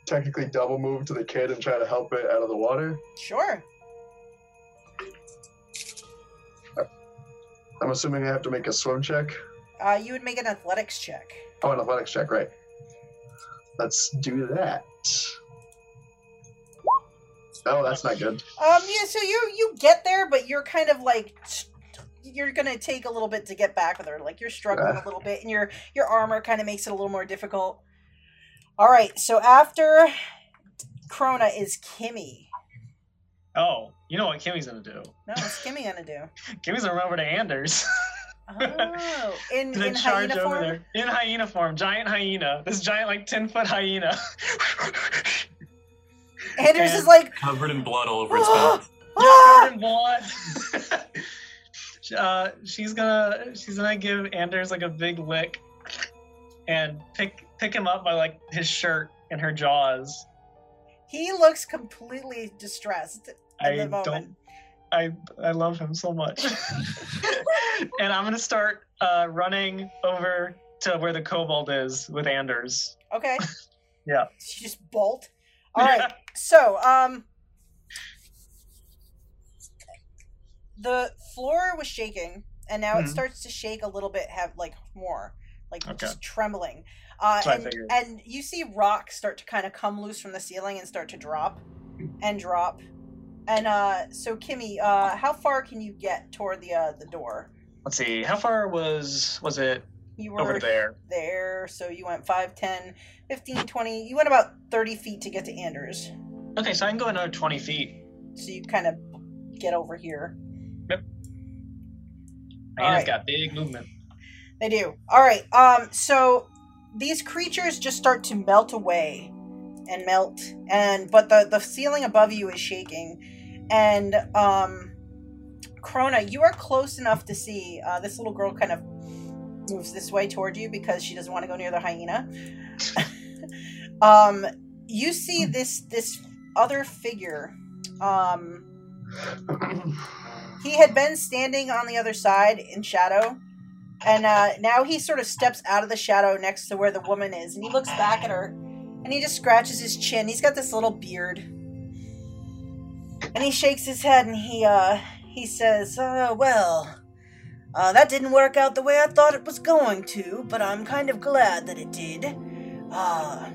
technically double move to the kid and try to help it out of the water. Sure. I'm assuming I have to make a swim check. Uh, you would make an athletics check. Oh, an athletics check, right? Let's do that. Oh, that's not good. Um, yeah. So you you get there, but you're kind of like you're gonna take a little bit to get back with her. Like you're struggling a little bit, and your your armor kind of makes it a little more difficult. All right. So after Krona is Kimmy. Oh, you know what Kimmy's gonna do? No, what's Kimmy gonna do? Kimmy's gonna run over to Anders. Oh, in Gonna in charge hyena over form. there. In hyena form, giant hyena. This giant like ten foot hyena. Anders And- is like, Covered in blood all over its mouth. Yeah, covered in blood. uh, she's gonna she's gonna give Anders like a big lick and pick pick him up by like his shirt and her jaws. he looks completely distressed at I the moment. don't I I love him so much. and I'm gonna start uh, running over to where the kobold is with Anders. Okay. Yeah. She just bolt. All right. So, um, the floor was shaking, and now it Mhm. starts to shake a little bit, have like more, like Okay. just trembling. Uh, and, and you see rocks start to kind of come loose from the ceiling and start to drop and drop. And uh, so, Kimmy, uh, how far can you get toward the uh, the door? Let's see. How far was was it You were over there? there, so you went 5, 10, 15, 20. You went about 30 feet to get to Anders. Okay, so I can go another twenty feet. So you kind of get over here. Hyena's Alright. got big movement. They do. All right. Um. So these creatures just start to melt away and melt, and but the the ceiling above you is shaking, and um, Krona, you are close enough to see. Uh, this little girl kind of moves this way toward you because she doesn't want to go near the hyena. um, you see this this other figure. Um, he had been standing on the other side in shadow and uh, now he sort of steps out of the shadow next to where the woman is and he looks back at her and he just scratches his chin he's got this little beard and he shakes his head and he uh he says uh well uh, that didn't work out the way I thought it was going to, but I'm kind of glad that it did. Uh,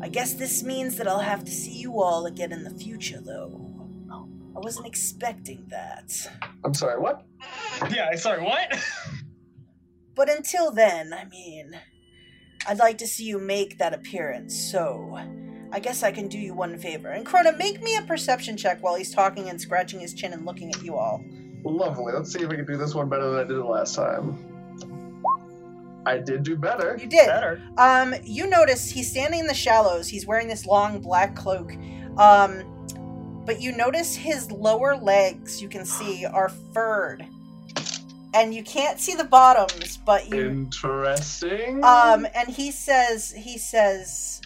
I guess this means that I'll have to see you all again in the future, though. I wasn't expecting that. I'm sorry, what? Yeah, I sorry, what? But until then, I mean, I'd like to see you make that appearance, so I guess I can do you one favor. And Krona, make me a perception check while he's talking and scratching his chin and looking at you all. Lovely. Let's see if we can do this one better than I did it last time. I did do better. You did. Better. Um, you notice he's standing in the shallows. He's wearing this long black cloak. Um, but you notice his lower legs, you can see, are furred. And you can't see the bottoms, but you Interesting. um and he says he says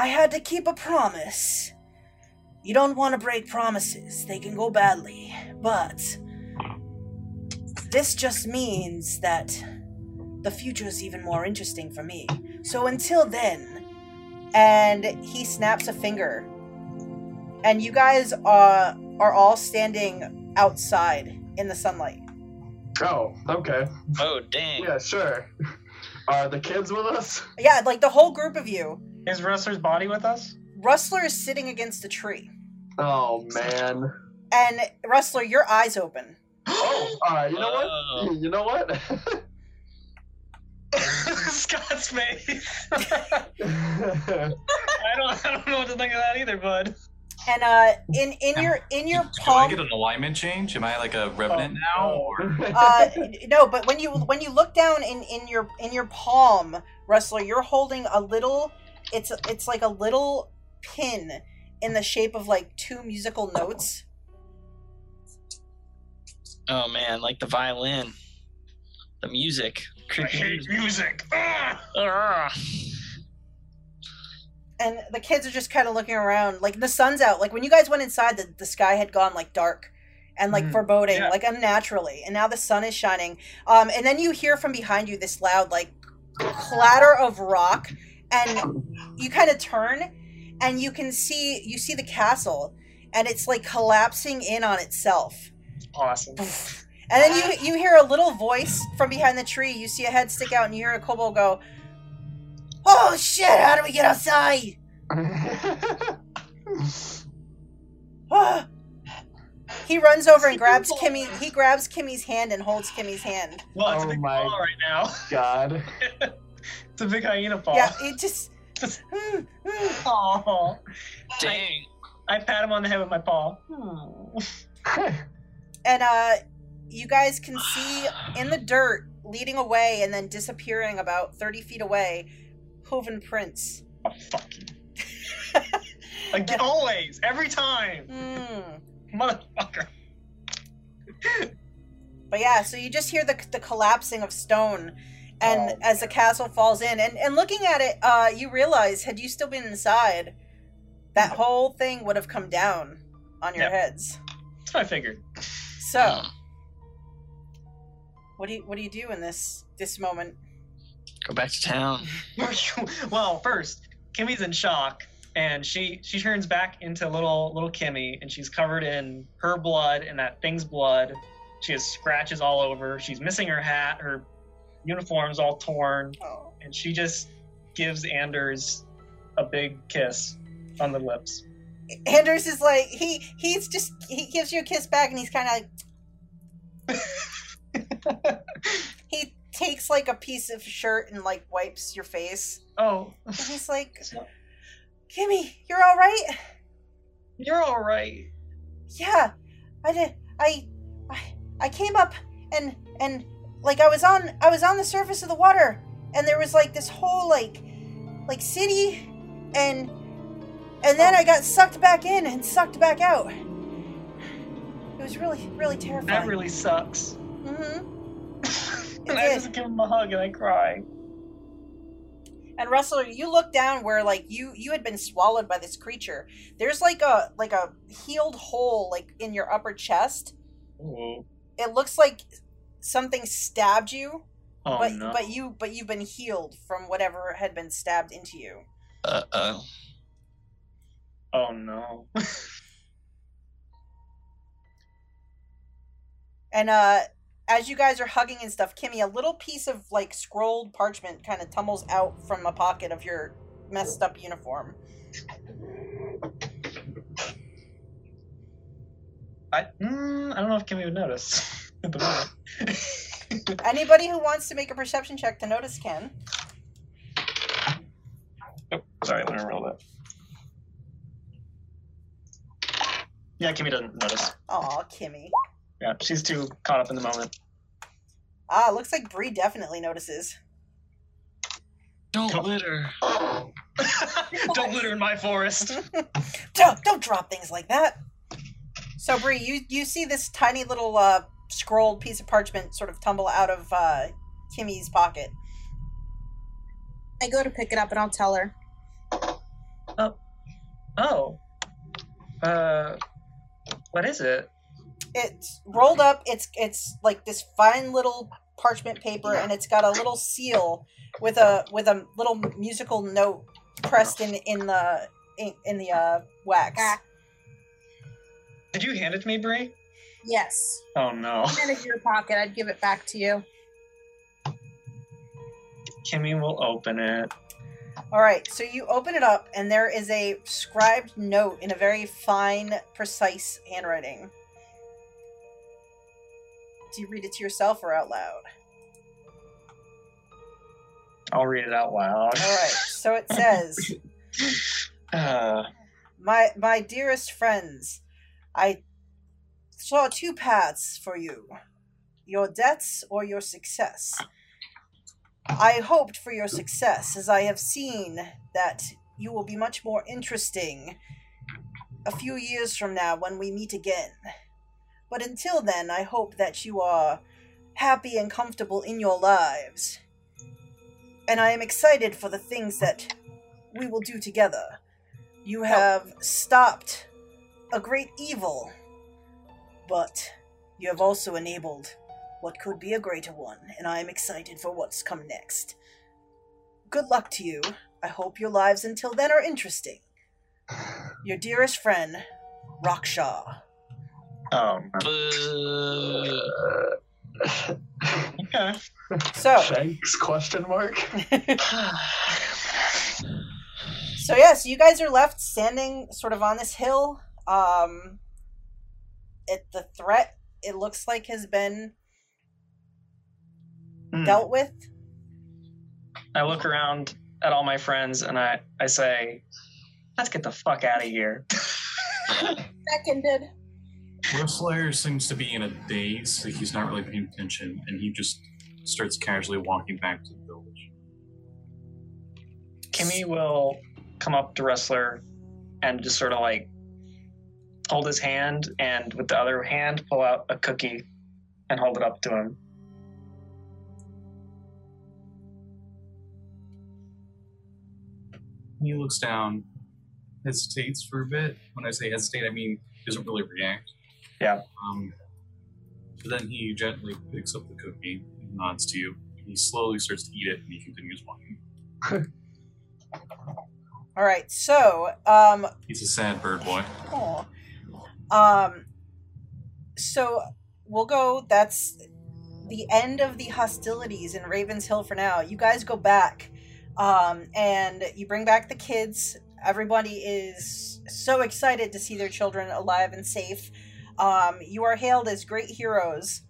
I had to keep a promise. You don't want to break promises. They can go badly. But this just means that the future is even more interesting for me. So until then, and he snaps a finger. And you guys are are all standing outside in the sunlight. oh, okay. Oh dang. Yeah, sure. Are the kids with us? Yeah, like the whole group of you. Is Rustler's body with us? Rustler is sitting against a tree. Oh man. And Rustler, your eyes open. Oh, all right. You know Whoa. what? You know what? Scott's face. I don't. I don't know what to think of that either, bud. And uh in in your in your Do I get an alignment change? Am I like a revenant now? Or uh no, but when you when you look down in in your in your palm, Rustler, you're holding a little it's it's like a little pin in the shape of like two musical notes. Oh man, like the violin, the music, I hate music. music. Ah! And the kids are just kind of looking around. Like the sun's out. Like when you guys went inside, the, the sky had gone like dark and like Mm, foreboding, yeah. like unnaturally. And now the sun is shining. Um, and then you hear from behind you this loud like clatter of rock, and you kind of turn, and you can see you see the castle, and it's like collapsing in on itself. Awesome. And then you you hear a little voice from behind the tree. You see a head stick out, and you hear a kobold go, "Oh shit! How do we get outside?" He runs over and grabs Kimmy. He grabs Kimmy's hand and holds Kimmy's hand. Well, it's Oh a big oh my- right now. God. It's a big hyena paw. Yeah, it just. Aw. Dang. I pat him on the head with my paw. Hmm. and uh, you guys can see in the dirt, leading away and then disappearing about thirty feet away, Hoven Prince. Oh, fuck you. Like, always, every time. Hmm. Motherfucker. But yeah, so you just hear the the collapsing of stone, and Oh, as the castle falls in, and and looking at it, uh, you realize had you still been inside, that whole thing would have come down on your Yep. heads. That's what I figured. So, what do you what do you do in this this moment? Go back to town. well, first, Kimmy's in shock, and she she turns back into little little Kimmy, and she's covered in her blood and that thing's blood. She has scratches all over. She's missing her hat. Her uniform's all torn, Oh. and she just gives Anders a big kiss on the lips. Anders is like he he's just he gives you a kiss back, and he's kind of like he takes like a piece of shirt and like wipes your face, oh, and he's like, "Kimmy, you're all right." you're all right. yeah i did I, I i came up and and like i was on i was on the surface of the water and there was like this whole like like city and and then i got sucked back in and sucked back out it was really really terrifying. That really sucks. Mm hmm and I did. just give him a hug and I cry. and Rustler you look down where like you you had been swallowed by this creature there's like a like a healed hole like in your upper chest Oh, it looks like something stabbed you oh but no. but you but you've been healed from whatever had been stabbed into you. Uh oh. oh no. And uh as you guys are hugging and stuff, Kimmy, a little piece of like scrolled parchment kind of tumbles out from a pocket of your messed up uniform. I mm, I don't know if Kimmy would notice at the moment. Anybody who wants to make a perception check to notice can. oh, sorry, let me roll that. Yeah, Kimmy doesn't notice. Aw, Kimmy. Yeah, she's too caught up in the moment. Ah, looks like Bree definitely notices. Don't Don't- litter. Don't litter in my forest. Don't, don't drop things like that. So Bree, you you see this tiny little uh, scrolled piece of parchment sort of tumble out of uh, Kimmy's pocket. I go to pick it up and I'll tell her. Oh. Uh, what is it? It's rolled up. It's it's like this fine little parchment paper, and it's got a little seal with a with a little musical note pressed in in the in, in the uh, wax. Ah. Did you hand it to me, Bree? Yes. Oh no. Put it in your pocket. I'd give it back to you. Kimmy will open it. All right, so you open it up, and there is a scribed note in a very fine, precise handwriting. Do you read it to yourself or out loud? I'll read it out loud. All right, so it says. Uh, My my dearest friends, I saw two paths for you. Your debts or your success. I hoped for your success as I have seen that you will be much more interesting a few years from now when we meet again. But until then, I hope that you are happy and comfortable in your lives. And I am excited for the things that we will do together. You have stopped a great evil, but you have also enabled what could be a greater one, and I am excited for what's come next. Good luck to you. I hope your lives until then are interesting. Your dearest friend, Raksha. oh. Boo. Okay. So, Shanks? Question mark. so yeah, so you guys are left standing sort of on this hill. Um, it the threat it looks like has been Hmm. dealt with. I look around at all my friends and I, I say, let's get the fuck out of here. Seconded. Rustler seems to be in a daze, so he's not really paying attention, and he just starts casually walking back to the village. Kimmy will come up to Rustler and just sort of like hold his hand and with the other hand pull out a cookie and hold it up to him. He looks down, hesitates for a bit. When I say hesitate, I mean doesn't really react. Yeah. Um, but then he gently picks up the cookie and nods to you. He slowly starts to eat it, and he continues walking. All right, so um, He's a sad bird boy. Aw. Um, so we'll go. That's the end of the hostilities in Ravens Hill for now. You guys go back, um, and you bring back the kids. Everybody is so excited to see their children alive and safe. Um, you are hailed as great heroes.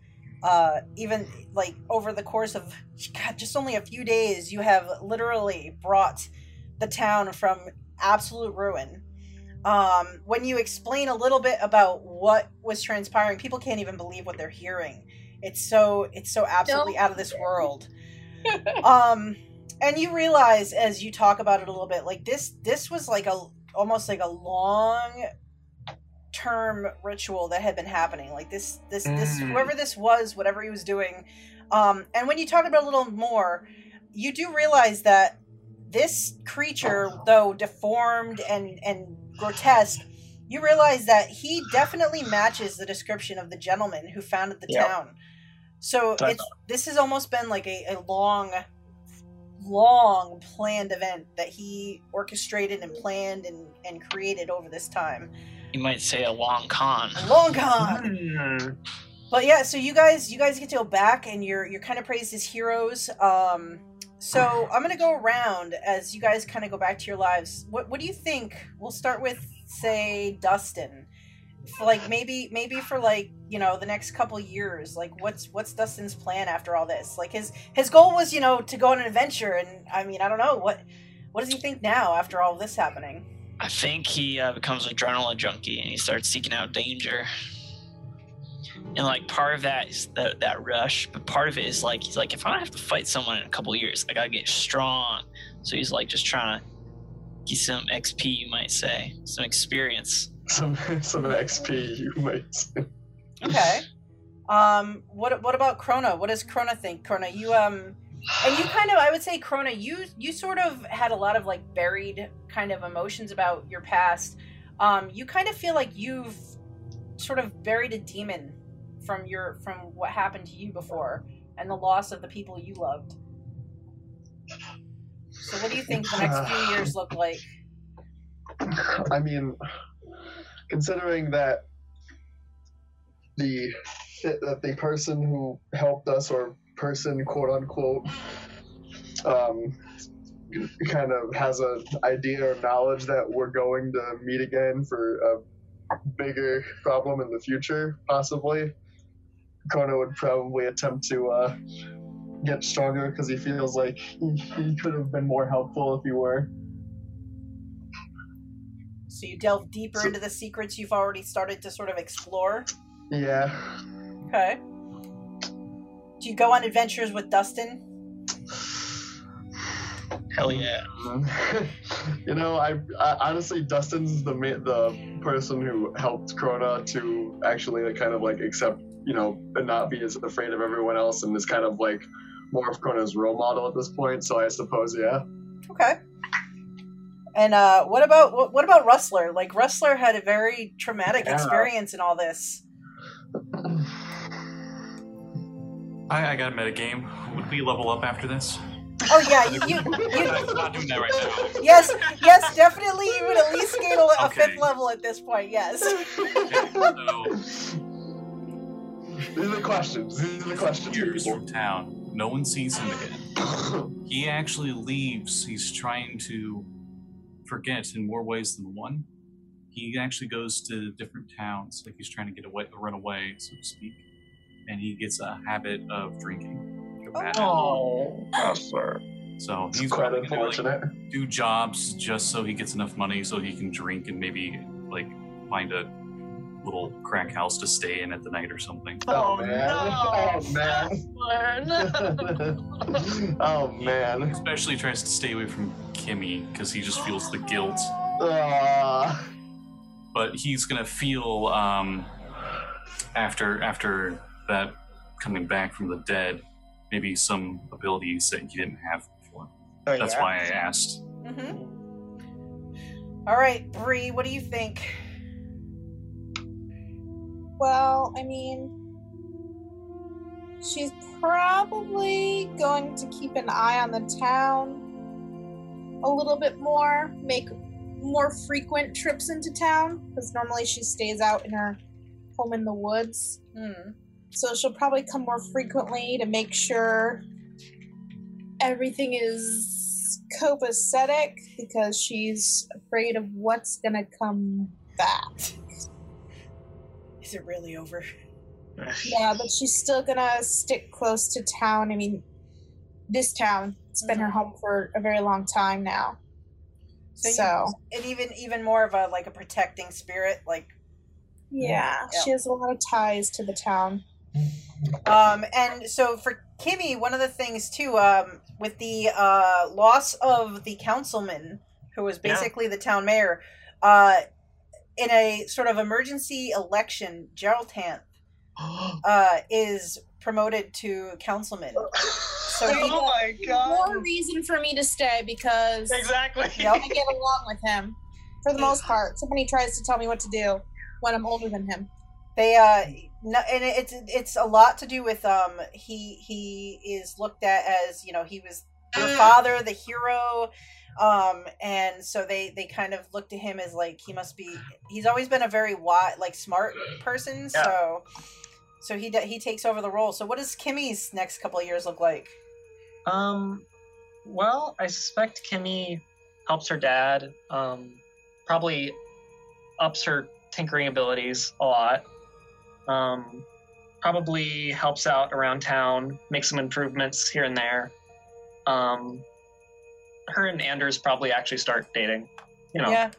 Uh, even like over the course of God, just only a few days, you have literally brought the town from absolute ruin um, when you explain a little bit about what was transpiring, people can't even believe what they're hearing. It's so it's so absolutely out of this world. um, and you realize as you talk about it a little bit, like this this was like a almost like a long term ritual that had been happening. Like this this this Mm. whoever this was, whatever he was doing. Um, and when you talk about it a little more, you do realize that this creature, though deformed and and grotesque, you realize that he definitely matches the description of the gentleman who founded the Yep. town. So That's- it's this has almost been like a, a long, long planned event that he orchestrated and planned and, and created over this time. You might say a long con. A long con. Hmm. But yeah, so you guys you guys get to go back and you're you're kind of praised as heroes. Um so I'm gonna go around as you guys kind of go back to your lives. What what do you think? We'll start with say Dustin. For like maybe maybe for like you know the next couple years. Like what's what's Dustin's plan after all this? Like his his goal was you know to go on an adventure, and I mean I don't know what what does he think now after all this happening? I think he uh, becomes an adrenaline junkie and he starts seeking out danger. And like part of that is that that rush, but part of it is like he's like if I have to fight someone in a couple years, I gotta get strong. So he's like just trying to get some XP, you might say, some experience. Some some XP you might say. Okay. Um, what what about Krona? What does Krona think? Krona, you um, and you kind of, I would say, Krona, you you sort of had a lot of like buried kind of emotions about your past. Um, you kind of feel like you've sort of buried a demon from your from what happened to you before and the loss of the people you loved. So, what do you think the next few years look like? I mean, considering that the that the person who helped us or person quote unquote um, kind of has an idea or knowledge that we're going to meet again for a bigger problem in the future, possibly. Krona would probably attempt to uh, get stronger because he feels like he, he could have been more helpful if he were. So, you delve deeper So- into the secrets you've already started to sort of explore. Yeah. Okay. Do you go on adventures with Dustin? Hell yeah. you know, I, I honestly Dustin's the the person who helped Krona to actually kind of like accept, you know, and not be as afraid of everyone else, and is kind of like more of Krona's role model at this point. So I suppose, yeah. Okay. And uh, what about what, what about Rustler? Like Rustler had a very traumatic Yeah. experience in all this. I, I got a metagame. Would we level up after this? Oh yeah, you, you, you I'm not doing that right now. yes, yes, definitely. You would at least gain a, a Okay. fifth level at this point. Yes. Okay, so These are the questions. These are the questions. years from town, no one sees him again. He actually leaves. He's trying to forget in more ways than one. He actually goes to different towns, like he's trying to get away, run away, so to speak. And he gets a habit of drinking. a bad habit. Oh, oh So he's quite probably gonna, like, unfortunate. do jobs just so he gets enough money so he can drink and maybe like find a little crack house to stay in at the night or something. Oh, Oh, man. no. Oh man. oh man. Especially tries to stay away from Kimmy because he just feels the guilt. Ah. But he's gonna feel um, after after that coming back from the dead, maybe some abilities that he didn't have before. Oh, That's yeah. why I asked. hmm All right, Bree, what do you think? Well, I mean, she's probably going to keep an eye on the town a little bit more, make more frequent trips into town, because normally she stays out in her home in the woods. Hmm. So she'll probably come more frequently to make sure everything is copacetic because she's afraid of what's gonna come back. Is it really over? Yeah, but she's still gonna stick close to town. I mean, this town. It's been her home for a very long time now. So, So, you, and even even more of a like a protecting spirit, like yeah, Yeah. she has a lot of ties to the town. Um, and so for Kimmy, one of the things too, um, with the uh, loss of the councilman, who was Yeah. basically the town mayor, uh, in a sort of emergency election, Gerald Tanth uh, is promoted to councilman. So he, oh my More reason for me to stay because Exactly. Yep. I get along with him for the most part. Somebody tries to tell me what to do when I'm older than him. they uh, no, and it's it's a lot to do with um he he is looked at as you know he was your father the hero um and so they they kind of look to him as like he must be he's always been a very wise like smart person Yeah. so so he d- he takes over the role so what does kimmy's next couple of years look like Um, well, I suspect Kimmy helps her dad. Um, probably ups her tinkering abilities a lot. Um, probably helps out around town, makes some improvements here and there. Um, her and Anders probably actually start dating. You know. yeah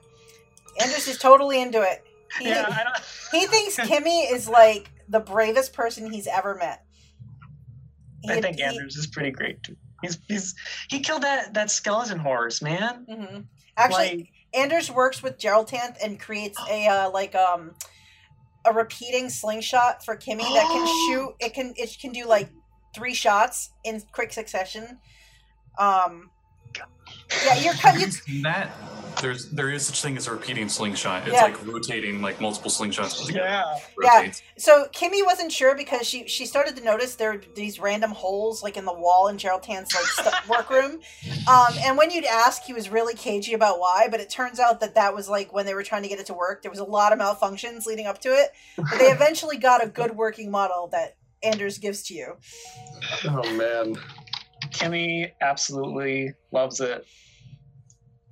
anders is totally into it he, Yeah, I don't, he thinks kimmy is like the bravest person he's ever met. I He- think he- Anders is pretty great too. He's he's he killed that that skeleton horse, man. Mhm. Actually, like Anders works with Gerald Tanth and creates a uh, like um a repeating slingshot for Kimmy that can shoot. It can it can do like three shots in quick succession. Um, yeah, you're cut. You, That there's there is such thing as a repeating slingshot. It's Yeah. like rotating like multiple slingshots together. yeah. Yeah. So Kimmy wasn't sure because she she started to notice there were these random holes like in the wall in Gerald Tanth's like stu- workroom. Um, and when you'd ask, he was really cagey about why. But it turns out that that was like when they were trying to get it to work. There was a lot of malfunctions leading up to it, but they eventually got a good working model that Anders gives to you. Oh man. Kimmy absolutely loves it.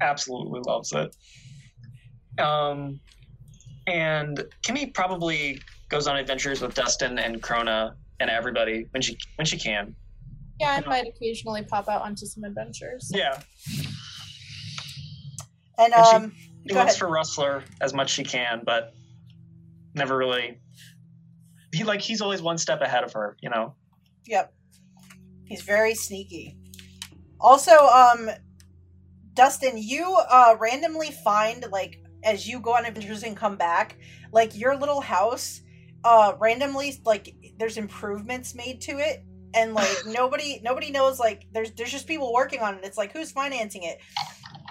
Absolutely loves it. Um, and Kimmy probably goes on adventures with Dustin and Krona and everybody when she when she can. Yeah, I might occasionally pop out onto some adventures. Yeah, And And she- um, she Go looks ahead. for Rustler as much as she can, but never really. He like he's always one step ahead of her, you know. Yep. He's very sneaky. Also, um Dustin, you uh randomly find like as you go on adventures and come back, like your little house uh randomly like there's improvements made to it and like nobody nobody knows like there's there's just people working on it. It's like who's financing it?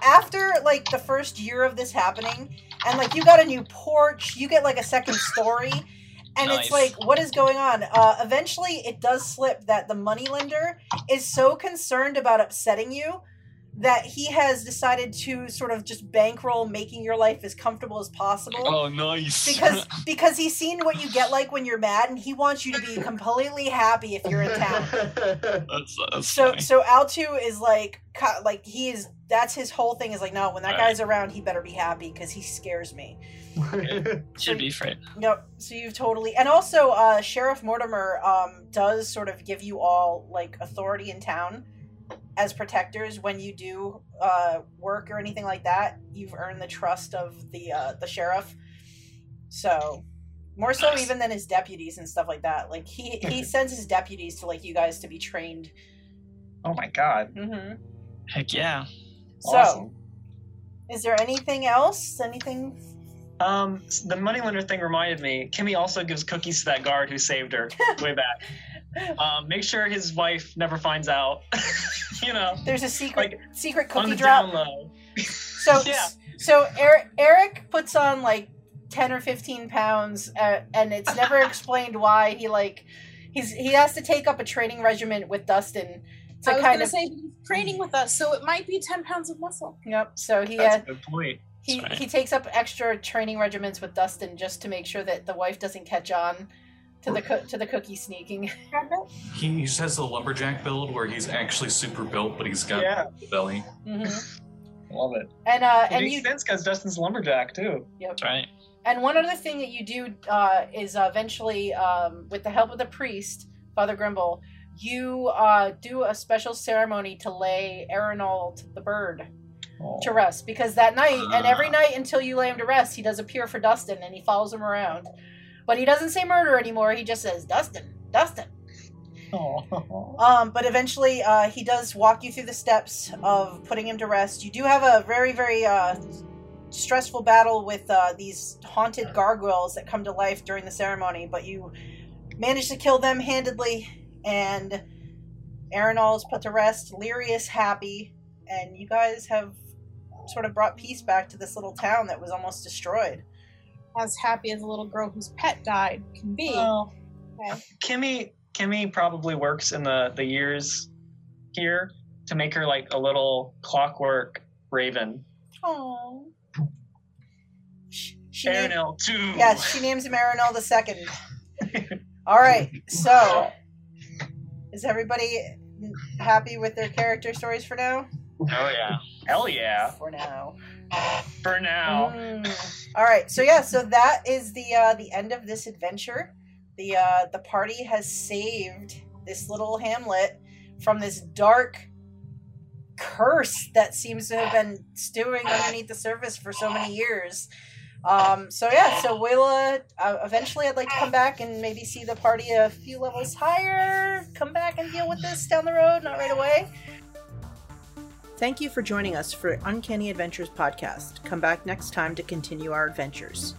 After like the first year of this happening and like you got a new porch, you get like a second story and it's like what is going on uh eventually it does slip that the moneylender is so concerned about upsetting you that he has decided to sort of just bankroll making your life as comfortable as possible Oh, nice. because because he's seen what you get like when you're mad and he wants you to be completely happy if you're in town that's, that's so funny. so Altu is like like he is that's his whole thing is like no when that Right. guy's around he better be happy because he scares me should be afraid. Yep. So you've totally, and also uh, Sheriff Mortimer um, does sort of give you all like authority in town as protectors when you do uh, work or anything like that. You've earned the trust of the uh, the sheriff. So more so Nice. even than his deputies and stuff like that. Like he he sends his deputies to like you guys to be trained. Oh my god. Mm-hmm. Heck yeah. So Awesome. is there anything else? Anything? Um, s- the moneylender thing reminded me. Kimmy also gives cookies to that guard who saved her way back. Um, make sure his wife never finds out. you know, There's a secret Like, secret on cookie the drop. down low. So Yeah. so Eric, Eric puts on like ten or fifteen pounds, uh, and it's never explained why he like he's he has to take up a training regiment with Dustin to I was kind gonna of say he's training with us, so it might be ten pounds of muscle. yep. So he That's uh, a good point. He right. he takes up extra training regimens with Dustin just to make sure that the wife doesn't catch on to the coo- to the cookie sneaking. He just has a lumberjack build where he's actually super built, but he's got Yeah, the belly. hmm love it. And uh It and makes you sense because Dustin's lumberjack too. That's right. And one other thing that you do uh, is uh, eventually, um, with the help of the priest, Father Grimble, you uh, do a special ceremony to lay Aeronald the bird to rest. Because that night, and every night until you lay him to rest, he does appear for Dustin and he follows him around. But he doesn't say murder anymore. He just says, Dustin, Dustin. Oh. Um, but eventually, uh, he does walk you through the steps of putting him to rest. You do have a very, very uh, stressful battle with uh, these haunted gargoyles that come to life during the ceremony, but you manage to kill them handedly, and Arenal is put to rest. Lyria is happy, and you guys have sort of brought peace back to this little town that was almost destroyed. As happy as a little girl whose pet died can be. Well, Okay. Kimmy Kimmy probably works in the the years here to make her like a little clockwork raven. Oh. She named- Arenel too. Yes, she names him Arenal the second. All right, so is everybody happy with their character stories for now? Oh yeah. Hell yeah. For now. For now. Mm. All right, so yeah, so that is the uh, the end of this adventure. The uh, the party has saved this little hamlet from this dark curse that seems to have been stewing underneath the surface for so many years. Um, so yeah, so Wayla, uh, eventually I'd like to come back and maybe see the party a few levels higher. Come back and deal with this down the road, not right away. Thank you for joining us for Uncanny Adventures podcast. Come back next time to continue our adventures.